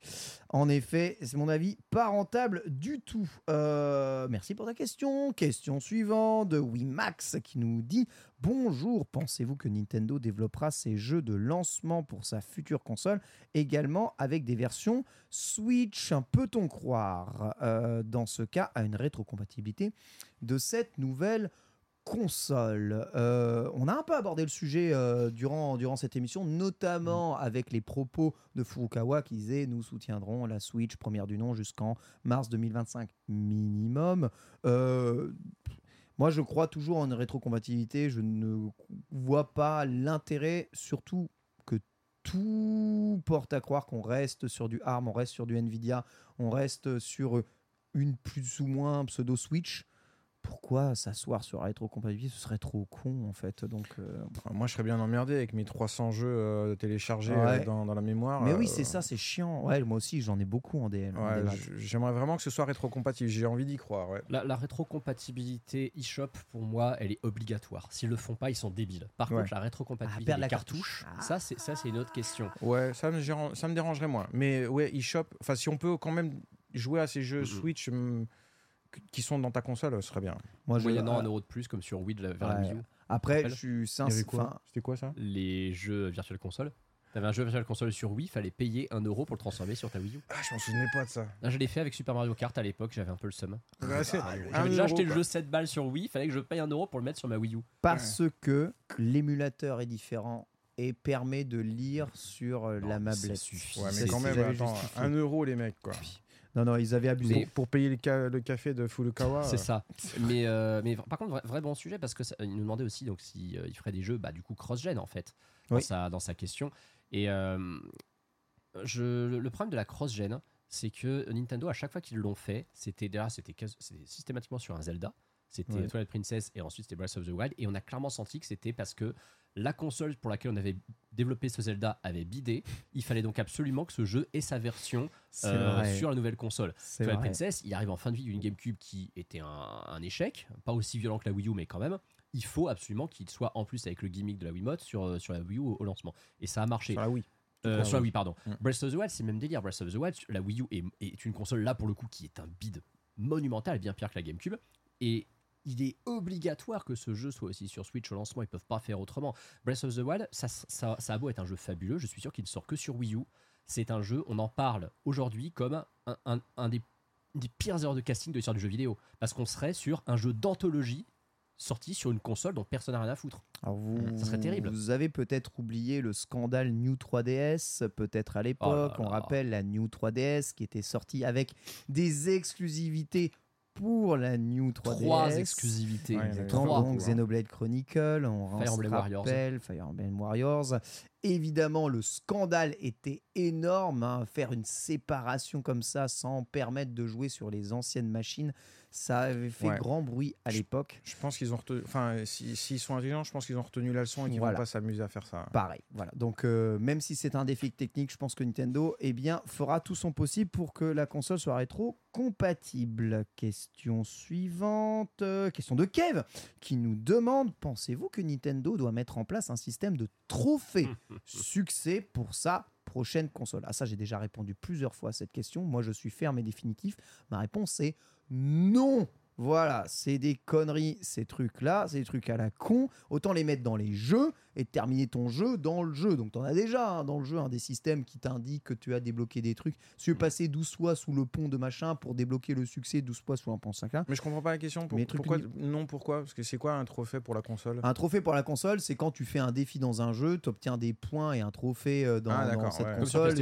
En effet, c'est mon avis, pas rentable du tout. Euh, merci pour ta question. Question suivante de Wimax qui nous dit Bonjour, pensez-vous que Nintendo développera ses jeux de lancement pour sa future console également avec des versions Switch Peut-on croire euh, dans ce cas à une rétrocompatibilité de cette nouvelle console? Euh, on a un peu abordé le sujet euh, durant, durant cette émission, notamment avec les propos de Furukawa qui disait nous soutiendrons la Switch première du nom jusqu'en mars 2025 minimum. Euh, moi, je crois toujours en une rétrocompatibilité. Je ne vois pas l'intérêt, surtout que tout porte à croire qu'on reste sur du ARM, on reste sur du Nvidia, on reste sur une plus ou moins pseudo Switch pourquoi s'asseoir sur la rétrocompatibilité Ce serait trop con en fait. Donc, euh, Enfin, Moi, je serais bien emmerdé avec mes 300 jeux euh, téléchargés Ouais. euh, dans, dans la mémoire. Mais euh, oui, c'est ça, c'est chiant. Ouais, moi aussi, j'en ai beaucoup en DL. ouais, J'aimerais vraiment que ce soit rétrocompatible. J'ai envie d'y croire. Ouais. La, la rétrocompatibilité eShop, pour moi, elle est obligatoire. S'ils le font pas, ils sont débiles. Par Ouais. contre, la rétrocompatibilité Ah, des la cartouches, cartouche. Ah. ça, c'est ça, c'est une autre question. Ouais, ça me, ça me dérangerait moins. Mais ouais, eShop, enfin, si on peut quand même jouer à ces jeux. Switch qu- qui sont dans ta console, ce serait bien. Moi, je- Moyennant euh, un euro de plus, comme sur Wii de la- vers la. Wii U. Après, je suis sincère. C'était quoi ça Les jeux Virtual Console. T'avais un jeu Virtual Console sur Wii, fallait payer un euro pour le transformer sur ta Wii U. Ah, je m'en souvenais pas de ça. Là, je l'ai fait avec Super Mario Kart à l'époque, j'avais un peu le seum. Ouais, c'est- J'avais un déjà acheté le jeu 7 balles sur Wii, fallait que je paye un euro pour le mettre sur ma Wii U. parce que l'émulateur est différent et permet de lire sur euh, Non, la mablette. suffit. Ouais, mais quand même, attends, un euro les mecs, quoi. Non, non, ils avaient abusé. Pour, pour payer le, ca- le café de Furukawa. C'est euh, ça. Mais, euh, mais par contre, vrai, vrai bon sujet parce que ça- il nous demandait aussi donc si euh, il ferait des jeux, bah du coup cross-gen en fait dans Oui. sa dans sa question. Et euh, je, le- le problème de la cross-gen, c'est que Nintendo à chaque fois qu'ils l'ont fait, c'était déjà c'était quasi- c'était systématiquement sur un Zelda. C'était Ouais. Twilight Princess et ensuite c'était Breath of the Wild et on a clairement senti que c'était parce que la console pour laquelle on avait développé ce Zelda avait bidé. Il fallait donc absolument que ce jeu ait sa version euh, sur la nouvelle console. C'est Twilight vrai. Princess, il arrive en fin de vie d'une GameCube qui était un, un échec, pas aussi violent que la Wii U, mais quand même. Il faut absolument qu'il soit en plus avec le gimmick de la Wiimote sur, euh, sur la Wii U au, au lancement. Et ça a marché. Sur la Wii. Euh, Ah sur la oui. Wii, pardon. Mm. Breath of the Wild, c'est le même délire. Breath of the Wild, la Wii U est, est une console là pour le coup qui est un bide monumental, bien pire que la GameCube. Et il est obligatoire que ce jeu soit aussi sur Switch au lancement. Ils peuvent pas faire autrement. Breath of the Wild, ça, ça, ça a beau être un jeu fabuleux, je suis sûr qu'il ne sort que sur Wii U. C'est un jeu, on en parle aujourd'hui comme un, un- un des, des pires erreurs de casting de l'histoire du jeu vidéo. Parce qu'on serait sur un jeu d'anthologie sorti sur une console dont personne n'a rien à foutre. Alors vous, Ça serait terrible. Vous avez peut-être oublié le scandale New 3DS, peut-être à l'époque. Oh On rappelle la New 3DS qui était sortie avec des exclusivités pour la New 3DS. Trois exclusivités. Ouais, Exactement, Trois. donc Xenoblade Chronicle, on Fire Emblem Warriors. Fire Emblem Warriors. Évidemment, le scandale était énorme. hein. Faire une séparation comme ça sans permettre de jouer sur les anciennes machines, ça avait fait Ouais. grand bruit à l'époque. Je pense qu'ils ont retenu. Enfin, si- s'ils sont intelligents, je pense qu'ils ont retenu la leçon et qu'ils Voilà. vont pas s'amuser à faire ça. Pareil, voilà. Donc, euh, même si c'est un défi technique, je pense que Nintendo eh bien, fera tout son possible pour que la console soit rétro-compatible. Question suivante. euh, question de Kev qui nous demande Pensez-vous que Nintendo doit mettre en place un système de trophées? Succès pour sa prochaine console Ah ça j'ai déjà répondu plusieurs fois à cette question. Moi je suis ferme et définitif. Ma réponse est non. Voilà, c'est des conneries, ces trucs-là, c'est des trucs à la con. Autant les mettre dans les jeux et terminer ton jeu dans le jeu. Donc, tu en as déjà hein, dans le jeu hein, des systèmes qui t'indiquent que tu as débloqué des trucs. Si tu veux passer 12 fois sous le pont de machin pour débloquer le succès 12 fois sous un pont 5 Mais je comprends pas la question. Pour- Mais truc pourquoi Non, pourquoi? Parce que c'est quoi un trophée pour la console? Un trophée pour la console, c'est quand tu fais un défi dans un jeu, tu obtiens des points et un trophée euh, dans, Ah, dans cette ouais. Console.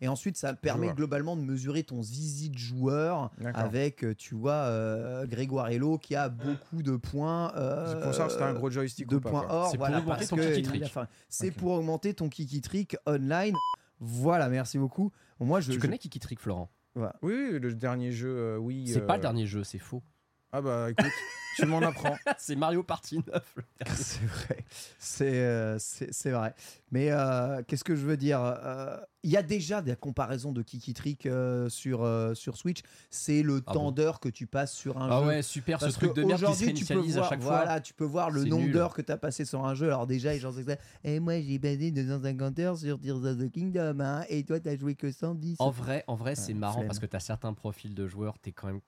Et, ensuite, ça permet globalement de mesurer ton zizi de joueur avec, euh, tu vois, euh, Grégoire Hello qui a beaucoup de points. euh, C'est pour ça que c'était un gros joystick de ou pas, points quoi. or. Voilà, parce ton kiki C'est pour augmenter ton kiki trick online. Voilà, merci beaucoup. Moi, je, Tu je- connais Kiki Trick, Florent? Voilà. Oui, oui, le dernier jeu, euh, oui. C'est euh, pas le dernier jeu, c'est faux. Ah bah écoute, tu m'en apprends. c'est Mario Party 9. le dernier. C'est vrai, c'est euh, vrai. Mais euh, qu'est-ce que je veux dire Euh, Il y a déjà des comparaisons de Kiki Trick sur, sur Switch. C'est le Ah temps bon d'heures que tu passes sur un Ah jeu. ouais, super, ce truc de merde qui se qu'aujourd'hui, tu peux réinitialise à voir, chaque voilà, fois. tu peux voir le nombre d'heures que tu as passé sur un jeu. Alors déjà, les gens se disent Et moi, j'ai passé 250 heures sur Tears of the Kingdom, hein, et toi, t'as joué que 110. En vrai, en vrai c'est Ouais, marrant parce que tu as certains profils de joueurs, t'es quand même.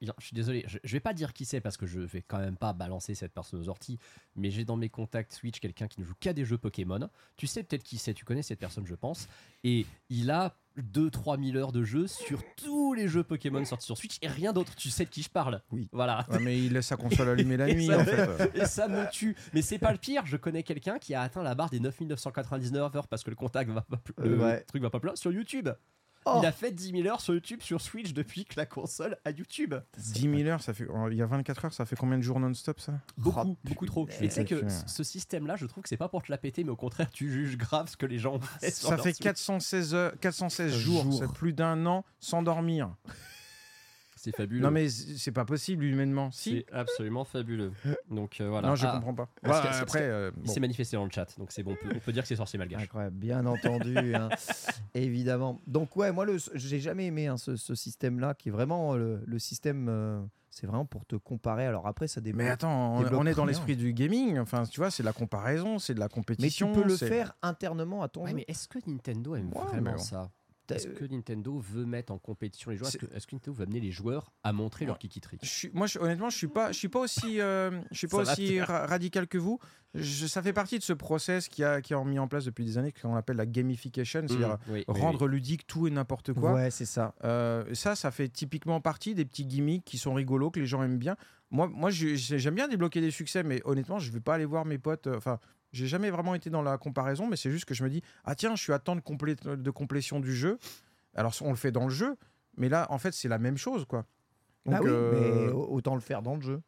Je suis désolé, je, je vais pas dire qui c'est parce que je vais quand même pas balancer cette personne aux orties, mais j'ai dans mes contacts Switch quelqu'un qui ne joue qu'à des jeux Pokémon. Tu sais peut-être qui c'est, tu connais cette personne, je pense. Et il a 2-3 000 heures de jeu sur tous les jeux Pokémon sortis sur Switch et rien d'autre. Tu sais de qui je parle. Oui. Voilà. Ouais, mais il laisse sa console allumée la nuit ça- en fait. Et ça me tue. Mais c'est pas le pire. Je connais quelqu'un qui a atteint la barre des 9999 heures parce que le contact va pas le Ouais. truc va pas plus loin sur YouTube. Oh. Il a fait 10 000 heures sur YouTube sur Switch depuis que la console a YouTube. 10 000 heures, ça fait. Il y a 24 heures, ça fait combien de jours non-stop ça Beaucoup, Oh, beaucoup trop. Et tu sais que ce système-là, je trouve que c'est pas pour te la péter, mais au contraire, tu juges grave ce que les gens ont fait. sur Ça fait Switch. 416, heures, 416 jours, Jours. c'est plus d'un an sans dormir. C'est fabuleux. Non mais c'est pas possible humainement. Si. c'est absolument fabuleux. Donc euh, voilà. Non, je Ah, comprends pas. parce Ouais, après, euh, Il s'est manifesté dans le chat, donc c'est bon. On peut, on peut dire que c'est sorcier malgache. Incroyable, bien entendu, hein, évidemment. Donc ouais, moi, le, j'ai jamais aimé hein, ce, ce système-là, qui est vraiment euh, le, le système. euh, c'est vraiment pour te comparer. Alors après, ça dépend. Mais attends, on, est dans l'esprit du gaming. Enfin, tu vois, c'est de la comparaison, c'est de la Mais tu compétition. peux le faire internement à ton Ouais, jeu. mais est-ce que Nintendo aime Ouais, vraiment bon. ça? Est-ce que Nintendo veut mettre en compétition les joueurs Est-ce que, est-ce que Nintendo veut amener les joueurs à montrer leur kiki trick Je suis- moi, je- honnêtement, je suis pas, je suis pas aussi, euh, je suis pas Ça aussi ra- radical que vous. Je- ça fait partie de ce process qui a, qui a mis en place depuis des années, qu'on appelle la gamification, c'est-à-dire Mmh, oui, oui, rendre ludique tout et n'importe quoi. Ouais, c'est ça. Euh, ça, ça fait typiquement partie des petits gimmicks qui sont rigolos, que les gens aiment bien. Moi, moi j'aime bien débloquer des succès, mais honnêtement, je vais pas aller voir mes potes. euh, Enfin, j'ai jamais vraiment été dans la comparaison, mais c'est juste que je me dis, ah tiens, je suis à temps de, complé- de complétion du jeu. Alors, on le fait dans le jeu, mais là, en fait, c'est la même chose, quoi. Bah Donc, oui, euh, mais autant le faire dans le jeu.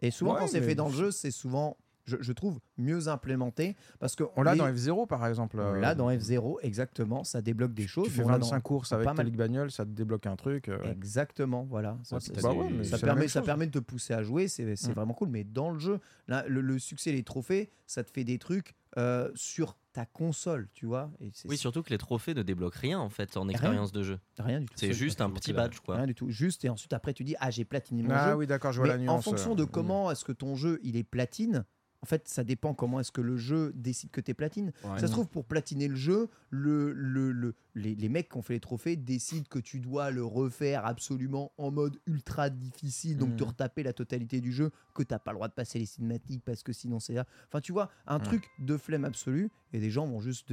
Et souvent, Ouais, quand c'est mais- fait dans le jeu, c'est souvent, je, je trouve, mieux implémenté. Parce que on l'a les- dans F0, par exemple. on euh, l'a dans F0, exactement. Ça débloque des choses. Tu fais Bon, là, dans- 25 courses avec pas ta ligue bagnole, ça te débloque un truc. euh. Exactement, voilà. Ça, Ouais, permet, même ça chose. permet de te pousser à jouer, c'est c'est Mm. vraiment cool. Mais dans le jeu, là, le, le succès, les trophées, ça te fait des trucs euh, sur ta console, tu vois. Et Oui, surtout que les trophées ne débloquent rien en fait en Rien. expérience de jeu. rien du tout. C'est juste un petit badge quoi. Rien du tout. Juste, et ensuite, après, tu dis, ah, j'ai platiné mon Ah jeu. oui, d'accord, je vois Mais la nuance. en fonction de euh, comment est-ce que ton jeu il est platine, en fait, ça dépend comment est-ce que le jeu décide que tu es platine. Ouais. Ça se trouve, pour platiner le jeu, le, le, le- les, les mecs qui ont fait les trophées décident que tu dois le refaire absolument en mode ultra difficile, donc te retaper la totalité du jeu, que t'as pas le droit de passer les cinématiques parce que sinon c'est là. Enfin, tu vois, un Mhm. truc de flemme absolue, et des gens vont juste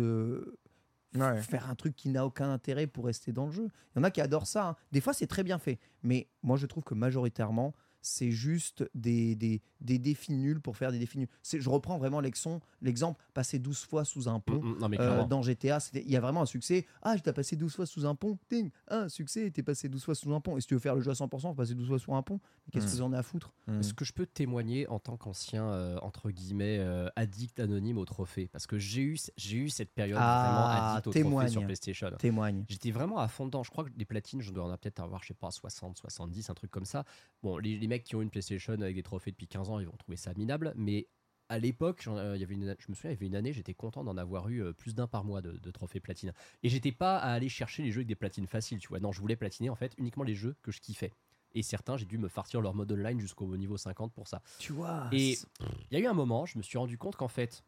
Ouais. faire un truc qui n'a aucun intérêt pour rester dans le jeu. Il y en a qui adorent ça. hein. Des fois, c'est très bien fait. Mais moi, je trouve que majoritairement, c'est juste des, des, des défis nuls pour faire des défis nuls. C'est- Je reprends vraiment l'exemple, passer 12 fois sous un pont. Mm, mm, Non, euh, dans GTA, c'était- il y a vraiment un succès. Ah, t'as passé 12 fois sous un pont. Ding, un succès, t'es passé 12 fois sous un pont. Et si tu veux faire le jeu à 100%, passer 12 fois sous un pont, qu'est-ce Mm. que vous en avez à foutre Mm. Est-ce que je peux témoigner en tant qu'ancien, euh, entre guillemets, euh, addict anonyme au trophée? Parce que j'ai eu, j'ai eu cette période Ah, vraiment addict au trophée sur PlayStation. Témoigne. J'étais vraiment à fond dedans. Je crois que les platines, je dois en peut-être avoir, je sais pas, 60, 70, un truc comme ça. Bon, les, les mecs qui ont une PlayStation avec des trophées depuis 15 ans, ils vont trouver ça minable. Mais à l'époque, euh, il y avait une, je me souviens, il y avait une année, j'étais content d'en avoir eu euh, plus d'un par mois de, de trophées platine. Et j'étais pas à aller chercher les jeux avec des platines faciles, tu vois. Non, je voulais platiner en fait uniquement les jeux que je kiffais. Et certains, j'ai dû me fartir leur mode online jusqu'au niveau 50 pour ça. Tu vois. Et il y a eu un moment, je me suis rendu compte qu'en fait,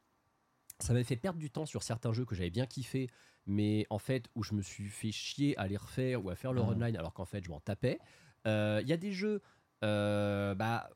ça m'avait fait perdre du temps sur certains jeux que j'avais bien kiffé, mais en fait où je me suis fait chier à les refaire ou à faire leur Mhm. online alors qu'en fait je m'en tapais. Euh, Il y a des jeux, euh, bah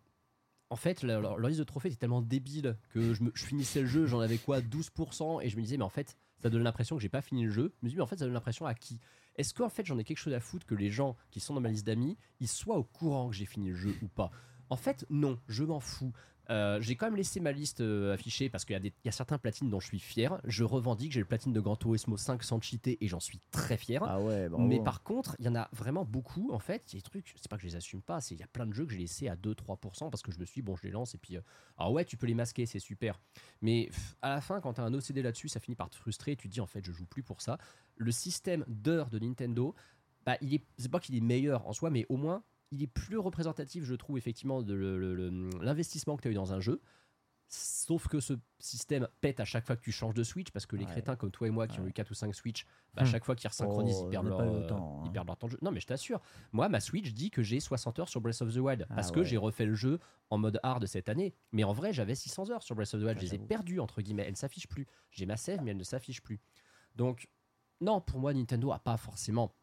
en fait leur, leur- leur liste de trophées était tellement débile que je finissais le jeu, j'en avais quoi 12% et je me disais mais en fait ça donne l'impression que j'ai pas fini le jeu. Je me dis mais en fait ça donne l'impression à qui? Est-ce qu'en fait j'en ai quelque chose à foutre que les gens qui sont dans ma liste d'amis ils soient au courant que j'ai fini le jeu ou pas? En fait non, je m'en fous. Euh, j'ai quand même laissé ma liste euh, affichée parce qu'il y, a y certains platines dont je suis fier. Je revendique, j'ai le platine de Gran Turismo 5 sans cheater et j'en suis très fier. Ah ouais, Mais par contre, il y en a vraiment beaucoup. En fait, il y a des trucs, c'est pas que je les assume pas, c'est il y a plein de jeux que j'ai laissés à 2-3% parce que je me suis dit, bon, je les lance et puis. euh, alors ouais, tu peux les masquer, c'est super. Mais pff, à la fin, quand tu as un OCD là-dessus, ça finit par te frustrer. Tu te dis, en fait, je joue plus pour ça. Le système d'heures de Nintendo, bah, il est, c'est pas qu'il est meilleur en soi, mais au moins, il est plus représentatif, je trouve, effectivement, de l'investissement que tu as eu dans un jeu. Sauf que ce système pète à chaque fois que tu changes de Switch, parce que les Ouais. crétins comme toi et moi qui ont eu 4 ou 5 Switch, bah, à Hmm. chaque fois qu'ils resynchronisent, Oh, ils, perdent leur, eu euh, hein. ils perdent leur temps de jeu. Non, mais je t'assure, moi, ma Switch dit que j'ai 60 heures sur Breath of the Wild, Ah parce que j'ai refait le jeu en mode hard cette année. Mais en vrai, j'avais 600 heures sur Breath of the Wild, Ah, je les ai perdues, entre guillemets. Elles ne s'affichent plus. J'ai ma save, mais elle ne s'affiche plus. Donc, non, pour moi, Nintendo a pas forcément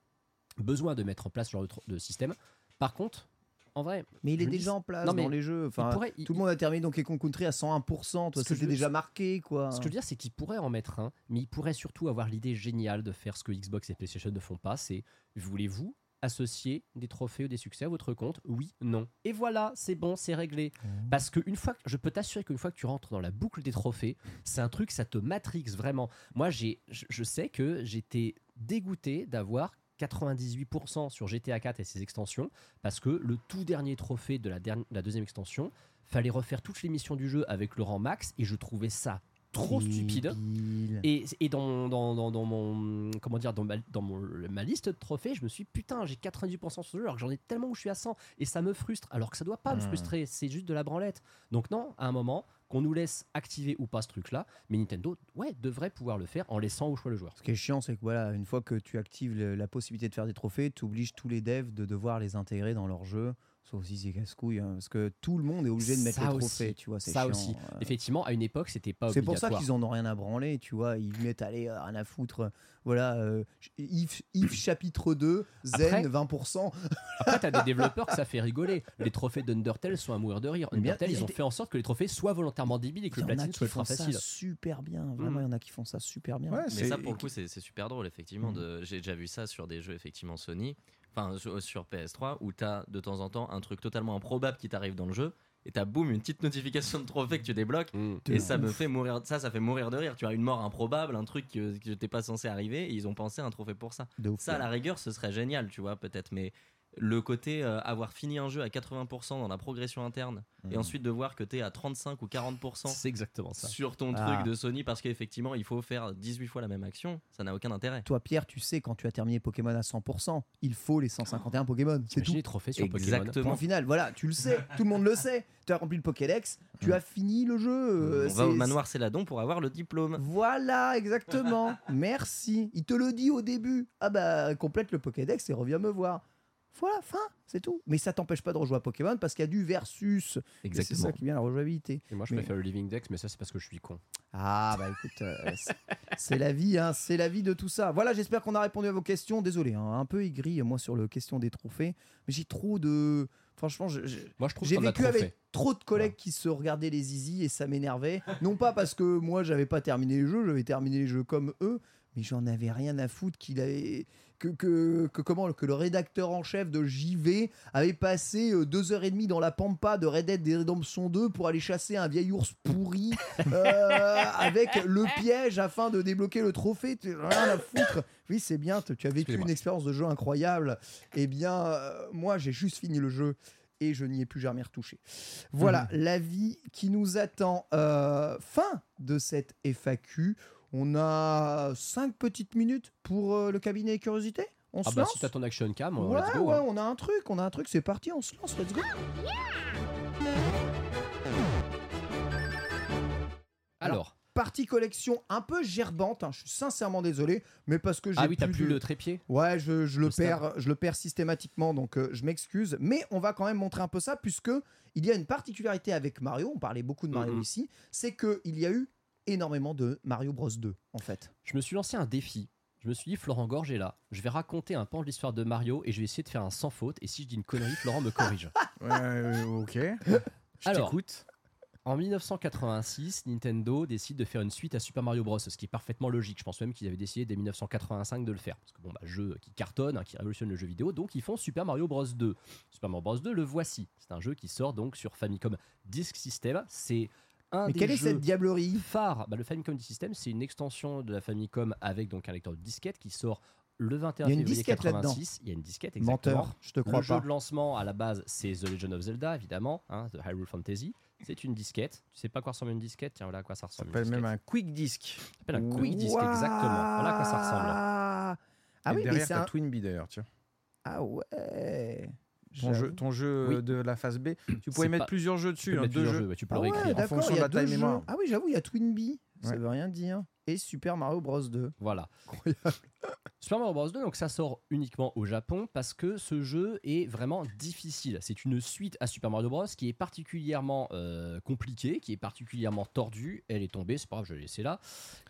besoin de mettre en place ce genre de système. Par contre, en vrai, Mais il est déjà dis- en place Non, mais dans les jeux. Enfin, pourrait- il- tout le monde a terminé Donkey Kong Country à 101%. Toi, Ce que je c'était veux- déjà marqué, quoi. Ce que je veux dire, c'est qu'il pourrait en mettre un, mais il pourrait surtout avoir l'idée géniale de faire ce que Xbox et PlayStation ne font pas, c'est voulez-vous associer des trophées ou des succès à votre compte? Oui, non. Et voilà, c'est bon, c'est réglé. Parce que une fois, je peux t'assurer qu'une fois que tu rentres dans la boucle des trophées, c'est un truc, ça te matrix vraiment. Moi, j'ai, je sais que j'étais dégoûté d'avoir 98% sur GTA 4 et ses extensions, parce que le tout dernier trophée de la, dernière, la deuxième extension, fallait refaire toutes les missions du jeu avec le rang max, et je trouvais ça trop stupide. Et, et dans, dans, dans, dans mon comment dire dans ma, dans mon, ma liste de trophées, je me suis dit, putain, j'ai 98% sur ce jeu alors que j'en ai tellement où je suis à 100 et ça me frustre alors que ça doit pas me Hmm. frustrer, c'est juste de la branlette. Donc non, à un moment qu'on nous laisse activer ou pas ce truc-là, mais Nintendo ouais, devrait pouvoir le faire en laissant au choix le joueur. Ce qui est chiant, c'est que voilà, une fois que tu actives la possibilité de faire des trophées, tu obliges tous les devs de devoir les intégrer dans leur jeu. Sauf si c'est casse-couille, hein, parce que tout le monde est obligé de mettre Ça les aussi. trophées, tu vois. C'est Ça chiant, aussi. euh. Effectivement, à une époque, c'était pas C'est pour ça qu'ils en ont rien à branler, tu vois. Ils mettent, allez, euh, rien à foutre. euh, Voilà, euh, if, if chapitre 2, Zen Après- 20%. Après, t'as des développeurs que ça fait rigoler. Les trophées d'Undertale sont à mourir de rire. Bien, Undertale, ils ont des- fait en sorte que les trophées soient volontairement débiles et que le platine soit font ultra ça facile. super bien. Vraiment, il y en a qui font ça super bien. Ouais, Mais c'est- ça, pour le coup, c'est super drôle, effectivement. de- J'ai déjà vu ça sur des jeux, effectivement, Sony, enfin, sur, sur PS3, où tu as de temps en temps un truc totalement improbable qui t'arrive dans le jeu, et t'as boum, une petite notification de trophée que tu débloques, Mm. Et ça me fait mourir. Ça, ça fait mourir de rire. Tu as une mort improbable, un truc que, que t'es pas censé arriver, et ils ont pensé à un trophée pour ça. De Ça, à la rigueur, ce serait génial, tu vois, peut-être, mais le côté euh, avoir fini un jeu à 80% dans la progression interne, et Mhm. ensuite de voir que t'es à 35 ou 40% C'est exactement ça. sur ton Ah. truc de Sony parce qu'effectivement il faut faire 18 fois la même action, ça n'a aucun intérêt. Toi, Pierre, tu sais, quand tu as terminé Pokémon à 100%, il faut les 151 Pokémon. C'est tout. les trophées sur Pokémon. Exactement. Point final, voilà, tu le sais, tout le monde le sait. Tu as rempli le Pokédex, tu as fini le jeu. euh, On va au c'est- manoir Céladon pour avoir le diplôme. Voilà, exactement. Merci. Il te le dit au début. Ah bah, complète le Pokédex et reviens me voir. Voilà, fin, c'est tout. Mais ça t'empêche pas de rejouer à Pokémon parce qu'il y a du versus. Et C'est Exactement. ça qui vient la rejouabilité. Et moi, je Mais- préfère le Living Dex, mais ça, c'est parce que je suis con. Ah bah écoute, euh, c'est- la vie, hein, c'est la vie de tout ça. Voilà, j'espère qu'on a répondu à vos questions. Désolé, hein, un peu aigri moi sur le question des trophées, mais j'ai trop de, franchement, je- je- Moi, je trouve j'ai a vécu avec trop de collègues qui se regardaient les zizi et ça m'énervait. Non pas parce que moi j'avais pas terminé les jeux, j'avais terminé les jeux comme eux, mais j'en avais rien à foutre qu'il avait que, que, que comment que le rédacteur en chef de JV avait passé euh, deux heures et demie dans la pampa de Red Dead Redemption 2 pour aller chasser un vieil ours pourri euh, avec le piège afin de débloquer le trophée. Tu- Rien à foutre. Oui, c'est bien. Tu as vécu une expérience de jeu incroyable. Eh bien, euh, moi, j'ai juste fini le jeu et je n'y ai plus jamais retouché. Voilà la vie qui nous attend. Euh, fin de cette FAQ. On a 5 petites minutes pour euh, le cabinet curiosité? On Ah se bah, lance? si t'as ton action cam, Ouais, let's go. ouais, hein. on a un truc, on a un truc, c'est parti, on se lance, let's go. Alors, Partie collection un peu gerbante, hein, je suis sincèrement désolé, mais parce que j'ai ah oui, t'as plus de- le trépied Ouais, je, je le perds, je le perds systématiquement, donc euh, je m'excuse. Mais on va quand même montrer un peu ça, puisque il y a une particularité avec Mario. On parlait beaucoup de Mario Mhm. ici, c'est que il y a eu énormément de Mario Bros 2 en fait. Je me suis lancé un défi. Je me suis dit, Florent Gorge est là. Je vais raconter un pan de l'histoire de Mario et je vais essayer de faire un sans faute. Et si je dis une connerie, Florent me corrige. Ouais, euh, ok. Je Alors, t'écoute. En 1986, Nintendo décide de faire une suite à Super Mario Bros. Ce qui est parfaitement logique. Je pense même qu'ils avaient décidé dès 1985 de le faire. Parce que bon, bah, jeu qui cartonne, hein, qui révolutionne le jeu vidéo. Donc ils font Super Mario Bros. 2. Super Mario Bros. 2, le voici. C'est un jeu qui sort donc sur Famicom Disk System. C'est un Mais des quelle est cette diablerie phare. Bah, le Famicom Disk System, c'est une extension de la Famicom avec donc un lecteur de disquette qui sort le 21 Il y a une février disquette là-dedans. 86. Il y a une disquette, exactement. Menteur, je te crois Le jeu de lancement à la base, c'est The Legend of Zelda, évidemment, hein, The Hyrule Fantasy. C'est une disquette. Tu sais pas quoi ressemble une disquette? Tiens, voilà à quoi ça Ça ressemble. s'appelle une même un quick disc. Ça s'appelle un quick disc, exactement. Voilà à quoi ça ressemble. Ah, Et oui, mais derrière, c'est t'as un... Twin Bee d'ailleurs, tiens. Ah ouais. Ton jeu, J'avoue. ton jeu Oui. euh, de la phase B. Tu pouvais mettre pas- plusieurs jeux Tu dessus, peux hein, deux jeux. jeux, ouais, tu peux Ah le ouais, d'accord, fonction de la taille mémoire. Ah oui, j'avoue, il y a Twin Bee. Ça Ouais. veut rien dire. Et Super Mario Bros 2. Voilà. Super Mario Bros 2, donc ça sort uniquement au Japon parce que ce jeu est vraiment difficile. C'est une suite à Super Mario Bros qui est particulièrement euh, compliquée, qui est particulièrement tordue. Elle est tombée, c'est pas grave, je l'ai laissé là.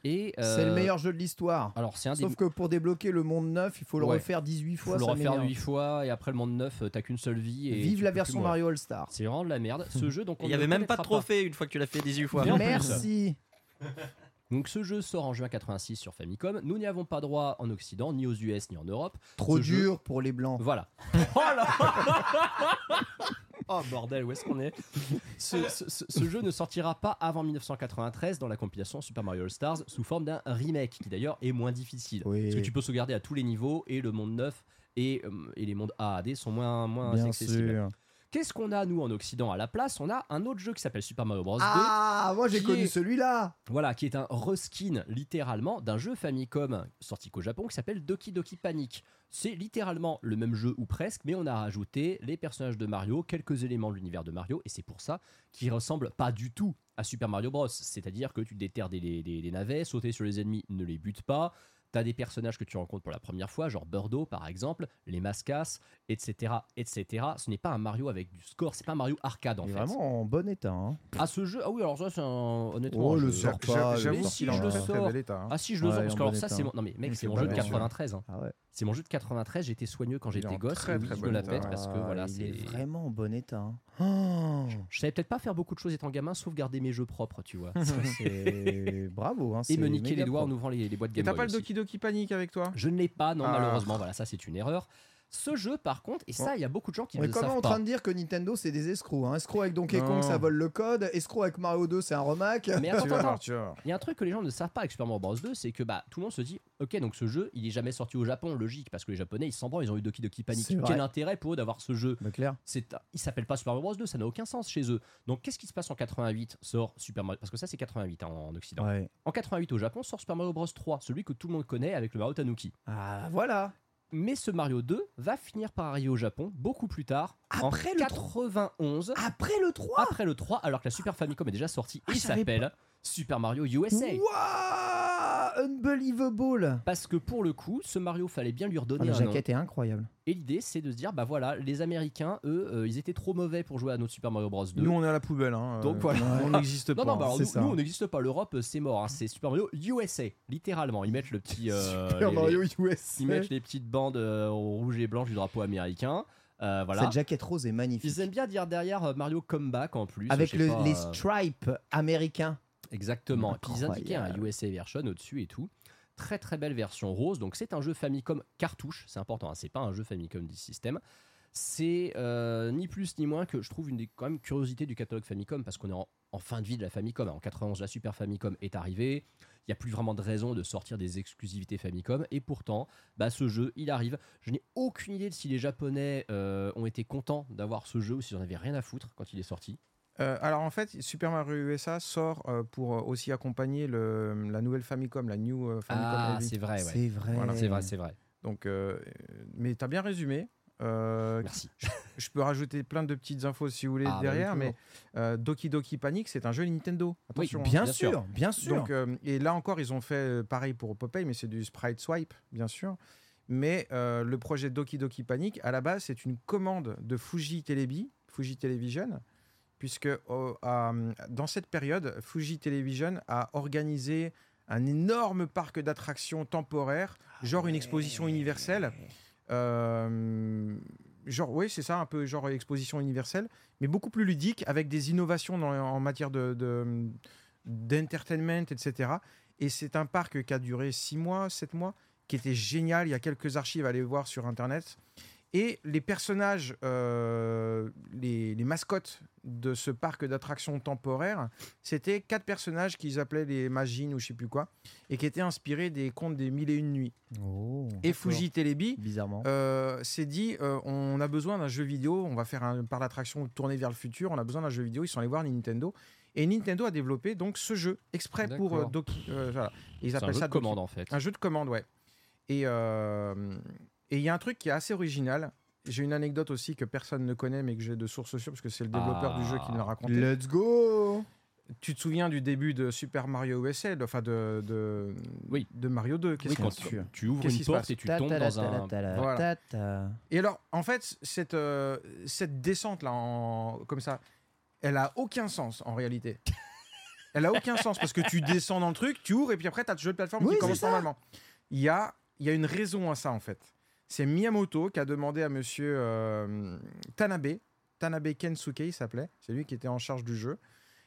Et C'est le euh, meilleur jeu de l'histoire. Alors c'est un des Sauf que pour débloquer le monde neuf, il faut le Ouais. refaire 18 faut fois. le ça refaire m'énerve. 8 fois et après le monde 9 t'as qu'une seule vie et Vive la version plus. Mario All Star. c'est vraiment de la merde ce jeu donc on Il n'y avait le même pas de trophée une fois que tu l'as fait 18 fois. Bien. Merci. Donc ce jeu sort en juin 86 sur Famicom nous n'y avons pas droit en Occident ni aux US ni en Europe Trop Ce jeu- dur pour les blancs. Voilà. Oh là Oh bordel, où est-ce qu'on est, ce, ce- ce- ce jeu ne sortira pas avant 1993 dans la compilation Super Mario All Stars sous forme d'un remake qui d'ailleurs est moins difficile. Oui. Parce que tu peux sauvegarder à tous les niveaux et le monde 9 et, euh, et les mondes A à D sont moins, moins Bien accessibles. sûr. Qu'est-ce qu'on a nous en Occident? À la place On a un autre jeu qui s'appelle Super Mario Bros. 2. Ah, moi j'ai connu est- celui-là. Voilà, qui est un reskin littéralement d'un jeu Famicom sorti qu'au Japon qui s'appelle Doki Doki Panic. C'est littéralement le même jeu ou presque, mais on a rajouté les personnages de Mario, quelques éléments de l'univers de Mario, et c'est pour ça qu'il ressemble pas du tout à Super Mario Bros. C'est-à-dire que tu déterres des, des- des- des navets, sauter sur les ennemis, ne les bute pas. T'as des personnages que tu rencontres pour la première fois, genre Birdo par exemple, les Mascas, etc., etc. Ce n'est pas un Mario avec du score, c'est pas un Mario arcade en Il est fait. vraiment en bon état. hein. Ah ce jeu, ah oui alors ça c'est un honnêtement. Oh, un le sort pas. J'avoue Mais le si je le sors. état. hein. Ah si je le Ouais, sors parce que alors ça c'est mon non mais mec c'est mon jeu de bien. 93 hein. Ah ouais. C'est mon jeu de 93, j'étais soigneux quand j'étais gosse, très, oui, très je me la pète parce que Ah, voilà, il c'est est vraiment en bon état. hein. Oh, je savais peut-être pas faire beaucoup de choses étant gamin sauf garder mes jeux propres, tu vois. c'est bravo. Hein, Et me niquer les doigts en ouvrant les, les boîtes Et Game t'as Boy pas le. Doki Doki Panic avec toi? Je ne l'ai pas, non Ah. malheureusement, voilà, ça c'est une erreur. Ce jeu par contre, et ça il y a beaucoup de gens qui On ne est le quand même savent en train de dire que Nintendo c'est des escrocs. Hein. Escrocs avec Donkey Kong ça vole le code. Escrocs avec Mario 2 c'est un remake. Mais attends. Il y a un truc que les gens ne savent pas avec Super Mario Bros 2, c'est que bah tout le monde se dit OK, donc ce jeu, il est jamais sorti au Japon, logique parce que les japonais, ils s'en branlent, ils ont eu Doki Doki Panic. Vrai. Quel intérêt pour eux d'avoir ce jeu Mais clair. c'est il s'appelle pas Super Mario Bros 2, ça n'a aucun sens chez eux. Donc qu'est-ce qui se passe en 88 Sort Super Mario parce que ça c'est 88 hein, en Occident. Ouais. En 88 au Japon sort Super Mario Bros 3, celui que tout le monde connaît avec le Mario Tanuki. Ah voilà. Mais ce Mario 2 va finir par arriver au Japon beaucoup plus tard Après en le 91 Après le 3 après le 3 alors que la Super Famicom est déjà sortie Ah, savais s'appelle Super Mario USA. Unbelievable Parce que pour le coup, ce Mario fallait bien lui Ah, redonner La un nom. jaquette est incroyable. Et l'idée, c'est de se dire, bah voilà, les Américains, eux, euh, ils étaient trop mauvais pour jouer à notre Super Mario Bros 2. Nous, on est à la poubelle. Hein. Donc euh, voilà. On n'existe non, pas. non, bah alors c'est nous, ça. nous, on n'existe pas. L'Europe, euh, c'est mort. hein. C'est Super Mario USA, littéralement. Ils mettent le petit. euh, Super les- Mario les- US. Ils mettent les petites bandes euh, rouge et blanche du drapeau américain. Euh, voilà. Cette jaquette rose est magnifique. Ils aiment bien dire derrière euh, Mario Comeback en plus. Avec je sais le- pas, les euh, stripes américains. Exactement. Et puis ils indiquaient un. USA version au-dessus et tout. Très très belle version rose. Donc c'est un jeu Famicom cartouche, c'est important. hein. C'est pas un jeu Famicom du système. C'est euh, ni plus ni moins que je trouve une des quand même curiosités du catalogue Famicom parce qu'on est en, en fin de vie de la Famicom. En 91, la Super Famicom est arrivée. Il n'y a plus vraiment de raison de sortir des exclusivités Famicom. Et pourtant, bah, ce jeu, il arrive. Je n'ai aucune idée de si les Japonais euh, ont été contents d'avoir ce jeu ou s'ils en avaient rien à foutre quand il est sorti. Euh, alors en fait, Super Mario USA sort euh, pour euh, aussi accompagner le, la nouvelle Famicom, la New euh, Famicom Ah, c'est vrai, ouais. C'est vrai. Voilà. C'est vrai, c'est vrai. Donc, euh, mais t'as bien résumé. Euh, Merci. je peux rajouter plein de petites infos si vous voulez Ah, bah derrière, mais euh, Doki Doki Panic, c'est un jeu Nintendo. Oui, hein. Bien, Bien sûr, bien sûr. Donc, euh, et là encore, ils ont fait pareil pour Popeye, mais c'est du sprite swipe, bien sûr. Mais euh, le projet Doki Doki Panic, à la base, c'est une commande de Fuji Telebi, Fuji Television. Puisque euh, dans cette période, Fuji Television a organisé un énorme parc d'attractions temporaires, genre une exposition universelle. Euh, genre, oui, c'est ça, un peu genre exposition universelle, mais beaucoup plus ludique, avec des innovations dans- en matière de, de- d'entertainment, etc. Et c'est un parc qui a duré 6 mois, 7 mois, qui était génial. Il y a quelques archives à aller voir sur Internet. Et les personnages, euh, les, les mascottes de ce parc d'attractions temporaires, c'était quatre personnages qu'ils appelaient les Magines ou je sais plus quoi, et qui étaient inspirés des contes des Mille et Une Nuits. Oh, Et d'accord. Fuji Telebi Bizarrement. euh, s'est dit euh, on a besoin d'un jeu vidéo, on va faire un par l'attraction tourné vers le futur, on a besoin d'un jeu vidéo, ils sont allés voir Nintendo. Et Nintendo a développé donc ce jeu exprès pour euh, euh, voilà. Ils appellent un jeu ça de commande en fait. un jeu de commande, ouais. Et euh, et il y a un truc qui est assez original. J'ai une anecdote aussi que personne ne connaît, mais que j'ai de sources sûres, parce que c'est le développeur du jeu qui me l'a raconté. Let's go Tu te souviens du début de Super Mario USA, de- enfin de, de, Oui. de Mario 2 qu'est-ce Oui, quand tu, tu ouvres Qu'est-ce une porte et tu tombes dans un. Voilà. Et alors, en fait, cette, euh, cette descente là, en, comme ça, elle a aucun sens en réalité. Elle a aucun sens parce que tu descends dans le truc, tu ouvres et puis après, tu as le jeu de plateforme Oui, qui commence ça. normalement. Il y a, il y a une raison à ça en fait. C'est Miyamoto qui a demandé à monsieur euh, Tanabe, Tanabe Kensuke, il s'appelait, c'est lui qui était en charge du jeu.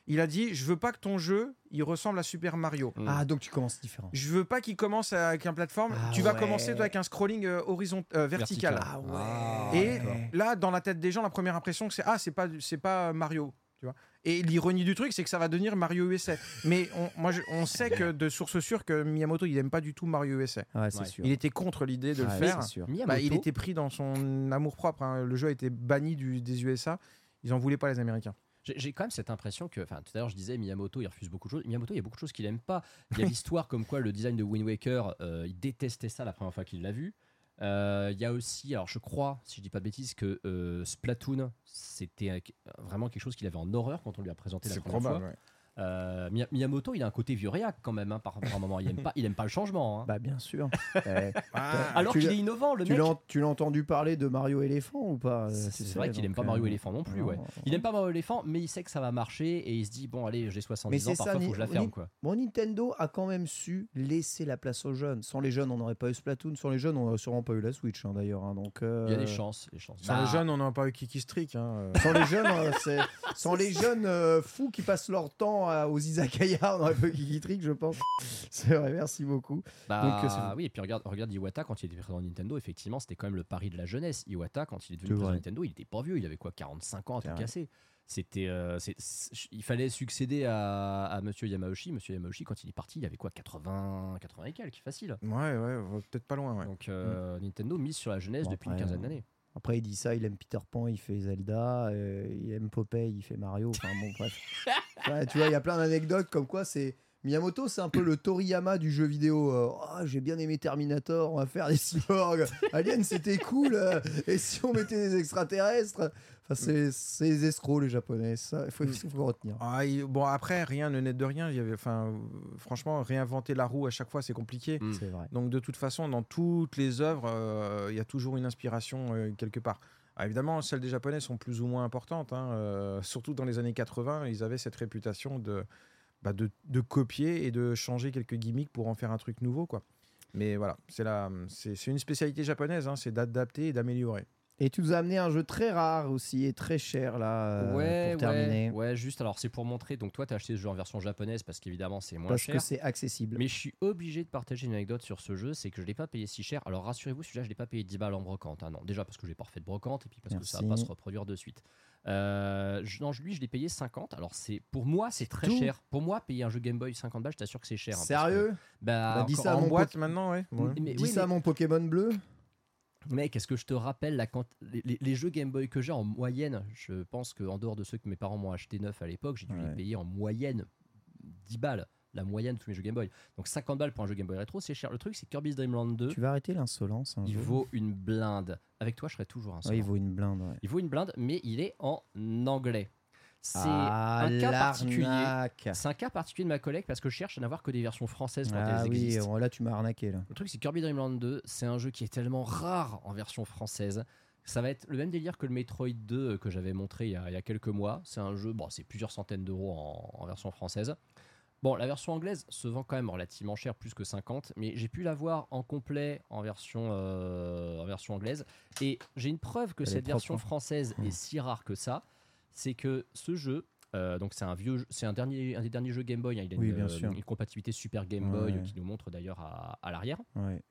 Il a dit Je veux pas que ton jeu il ressemble à Super Mario. Mm. Ah, donc tu commences différent. Je veux pas qu'il commence avec un plateforme. Ah tu vas ouais. commencer toi, avec un scrolling euh, horizont- euh, vertical. Vertical. Ah ouais. Et d'accord. là, dans la tête des gens, la première impression, c'est ah, c'est pas, c'est pas Mario, tu vois. Et l'ironie du truc, c'est que ça va devenir Mario USA. Mais on, moi, je- on sait que de source sûre que Miyamoto, il aime pas du tout Mario USA. Ouais, c'est Ouais. sûr. Il était contre l'idée de le Ouais, faire. c'est sûr. Miyamoto, Bah, il était pris dans son amour propre. hein. Le jeu a été banni du- des USA. Ils en voulaient pas les Américains. J'ai j'ai quand même cette impression que, enfin, tout à l'heure je disais Miyamoto, il refuse beaucoup de choses. Miyamoto, il y a beaucoup de choses qu'il aime pas. Il y a l'histoire comme quoi le design de Wind Waker, euh, il détestait ça la première fois qu'il l'a vu. Euh, Il y a aussi, alors je crois, si je dis pas de bêtises, que euh, Splatoon, c'était vraiment quelque chose qu'il avait en horreur quand on lui a présenté la première probable. fois. ouais. Euh, Miya- Miyamoto, il a un côté vieux réac quand même, hein, par, par moment. Il aime pas, il aime pas le changement. hein. Bah, bien sûr. Eh, Ah, Alors qu'il est innovant, le tu mec. l'as tu l'as entendu parler de Mario éléphant ou pas euh, C'est vrai qu'il aime pas Mario éléphant non plus, non, ouais. non, Il aime pas Mario éléphant, mais il sait que ça va marcher et il se dit bon allez, j'ai 70 Mais ans, c'est ça, parfois faut que je la ferme Ni- quoi. Bon, Nintendo a quand même su laisser la place aux jeunes. Sans les jeunes, on n'aurait pas eu Splatoon. Sans les jeunes, on n'aurait sûrement pas eu la Switch, hein, d'ailleurs. hein. donc, euh, Il y a des chances, des chances. Sans les Bah, jeunes, on n'a pas eu Kiki Streak. Sans les jeunes, euh, sans les jeunes euh, fous qui passent leur temps à- aux izakaya, on aurait pas eu Kiki Trick, je pense. C'est vrai, merci beaucoup. Bah, Donc, euh, oui, et puis regarde, regarde Iwata quand il était président de Nintendo, effectivement, c'était quand même le pari de la jeunesse. Iwata, quand il est devenu président de. Nintendo, il était pas vieux, il avait quoi, 45 ans, truc vrai. cassé. C'était, euh, il fallait succéder à, à Monsieur Yamauchi. Monsieur Yamauchi, quand il est parti, il avait quoi, 80, 80 et quelques, facile. Ouais, ouais, peut-être pas loin. Ouais. Donc euh, Nintendo mise sur la jeunesse Bon, depuis une quinzaine euh, d'années. Après, il dit ça, il aime Peter Pan, il fait Zelda, euh, il aime Popeye, il fait Mario. Enfin bon, bref. Ouais, tu vois, il y a plein d'anecdotes comme quoi c'est. Miyamoto, c'est un peu le Toriyama du jeu vidéo. Euh, Oh, j'ai bien aimé Terminator, on va faire des cyborgs. Alien, c'était cool. euh, Et si on mettait des extraterrestres? Enfin, c'est c'est les escrocs, les japonais. Ça, il faut, il faut retenir. Ah, il- bon, après, rien ne naît de rien. Il y avait, enfin, franchement, réinventer la roue à chaque fois, c'est compliqué. Mm. C'est vrai. Donc, de toute façon, dans toutes les œuvres, euh, il y a toujours une inspiration euh, quelque part. Ah, évidemment, celles des Japonais sont plus ou moins importantes. hein, euh, surtout dans les années 80, ils avaient cette réputation de, bah, de, copier et de changer quelques gimmicks pour en faire un truc nouveau. Quoi. Mais voilà, c'est une spécialité japonaise, hein, c'est d'adapter et d'améliorer. Et tu nous as amené un jeu très rare aussi et très cher là euh, ouais, pour terminer. ouais, ouais, juste alors c'est pour montrer. Donc toi, t'as acheté ce jeu en version japonaise parce qu'évidemment c'est moins parce cher. que c'est accessible. Mais je suis obligé de partager une anecdote sur ce jeu, c'est que je l'ai pas payé si cher. Alors rassurez-vous, celui-là, je l'ai pas payé 10 balles en brocante. hein, non, déjà parce que j'ai pas refait de brocante et puis parce que ça va pas se reproduire de suite. Euh, je- non, lui, je l'ai payé 50. Alors c'est pour moi, c'est très tout cher. Pour moi, payer un jeu Game Boy 50 balles, je t'assure que c'est cher. hein, parce que- Sérieux? Bah, Bah, dis ça à mon boîte maintenant, ouais. ouais. Mais, Dis oui, ça à mon Pokémon bleu. Mec, est-ce que je te rappelle la quanti- les, les- les jeux Game Boy que j'ai en moyenne Je pense qu'en dehors de ceux que mes parents m'ont acheté neuf à l'époque, j'ai dû Ouais. les payer en moyenne 10 balles. La moyenne de tous mes jeux Game Boy. Donc 50 balles pour un jeu Game Boy rétro, c'est cher. Le truc, c'est Kirby's Dream Land 2. Tu vas arrêter l'insolence. un Il vaut une blinde. Avec toi, je serais toujours un Ouais, il vaut une blinde. ouais. Il vaut une blinde, mais il est en anglais. C'est Ah, un cas particulier. C'est un cas particulier de ma collègue parce que je cherche à n'avoir que des versions françaises quand Ah elles oui, existent. bon, là tu m'as arnaqué là. Le truc, c'est Kirby Dream Land 2, c'est un jeu qui est tellement rare en version française Ça va être le même délire que le Metroid 2 que j'avais montré il y, a, il y a quelques mois. C'est un jeu, bon, c'est plusieurs centaines d'euros en, en version française. Bon, la version anglaise se vend quand même relativement cher, plus que 50, mais j'ai pu l'avoir en complet en version, euh, en version anglaise. Et j'ai une preuve que Elle cette version hein. française est si rare que ça. C'est que ce jeu, euh, donc c'est un vieux, c'est un dernier, un des derniers jeux Game Boy. hein, il a Oui, une, bien euh, sûr. une compatibilité Super Game Boy Ouais. qui nous montre d'ailleurs à, à l'arrière. Ouais.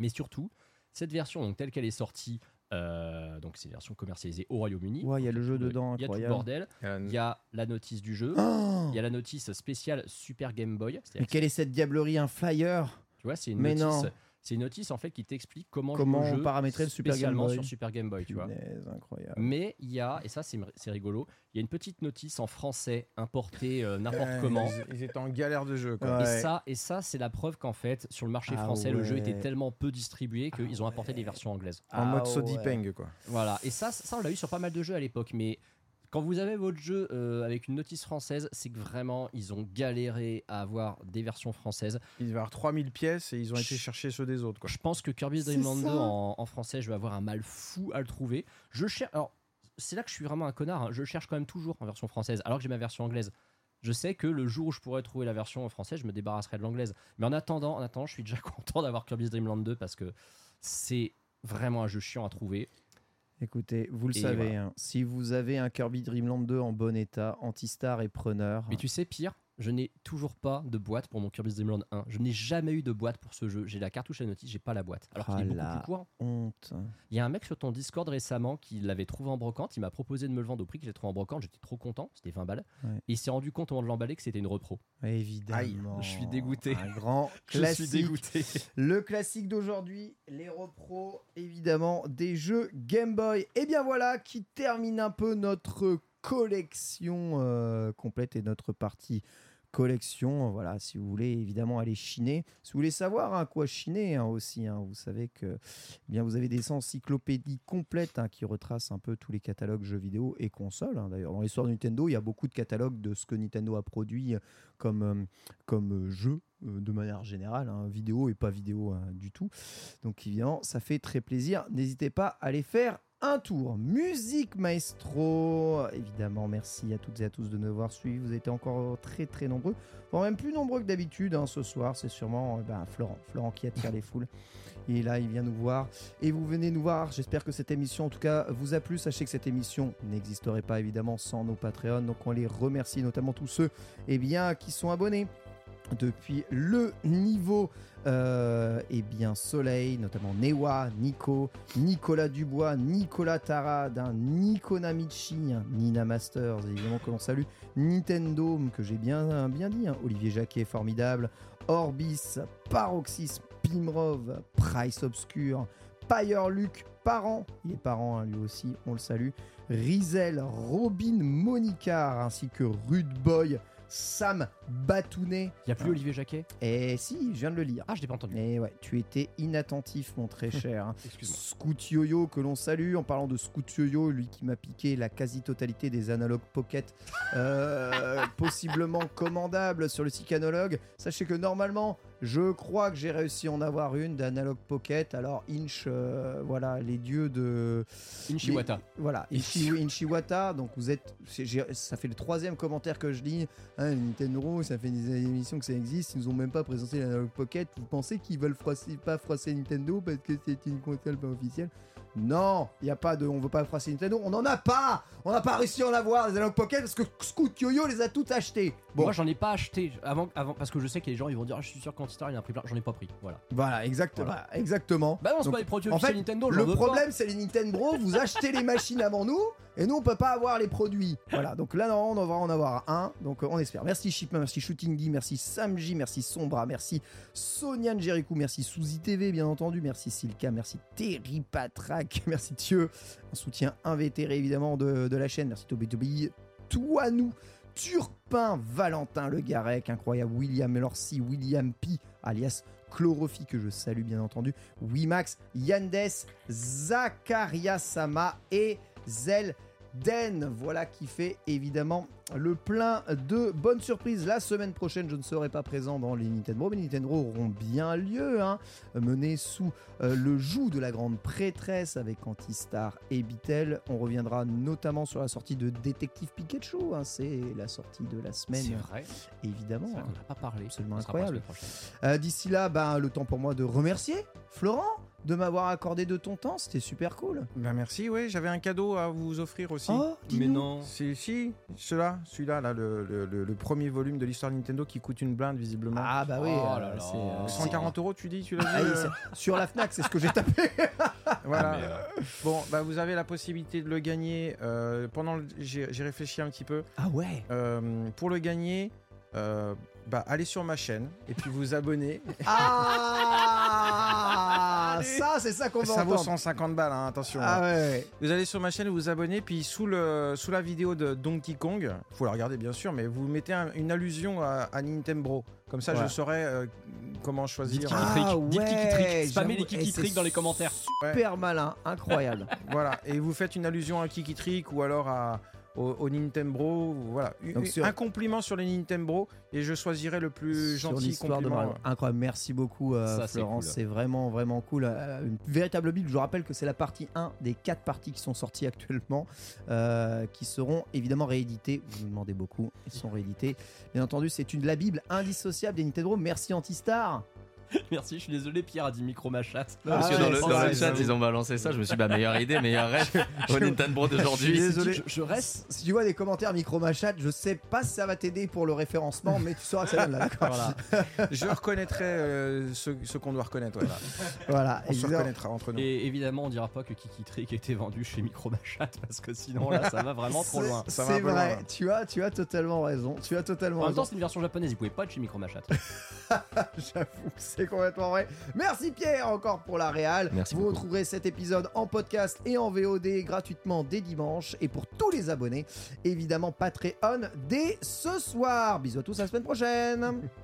Mais surtout, cette version, donc telle qu'elle est sortie, euh, donc c'est une version commercialisée au Royaume-Uni. Ouais, il y a le jeu dedans, Il y a tout le bordel. Euh, Il y a la notice du jeu. Oh Il y a la notice spéciale Super Game Boy. Mais quelle est cette diablerie Un flyer? Tu vois, c'est une Mais notice. non. C'est une notice en fait qui t'explique comment, Comment jouer au jeu paramétrer le Super Game spécialement Boy. sur Super Game Boy, tu vois. Incroyable. Mais il y a, et ça c'est c'est rigolo, il y a une petite notice en français importée euh, n'importe comment. Ils, ils étaient en galère de jeu. Quoi. Ouais. Et ça, et ça c'est la preuve qu'en fait, sur le marché Ah français, le jeu était tellement peu distribué qu'ils ont apporté ouais. des versions anglaises. En Ah mode ouais. Sodipeng, quoi. Voilà, et ça, ça on l'a eu sur pas mal de jeux à l'époque, mais quand vous avez votre jeu euh, avec une notice française, c'est que vraiment ils ont galéré à avoir des versions françaises. Il y avoir 3000 pièces et ils ont été chercher ceux des autres. Quoi. Je pense que Kirby's Dream Land 2 ça. en, en français, je vais avoir un mal fou à le trouver. Je cherche. Alors, c'est là que je suis vraiment un connard. hein. Je le cherche quand même toujours en version française, alors que j'ai ma version anglaise. Je sais que le jour où je pourrais trouver la version française, je me débarrasserai de l'anglaise. Mais en attendant, en attendant, je suis déjà content d'avoir Kirby's Dream Land 2 parce que c'est vraiment un jeu chiant à trouver. Écoutez, vous le Et savez, voilà. hein, si vous avez un Kirby Dream Land 2 en bon état, Antistar est preneur. Mais tu sais, pire, je n'ai toujours pas de boîte pour mon Kirby's Dream Land 1. Je n'ai jamais eu de boîte pour ce jeu. J'ai la cartouche à notice, j'ai pas la boîte. Alors qu'il Ah est beaucoup plus court. Honte. Il y a un mec sur ton Discord récemment qui l'avait trouvé en brocante. Il m'a proposé de me le vendre au prix que j'ai trouvé en brocante. J'étais trop content. C'était 20 balles. Ouais. Et il s'est rendu compte au moment de l'emballer que c'était une repro. Évidemment. je suis dégoûté. Un grand Je classique. suis dégoûté. Le classique d'aujourd'hui, les repros, évidemment, des jeux Game Boy. Et bien voilà qui termine un peu notre collection euh, complète et notre partie collection. Voilà, si vous voulez évidemment aller chiner, si vous voulez savoir hein, quoi chiner hein, aussi, hein, vous savez que eh bien vous avez des encyclopédies complètes qui retracent un peu tous les catalogues jeux vidéo et consoles. D'ailleurs, dans l'histoire de Nintendo, il y a beaucoup de catalogues de ce que Nintendo a produit euh, comme, euh, euh, jeu euh, de manière générale, vidéo et pas vidéo du tout. Donc évidemment, ça fait très plaisir. N'hésitez pas à aller faire un tour. Musique Maestro, évidemment, merci à toutes et à tous de nous avoir suivis. Vous êtes encore très très nombreux, voire même plus nombreux que d'habitude hein, ce soir. C'est sûrement euh, ben, Florent, Florent qui attire les foules. Et là, il vient nous voir. Et vous venez nous voir. J'espère que cette émission, en tout cas, vous a plu. Sachez que cette émission n'existerait pas, évidemment, sans nos Patreons. Donc, on les remercie, notamment tous ceux eh bien, qui sont abonnés depuis le niveau euh, eh bien Soleil, notamment Newa, Nico, Nicolas Dubois, Nicolas Tarad, hein, Nico Namichi, Nina Masters, évidemment que l'on salue, Nintendo, que j'ai bien, bien dit, hein, Olivier Jacquet, formidable, Orbis, Paroxys, Pimrov, Price Obscure, Pyre Luc, Parent, il est parent hein, lui aussi, on le salue, Rizel, Robin Monicar, ainsi que Rude Boy, Sam Batounet. Il n'y a plus. Olivier Jacquet? Et si, je viens de le lire. Ah, je l'ai pas entendu. Et ouais, tu étais inattentif, mon très cher. Excuse-moi. Scoot Yo-Yo, que l'on salue. En parlant de Scoot Yo-Yo, lui qui m'a piqué la quasi-totalité des analogues Pocket, euh, possiblement commandables sur le site Analogue. Sachez que normalement, je crois que j'ai réussi à en avoir une d'analogue Pocket. Alors, Inch, euh, voilà, les dieux de. Inchiwata. les- Voilà, Inchi, Inchiwata. Donc, vous êtes. Ça fait le troisième commentaire que je lis. Hein, Nintendo, ça fait des émissions que ça existe. Ils nous ont même pas présenté l'analogue Pocket. Vous pensez qu'ils veulent froisser- pas froisser Nintendo parce que c'est une console pas officielle? Non, il y a pas de. On veut pas froisser Nintendo. On en a pas On n'a pas réussi à en avoir des analogues Pocket parce que Scoot Yo-Yo les a toutes achetées. Bon, Moi, j'en ai pas acheté avant, avant parce que je sais que les gens ils vont dire ah, je suis sûr qu'Antistar il a un prix plein. J'en ai pas pris. Voilà. voilà, exactement. Voilà. exactement. Bah non, c'est pas les produits en fait, Nintendo. Le problème, c'est les Nintendo. Vous achetez les machines avant nous, et nous, on peut pas avoir les produits. Voilà. Donc là, non, on va en avoir un. Donc euh, on espère. Merci Shipman, merci Shooting Guy, merci Samji, merci Sombra, merci Sonia Jericho, merci Suzy TV, bien entendu, merci Silka, merci Terry Patrak, merci Thieu. Un soutien invétéré évidemment de, de la chaîne. Merci Toby Toby, toi nous. Turpin, Valentin Le Garec, incroyable, William Lorcy, William P, alias Chlorophy, que je salue bien entendu, Wimax, Yandes, Zakaria Sama et Zel Den. Voilà qui fait évidemment le plein de bonnes surprises. La semaine prochaine, je ne serai pas présent dans les Nintendo, mais les Nintendo auront bien lieu, hein, menés sous euh, le joug de la grande prêtresse avec Antistar et Bitel. On reviendra notamment sur la sortie de Détective Pikachu. hein, C'est la sortie de la semaine, C'est vrai. évidemment. Vrai qu'on n'a pas parlé. Absolument On incroyable. Euh, D'ici là, ben, le temps pour moi de remercier Florent de m'avoir accordé de ton temps. C'était super cool. Ben merci, oui, j'avais un cadeau à vous offrir aussi. Oh, Mais non. Si, si, celui-là, celui-là, là, le, le- le- le premier volume de l'histoire de Nintendo qui coûte une blinde visiblement. Ah bah oui, Oh euh, là là. c'est, euh, 140 euros, tu dis, tu l'as Ah oui, euh, sur la Fnac, c'est ce que j'ai tapé. Voilà. Mais, euh, Bon, bah vous avez la possibilité de le gagner. euh, pendant, le- j'ai j'ai réfléchi un petit peu. Ah ouais. Euh, pour le gagner, euh, bah allez sur ma chaîne et puis vous abonner. Ah ça, c'est ça qu'on va Ça vaut entendre. 150 balles, hein, attention. Ah hein. ouais, ouais. Vous allez sur ma chaîne, vous vous abonnez, puis sous, le, sous la vidéo de Donkey Kong, faut la regarder bien sûr, mais vous mettez un- une allusion à, à Nintendo. Comme ça, Ouais. je saurai euh, comment choisir. Dites Kiki Trick. Ah Dites ouais, Trick. Spammez les Kiki dans les commentaires. Super malin, incroyable. Voilà, et vous faites une allusion à Kiki Trick ou alors à, au, au Nintendo. Voilà, Donc Un- sur- un compliment sur les Nintendo et je choisirai le plus Sur gentil l'histoire de compliment. Mario. Incroyable, merci beaucoup euh, Ça, c'est Florence, cool. c'est vraiment vraiment cool. Euh, une véritable bible, je vous rappelle que c'est la partie 1 des 4 parties qui sont sorties actuellement, euh, qui seront évidemment rééditées. Vous nous demandez beaucoup, ils sont réédités. Bien entendu, c'est une la bible indissociable des Nintendo. Merci Antistar. Merci, je suis désolé, Pierre a dit micro ma chatte. Parce que Ah dans le, c'est dans le chat, ils ont balancé ça. Je me suis dit, bah, meilleure idée, meilleur rêve au Nintendo d'aujourd'hui. Je suis désolé. Je, je reste. Si tu vois des commentaires micro machat, je sais pas si ça va t'aider pour le référencement, mais tu sauras que ça donne là, d'accord Voilà. Je reconnaîtrai euh, ce, ce qu'on doit reconnaître. Voilà, On se reconnaîtra entre nous. Et évidemment, on dira pas que Kiki Trick était vendu chez Micro Machat parce que sinon là, ça va vraiment trop C'est- loin. Ça va un C'est vrai, loin. tu as, tu as totalement raison. Tu as totalement En même raison. temps, c'est une version japonaise, ils pouvaient pas être chez Micro Machat. J'avoue, c'est complètement vrai. Merci Pierre encore pour la réal. Merci Vous beaucoup. retrouverez cet épisode en podcast et en VOD gratuitement dès dimanche. Et pour tous les abonnés, évidemment Patreon dès ce soir. Bisous à tous, à la semaine prochaine.